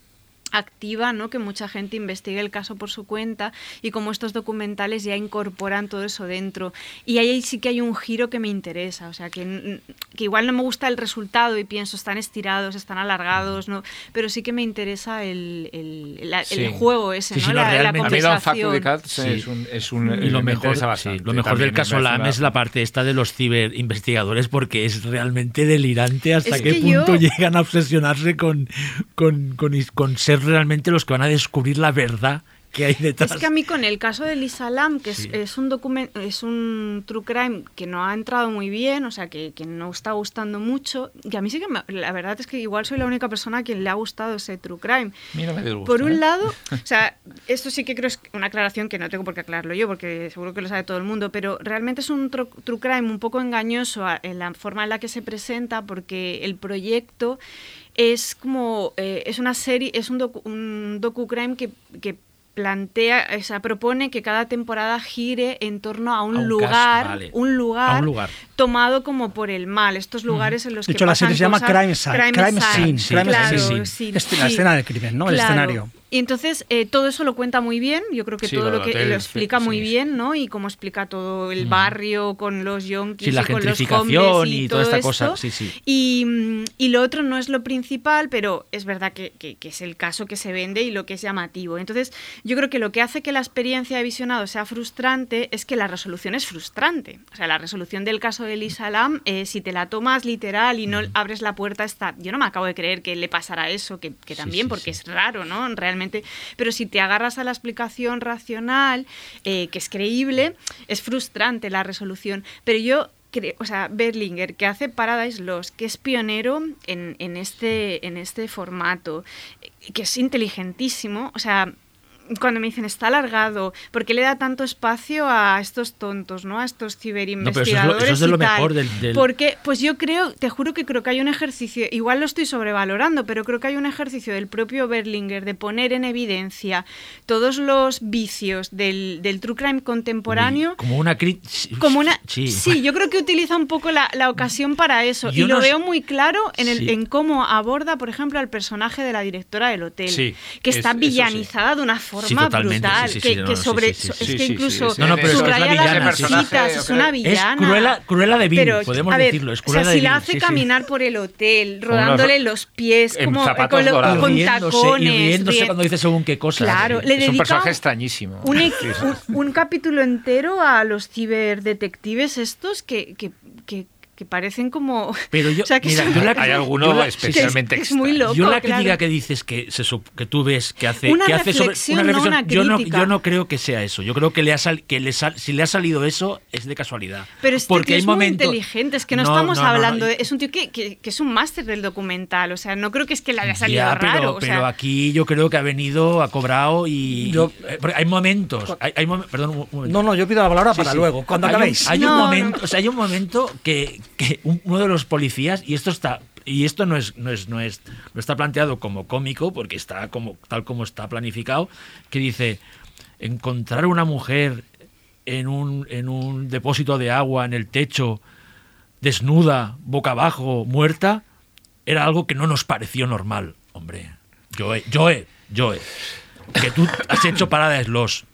activa, ¿no? Que mucha gente investigue el caso por su cuenta y como estos documentales ya incorporan todo eso dentro. Y ahí sí que hay un giro que me interesa, o sea, que, que igual no me gusta el resultado y pienso están estirados, están alargados, ¿no? Pero sí que me interesa el, el, la- el Sí. juego ese, Sí, ¿no? sí, no, la, la conversación. Cats Sí. es un, es un y lo me mejor, lo mejor También del caso LAM una- es la parte esta de los ciberinvestigadores porque es realmente delirante hasta Es qué punto yo- [LAUGHS] llegan a obsesionarse con, con, con, con ser realmente los que van a descubrir la verdad que hay detrás. Es que a mí con el caso de Lisa Lam, que Sí. es, es un document, es un true crime que no ha entrado muy bien, o sea, que, que no está gustando mucho, y a mí sí que me- la verdad es que igual soy la única persona a quien le ha gustado ese true crime. A mí no me disgusta, Por un ¿eh? lado, [LAUGHS] o sea, esto sí que creo es una aclaración que no tengo por qué aclararlo yo, porque seguro que lo sabe todo el mundo, pero realmente es un tru- true crime un poco engañoso a- en la forma en la que se presenta, porque el proyecto es como, eh, es una serie, es un, docu, un docu-crime que, que plantea, o sea, propone que cada temporada gire en torno a un, A un caso, lugar, vale. un lugar, A un lugar. tomado como por el mal, estos lugares en los De que hecho, la serie se llama cosas- Crime Scene, crime scene, Sí, crime claro, scene. sí, La escena del crimen, ¿no? El escenario. Y entonces eh, todo eso lo cuenta muy bien, yo creo que Sí, todo lo lo que hotel, lo explica muy sí. bien, ¿no? Y cómo explica todo el Mm. barrio con los yonkis Sí, la y con los hombres y y, toda esta cosa, esto. sí, sí. Y, mm, y lo otro no es lo principal, pero es verdad que, que- que es el caso que se vende y lo que es llamativo. Entonces, yo creo que lo que hace que la experiencia de visionado sea frustrante es que la resolución es frustrante. O sea, la resolución del caso de Lisa Lam, eh, si te la tomas literal y no Mm. abres la puerta, está. Yo no me acabo de creer que le pasara eso, que, que también, porque es raro, ¿no? Realmente. Pero si te agarras a la explicación racional, eh, que es creíble, es frustrante la resolución. Pero yo o sea, Berlinger, que hace Paradise Lost, que es pionero en, en este, en este formato, eh, que es inteligentísimo, o sea. Cuando me dicen está alargado, ¿por qué le da tanto espacio a estos tontos, ¿no? A estos No, pero eso es lo, ciberinvestigadores eso es de lo mejor del, del- Porque, pues yo creo, te juro que creo que hay un ejercicio, igual lo estoy sobrevalorando, pero creo que hay un ejercicio del propio Berlinger de poner en evidencia todos los vicios del, del true crime contemporáneo. como una Como una, sí. sí. yo creo que utiliza un poco la, la ocasión para eso. Yo y lo no veo muy claro en, el, Sí. en cómo aborda, por ejemplo, al personaje de la directora del hotel, Sí, que es- está villanizada de una forma totalmente, brutal. sí, sí, que, sí, no, que no, sí, sobre, sí, sí, so- sí, es que incluso sí, sí. No, no, pero es que es la subraya villana, las visitas, es una Es villana. Cruella, Cruella de Vil, Pero, podemos a ver, decirlo. Es o Cruella sea, de si la hace sí, sí. caminar por el hotel, rodándole los pies, como con, lo- dorados. con tacones. y cuando dice según qué cosas. Claro, le Es un personaje extrañísimo. un capítulo entero a los ciberdetectives estos que, que, parecen como... Pero yo, [LAUGHS] o sea, que mira, son- yo la- [LAUGHS] Hay alguno yo la- especialmente que es, que es muy loco, Yo la claro. crítica que dices que, se que tú ves que hace, Una que hace sobre reflexión, no una yo no crítica. yo no creo que sea eso. Yo creo que le ha sal- que le sal- si le ha salido eso es de casualidad. Pero este Porque tío es muy momentos- inteligente, es que no, No, estamos no, no, no. hablando de... Es un tío que, que- que es un máster del documental, o sea, no creo que es que le haya salido Ya, pero, raro. o pero aquí yo creo que ha venido, ha cobrado y. Yo- eh, hay momentos. Hay, hay momen- perdón, un, momento. No, no, yo pido la palabra Sí, para sí. luego, cuando Hay un- acabéis. Hay, un momento, o sea, hay un momento que, que un- uno de los policías, y esto está. Y esto no es, no es, no es, no está planteado como cómico, porque está como, tal como está planificado, que dice encontrar una mujer en un, en un depósito de agua en el techo, desnuda, boca abajo, muerta, era algo que no nos pareció normal. Hombre, Joe, Joe, Joe, que tú has hecho parada de los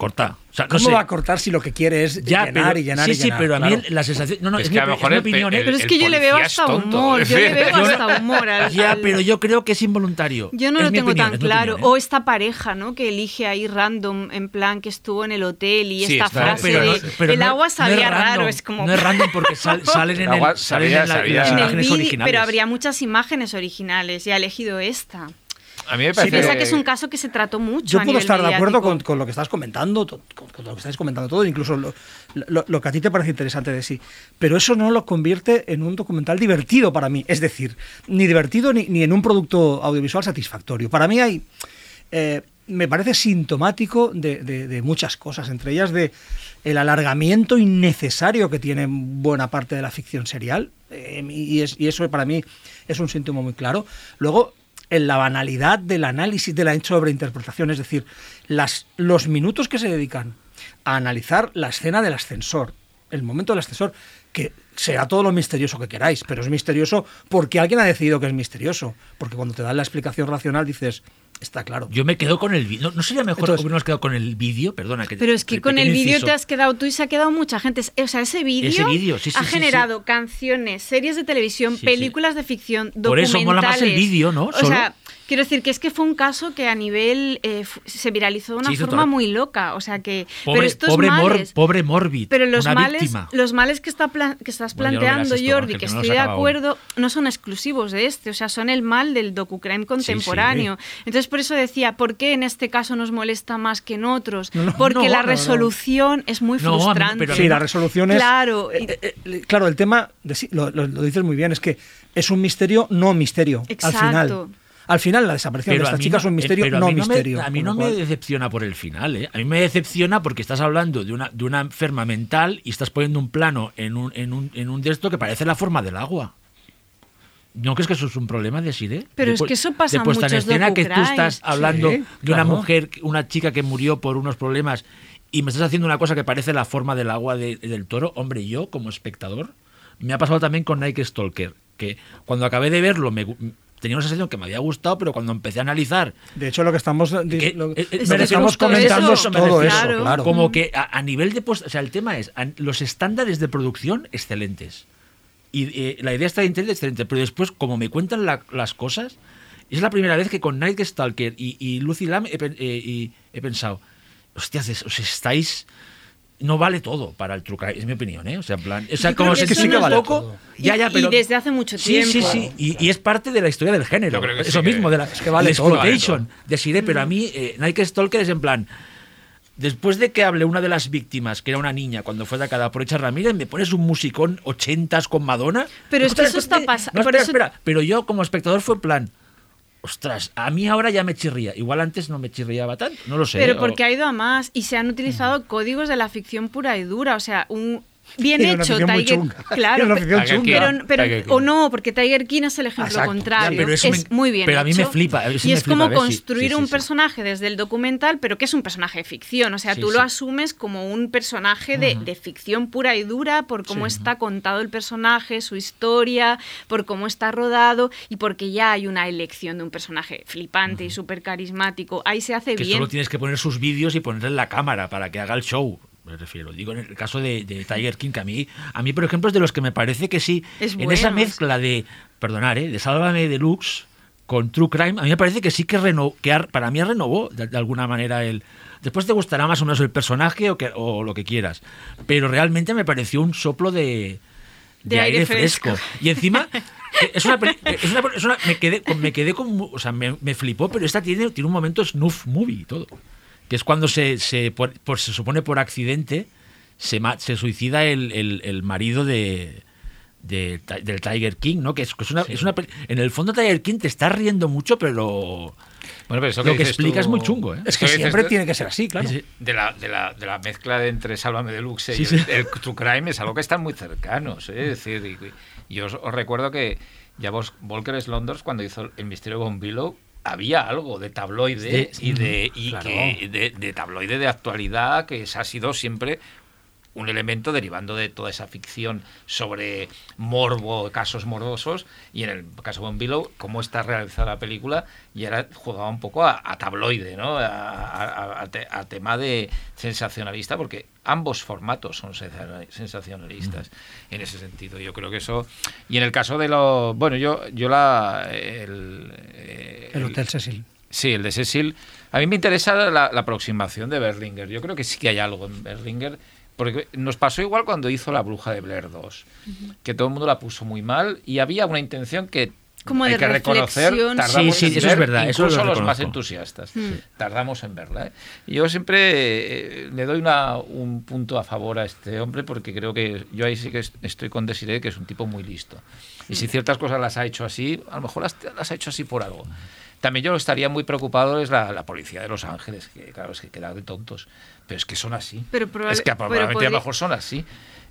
corta. O sea, no ¿Cómo sé. va a cortar si lo que quiere es Ya, llenar pero- y llenar sí, y sí, llenar? pero a mí claro. la sensación. No, no, Es es, que mi, a lo es mejor mi el- opinión, ¿eh? el- Pero es que yo le veo es hasta tonto. humor, yo le veo [LAUGHS] hasta humor. al- Ya, al- pero yo creo que es involuntario. Yo no Es lo tengo opinión, tan es claro. opinión, ¿eh? O esta pareja, ¿no? Que elige ahí random, en plan que estuvo en el hotel y Sí, esta está- frase pero no- de pero el agua no es sabía random, raro. Es como. No es random porque [LAUGHS] sal- salen en, El salen en, las imágenes vídeo, originales. pero habría muchas imágenes originales y ha elegido esta. A mí me Sí, parece. piensa que es un caso que se trató mucho. Yo a puedo nivel estar de acuerdo con, con lo que estás comentando, con, con lo que estáis comentando todo, incluso lo, lo- lo que a ti te parece interesante de sí. Pero eso no lo convierte en un documental divertido para mí. Es decir, ni divertido ni, ni en un producto audiovisual satisfactorio. Para mí hay. eh, me parece sintomático de, de- de muchas cosas, entre ellas de el alargamiento innecesario que tiene buena parte de la ficción serial, eh, y, es- y eso para mí es un síntoma muy claro. Luego, en la banalidad del análisis de la sobreinterpretación, es decir, las, los minutos que se dedican a analizar la escena del ascensor, el momento del ascensor, que será todo lo misterioso que queráis, pero es misterioso porque alguien ha decidido que es misterioso, porque cuando te dan la explicación racional dices, está claro. Yo me quedo con el vídeo. ¿No, no sería mejor Entonces- hubiéramos quedado con el vídeo? Perdona. Que, Pero es que con el vídeo te has quedado tú y se ha quedado mucha gente. O sea, ese vídeo sí, sí, ha sí, generado canciones, series de televisión, Sí, sí. películas de ficción, Por documentales. eso mola más el vídeo, ¿no? O Solo. sea, quiero decir que es que fue un caso que a nivel eh, se viralizó de una Sí, forma muy loca. O sea que. pero Pobre, estos pobre, mor- males. pobre Morbid. Pero los una males, víctima. los males que, está plan- que estás Bueno, planteando, esto, Jordi, que que no lo estoy de acuerdo, no son exclusivos de este, o sea, son el mal del docucrime contemporáneo. Entonces, por eso decía, ¿por qué en este caso nos molesta más que en otros? No, no, Porque no, la no, no. resolución es muy No, a mí- frustrante. pero Sí, la resolución es... Claro, y- Eh, eh, eh, claro, el tema, de sí, lo, lo- lo dices muy bien, es que es un misterio no misterio. Exacto. Al final. Al final la desaparición de a esta chica no- es un eh, misterio pero a no mí me- misterio. a mí no me decepciona por el final, ¿eh? A mí me decepciona porque estás hablando de una, de una enferma mental y estás poniendo un plano en un, en un, en un de esto que parece la forma del agua. ¿No crees que eso es un problema de Sire? Pero es que eso pasa de en puesta en muchos escena que tú estás hablando Sí, de una claro. mujer, una chica que murió por unos problemas y me estás haciendo una cosa que parece la forma del agua de- del toro. Hombre, yo como espectador me ha pasado también con Nike Stalker, que cuando acabé de verlo me tenía una sensación que me había gustado, pero cuando empecé a analizar De hecho, lo que estamos, que, lo- eh, eh, Es que estamos comentando eso, todo eso, Claro. claro. Como que a, a nivel de... post- O sea, el tema es, a- los estándares de producción, excelentes. Y eh, la idea está de internet, excelente. Pero después, como me cuentan la- las cosas, es la primera vez que con Night Stalker y, y Lucy Lam he, eh, y he pensado, hostias, os estáis... No vale todo para el truco, es mi opinión, ¿eh? O sea, en plan... O sea, como que se es- poco... Ya, ya, y desde hace mucho Sí, tiempo. sí, sí. Y, y es parte de la historia del género. Yo creo que sí Eso que- mismo, de la es que vale vale exploitation de Sire, pero a mí eh, Nike Stalker es en plan. Después de que hable una de las víctimas, que era una niña, cuando fue atacada por Richard Ramírez, me pones un musicón ochentas con Madonna. Pero es que eso está eh, pasa- No, espera, eso- espera. Pero yo como espectador fue en plan. Ostras, a mí ahora ya me chirría. Igual antes no me chirriaba tanto. No lo sé. Pero o- porque ha ido a más y se han utilizado códigos de la ficción pura y dura. O sea, un, Bien hecho, Tiger. [LAUGHS] Claro, una pero, afición chunga. pero- pero- Tiger King. o no, porque Tiger King es el ejemplo Exacto. contrario. Ya, pero eso es me- muy bien pero a mí me flipa, y me es flipa como construir sí, sí, un sí. personaje desde el documental, pero que es un personaje de ficción. O sea, Sí, tú lo asumes como un personaje de, de ficción pura y dura por cómo está contado el personaje, su historia, por cómo está rodado y porque ya hay una elección de un personaje flipante y súper carismático. Ahí se hace que bien. solo tienes que poner sus vídeos y ponerle la cámara para que haga el show. Me refiero, digo en el caso de, de Tiger King, que a mí, a mí, por ejemplo, es de los que me parece que sí, Es en esa mezcla de, perdonar, ¿eh? de Sálvame Deluxe con True Crime, a mí me parece que sí que, reno, que para mí renovó de, de alguna manera el... Después te gustará más o menos el personaje o, que, o lo que quieras, pero realmente me pareció un soplo de, de, De aire, aire fresco. fresco. Y encima, es una, es una- es una- me quedé, me quedé con, o sea, me, me flipó, pero esta tiene, tiene un momento snuff movie y todo, que es cuando se, se, por- por- se supone por accidente se, se suicida el, el- el marido de, de del Tiger King, ¿no? Que es, que es una, es una peli- en el fondo Tiger King te está riendo mucho, pero Bueno, pero eso lo que explica tú- es muy chungo, ¿eh? Es que siempre tiene que ser así, claro. De la, de, la, de la mezcla de entre Sálvame Deluxe Sí, y sí. el, el True Crime es algo que están muy cercanos. ¿eh? Es decir, y, y os, os recuerdo que ya vos, Volker Slonders, cuando hizo El misterio de Von Billow, había algo de tabloide Sí, y, de, y claro. que, de, de tabloide de actualidad que esa ha sido siempre un elemento derivando de toda esa ficción sobre morbo, casos morbosos, y en el caso de Von Billow, cómo está realizada la película, y ahora jugaba un poco a, a tabloide, ¿no? A, a- a te- a tema de sensacionalista, porque ambos formatos son sensa- sensacionalistas en ese sentido. Yo creo que eso... Y en el caso de lo... Bueno, yo, yo la... El, eh, El Hotel Cecil. Sí, el de Cecil. A mí me interesa la, la aproximación de Berlinger. Yo creo que sí que hay algo en Berlinger. Porque nos pasó igual cuando hizo La Bruja de Blair 2, que todo el mundo la puso muy mal y había una intención que Como hay de que reconocer. Tardamos Sí, sí, en eso es ver, eso Incluso lo los más entusiastas. Mm. Tardamos en verla. ¿eh? Y yo siempre eh, le doy una, un punto a favor a este hombre porque creo que yo ahí sí que est- estoy con Desiree, que es un tipo muy listo. Y si ciertas cosas las ha hecho así, a lo mejor las, las ha hecho así por algo. También yo estaría muy preocupado es la, la policía de Los Ángeles, que claro, es que quedan de tontos, pero es que son así. Pero es que pero probablemente a lo mejor son así.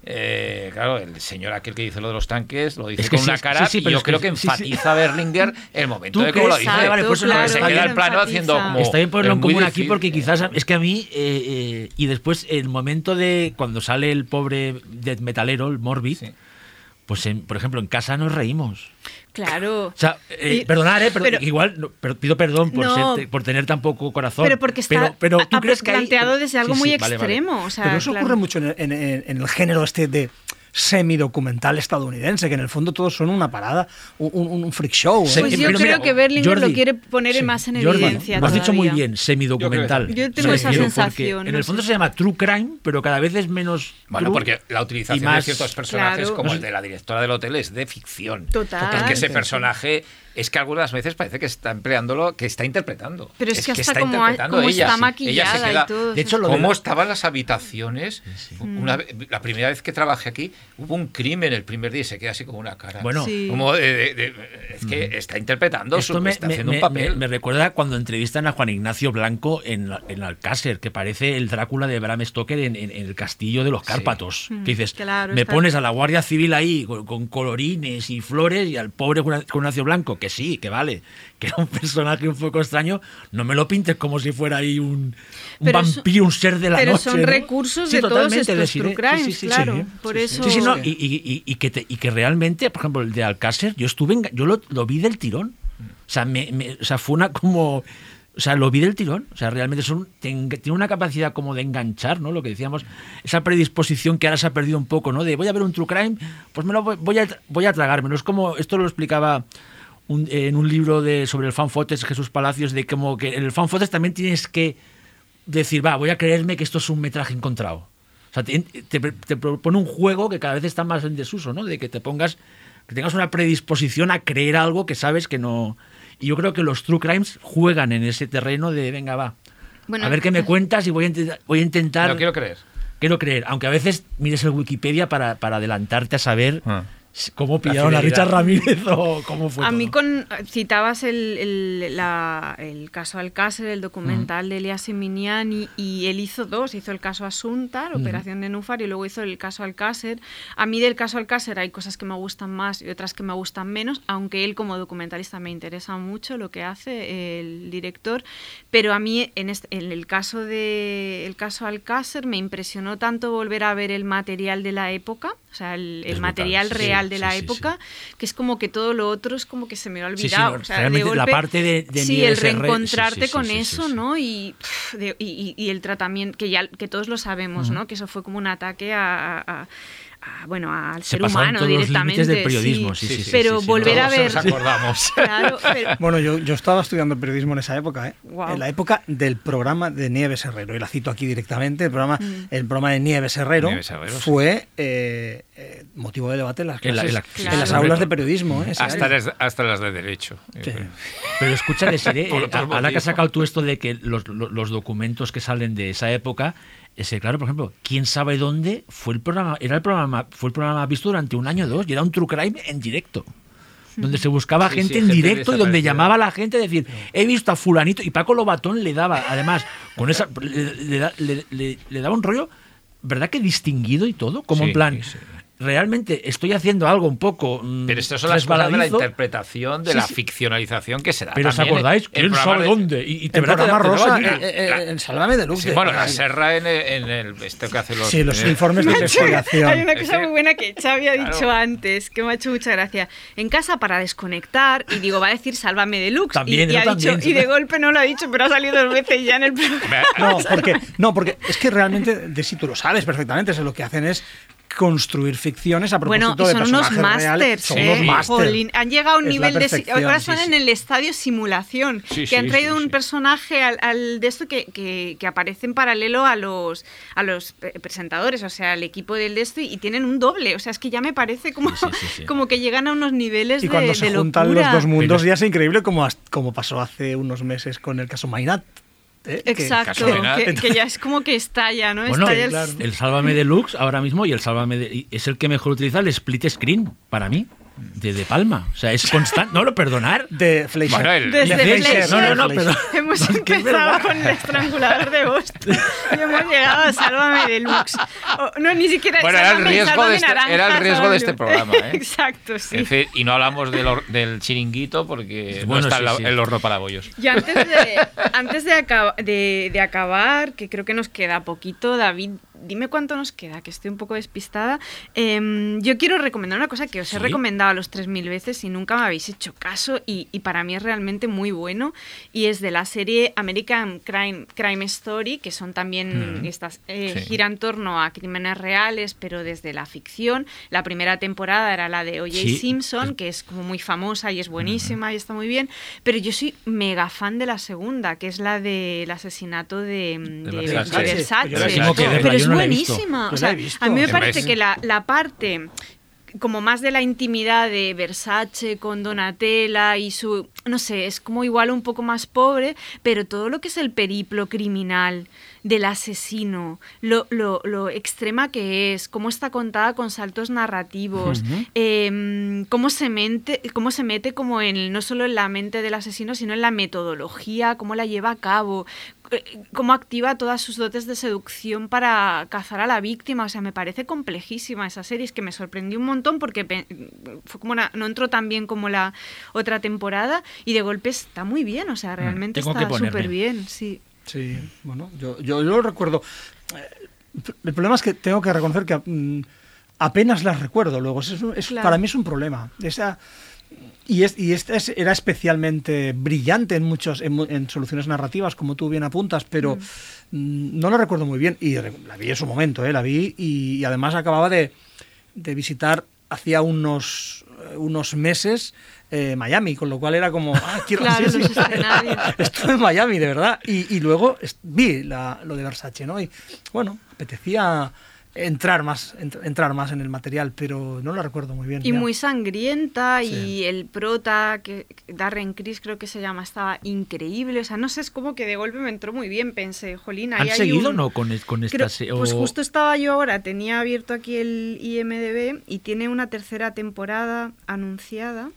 Eh, claro, el señor aquel que dice lo de los tanques lo dice Es que con sí, una sí, cara sí, y pero yo que creo que sí, sí. enfatiza Berlinger el momento ¿Tú de cómo lo dice. Vale, pues se está queda bien. el plano haciendo enfatiza. como... Está bien ponerlo en común aquí porque quizás es que a mí eh, eh, y después el momento de cuando sale el pobre death metalero, el Morbid, Sí. pues en- por ejemplo en casa nos reímos. Claro. O sea, eh, Y- perdonar, eh, pero, pero- igual no, pero pido perdón por, No. ser- por tener tan poco corazón. Pero porque está pero, pero ¿tú a- crees que hay- planteado desde algo Sí, muy sí, vale, vale. extremo. O sea, Pero eso claro. ocurre mucho en el género este de semidocumental estadounidense, que en el fondo todos son una parada, un, un- un freak show. ¿eh? Pues yo pero creo mira, que Berlinger Jordi, lo quiere poner Sí. más en Jordi, evidencia. Lo has dicho muy bien, semidocumental. Yo tengo Me esa sensación, porque En el fondo se llama True Crime, pero cada vez es menos. Bueno, true porque la utilización más- de ciertos personajes, Claro. como No el de la directora del hotel, es de ficción. Total. Es que ese Sí. personaje es que algunas veces parece que está empleándolo, que está interpretando. Pero es que hasta está como, interpretando como ella. está Ella se queda- y todo. De hecho, lo de ¿Cómo la- estaban las habitaciones? Una ve- la primera vez que trabajé aquí hubo un crimen el primer día y se queda así como una cara. Bueno, Sí. Como de- de- de- es que está interpretando, Esto su, me, está me- haciendo me- un papel. me- me recuerda cuando entrevistan a Juan Ignacio Blanco en, la- en Alcácer, que parece el Drácula de Bram Stoker en, en- en el castillo de los Cárpatos. Mm, Que dices, claro, me pones a la Guardia Civil ahí con, con colorines y flores y al pobre Juan Ignacio Blanco, que sí, que vale, que era un personaje un poco extraño, no me lo pintes como si fuera ahí un, un Pero son- vampiro, un ser de la pero noche. son ¿no? recursos Sí, de todos estos true crimes, Sí, sí, claro. Por Sí, eso. Sí, sí, no, y, y- y- que te- y que realmente, por ejemplo, el de Alcácer, yo estuve, enga- yo lo, lo vi del tirón. O sea, me, me- o sea, fue una como, o sea, lo vi del tirón. O sea, realmente son, tiene una capacidad como de enganchar, ¿no? Lo que decíamos, esa predisposición que ahora se ha perdido un poco, ¿no? De voy a ver un true crime, pues me lo voy, voy a, voy a tragármelo. Es como, esto lo explicaba un- en un libro de, sobre el fan footage Jesús Palacios, de como que en el fan footage también tienes que decir, va, voy a creerme que esto es un metraje encontrado. O sea, te, te- te propone un juego que cada vez está más en desuso, ¿no? De que te pongas, que tengas una predisposición a creer algo que sabes que no. Y yo creo que los true crimes juegan en ese terreno de, venga, va. Bueno, a ver qué me cuentas y voy a, intentar- voy a intentar. No quiero creer. Quiero creer, aunque a veces mires el Wikipedia para, para adelantarte a saber Ah. ¿Cómo pillaron a. Richard Ramírez o cómo fue A todo? mí con citabas el, el- la- el caso Alcácer, el documental de Elias Eminiani, y él hizo dos, hizo el caso Asunta, la Ujú. operación de Nufar, y luego hizo el caso Alcácer. A mí del caso Alcácer hay cosas que me gustan más y otras que me gustan menos, aunque él como documentalista me interesa mucho lo que hace el director, pero a mí en, este- en el caso de el caso Alcácer me impresionó tanto volver a ver el material de la época, o sea, el, material sí, real de la sí, sí. época, que es como que todo lo otro es como que se me ha olvidado. no, o sea, de realmente la golpe- parte de- de sí, el reencontrarte con eso. ¿no? Y, pff, de- y, y- y el tratamiento, que ya que todos lo sabemos. ¿no? Que eso fue como un ataque a, a- a- bueno, al Se ser humano todos los directamente. límites del periodismo, sí, sí, sí, Pero sí, sí, volver todos a ver. Nos acordamos. [LAUGHS] Claro, pero- [LAUGHS] Bueno, yo, yo estaba estudiando periodismo en esa época, ¿eh? Guau. en la época del programa de Nieves Herrero, y la cito aquí directamente, el programa, Mm. el programa de Nieves Herrero, Nieves Herrero, fue eh, eh, motivo de debate en las, En la- clases- en la- en Claro. las aulas de periodismo. ¿eh? Hasta las, hasta las de derecho. Sí. Pero escucha, Desiree, [LAUGHS] eh, ahora que has sacado tú esto de que los, los- los documentos que salen de esa época, ese, claro, por ejemplo, quién sabe dónde fue el programa, era el programa, fue el programa más visto durante un año o dos, y era un true crime en directo. Donde se buscaba Sí, gente sí, en gente directo y donde llamaba a la gente a decir, he visto a fulanito, y Paco Lobatón le daba, además, con esa le, le da- le- le- le daba un rollo, ¿verdad que distinguido y todo? Como Sí, en plan, sí. Realmente estoy haciendo algo un poco. mm, Pero estas son las cosas de la interpretación, de Sí, la sí. ficcionalización que se da. Pero ¿os acordáis? ¿Quién sabe de- dónde? Y, y te El verá- Rosa, en Sálvame Deluxe. Sí, bueno, la. Serra en, en el este que hace los, Sí, los el- informes de investigación. Hay una cosa muy buena que Xavi ha dicho Claro. antes, que me ha hecho mucha gracia. En casa para desconectar, y digo, va a decir sálvame deluxe. También, y, y ha dicho, también. y de golpe no lo ha dicho, pero ha salido dos veces ya en el [LAUGHS] programa. No, porque, no, porque es que realmente, de si tú lo sabes perfectamente, es lo que hacen es construir ficciones a Bueno, propósito y de son unos personajes reales. masters, Son ¿eh? unos masters. Han llegado a un Es nivel de... Ahora sí. en el estadio simulación, Sí, que han sí, traído sí, un sí. personaje al, al de esto que, que, que aparece en paralelo a los, a los pre- presentadores, o sea, al equipo del de esto, y tienen un doble. O sea, es que ya me parece como, Sí, sí, sí. [LAUGHS] como que llegan a unos niveles Y de, cuando se de juntan locura. los dos mundos Pero- ya es increíble como, como pasó hace unos meses con el caso Mainat. ¿Eh? Que- Exacto, que, que ya [LAUGHS] es como que estalla, ¿no? Bueno, Estalla el- claro. el Sálvame Deluxe ahora mismo y el Sálvame de- y es el que mejor utiliza el split screen para mí de De Palma. O sea, es constante. No lo perdonar. De Fleischer. Bueno, el- Desde De Fleischer, Fleischer. No, no, no, Hemos [LAUGHS] empezado con el estrangulador de Boston y hemos llegado a Sálvame Deluxe. O- no, ni siquiera Bueno, era el Sálvame- riesgo de este- naranja, era el riesgo de este programa, ¿eh? [LAUGHS] Exacto, sí. En fin, y no hablamos del, hor- del chiringuito porque Bueno, no está sí, la- sí. el horno para bollos. Y antes de, antes de, acaba- de- de acabar, que creo que nos queda poquito, David, dime cuánto nos queda, que estoy un poco despistada. Em, yo quiero recomendar una cosa que os he Sí. recomendado a los 3.000 veces y nunca me habéis hecho caso y, y para mí es realmente muy bueno y es de la serie American Crime, Crime Story, que son también Mm. estas, eh, Sí. gira en torno a crímenes reales, pero desde la ficción. La primera temporada era la de O.J. Sí. Simpson, que es como muy famosa y es buenísima y está muy bien, pero yo soy mega fan de la segunda, que es la del asesinato de, de, de Versace. He Pero es no buenísima. O sea, a mí me parece que la, la parte como más de la intimidad de Versace con Donatella y su, no sé, es como igual un poco más pobre, pero todo lo que es el periplo criminal del asesino, lo, lo, lo extrema que es, cómo está contada con saltos narrativos, em, cómo, se mente, cómo se mete como en, no solo en la mente del asesino, sino en la metodología, cómo la lleva a cabo, cómo activa todas sus dotes de seducción para cazar a la víctima. O sea, me parece complejísima esa serie. Es que me sorprendió un montón porque fue como una- no entró tan bien como la otra temporada y de golpe está muy bien. O sea, realmente tengo que está súper bien. Sí. Sí, bueno, yo, yo, yo lo recuerdo. Eh, El problema es que tengo que reconocer que mm, apenas las recuerdo luego. Es, es- Claro. Para mí es un problema. Esa, y, es, y esta es- era especialmente brillante en muchos en, en soluciones narrativas, como tú bien apuntas, pero mm, no la recuerdo muy bien. Y la vi en su momento, ¿eh? la vi y, y además acababa de, de visitar hacía unos, eh, unos meses eh, Miami, con lo cual era como, ah, quiero [LAUGHS] Claro, sí, sí. Estuve en Miami, de verdad. Y, y luego vi la- lo de Versace, ¿no? Y bueno, apetecía entrar más, ent- entrar más en el material, pero no lo recuerdo muy bien. Y ya. muy sangrienta Sí. y el prota, que Darren Criss creo que se llama, estaba increíble. O sea, no sé, es como que de golpe me entró muy bien. Pensé, jolín, ahí ¿Han hay seguido o un- no con, es- con esta Creo- se- Pues justo estaba yo ahora, tenía abierto aquí el IMDB y tiene una tercera temporada anunciada,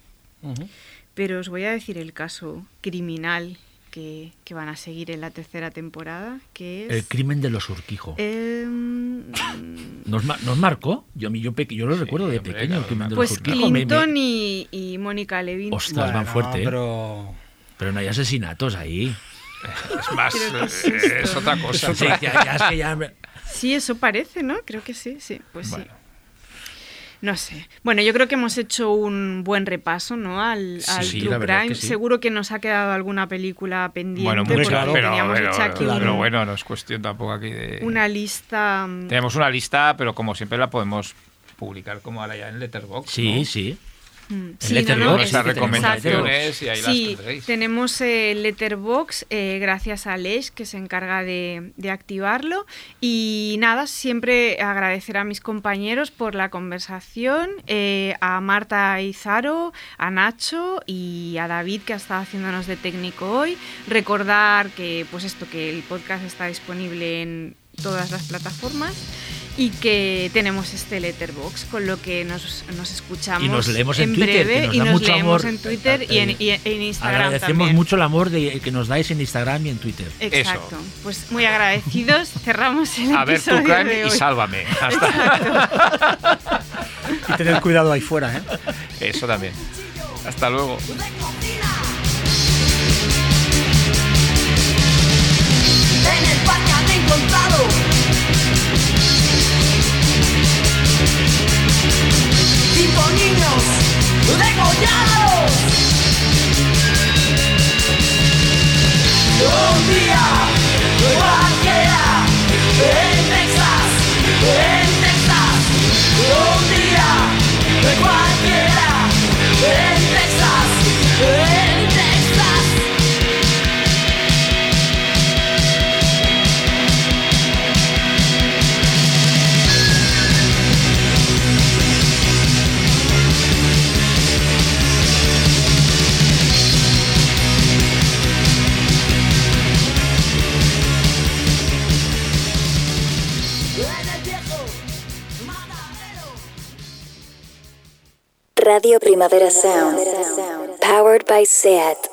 pero os voy a decir el caso criminal que, que van a seguir en la tercera temporada, que es... El crimen de los Urquijo. em, ¿Nos, nos marcó? Yo, yo, yo lo recuerdo de pequeño, el crimen de pues los Urquijo. me- me- Clinton y, y Mónica Levin. Ostras, van Bueno, fuerte. ¿eh? pero- Pero no hay asesinatos ahí. Es más, es eh, esto. es otra cosa. Sí, ya- ya es que ya me- Sí, eso parece, ¿no? Creo que sí, sí, pues sí. No sé. Bueno, yo creo que hemos hecho un buen repaso, ¿no? Al, Sí, al sí, True la verdad Crime. que sí. Seguro que nos ha quedado alguna película pendiente Bueno, porque muchas, pero, pero- aquí pero un- bueno, no es cuestión tampoco aquí de... una lista. mm, Tenemos una lista, pero como siempre la podemos publicar como ahora ya en Letterboxd. Sí, ¿no? sí. Mm, sí, Letterboxd, no, recomendaciones y ahí sí, las tenemos eh, Letterbox eh, gracias a Lesh que se encarga de, de activarlo. Y nada, siempre agradecer a mis compañeros por la conversación, eh, a Marta Izaro, a Nacho y a David que ha estado haciéndonos de técnico hoy. Recordar que pues esto que el podcast está disponible en todas las plataformas y que tenemos este letterbox con lo que nos, nos escuchamos Y nos leemos en Twitter, breve que nos y da nos mucho leemos amor. en Twitter y en, y en Instagram Agradecemos también. mucho el amor de, que nos dais en Instagram y en Twitter. Exacto. Pues muy agradecidos. [LAUGHS] Cerramos el A ver tu episodio crime de y sálvame. [LAUGHS] Hasta- [LAUGHS] Y tened cuidado ahí fuera, ¿eh? Eso también. Hasta luego. En el parque han encontrado cinco niños degollados. Un día cualquiera en Texas, en Texas. Un día cualquiera en Texas, en Texas. Radio Primavera Sound. Powered by SEAT.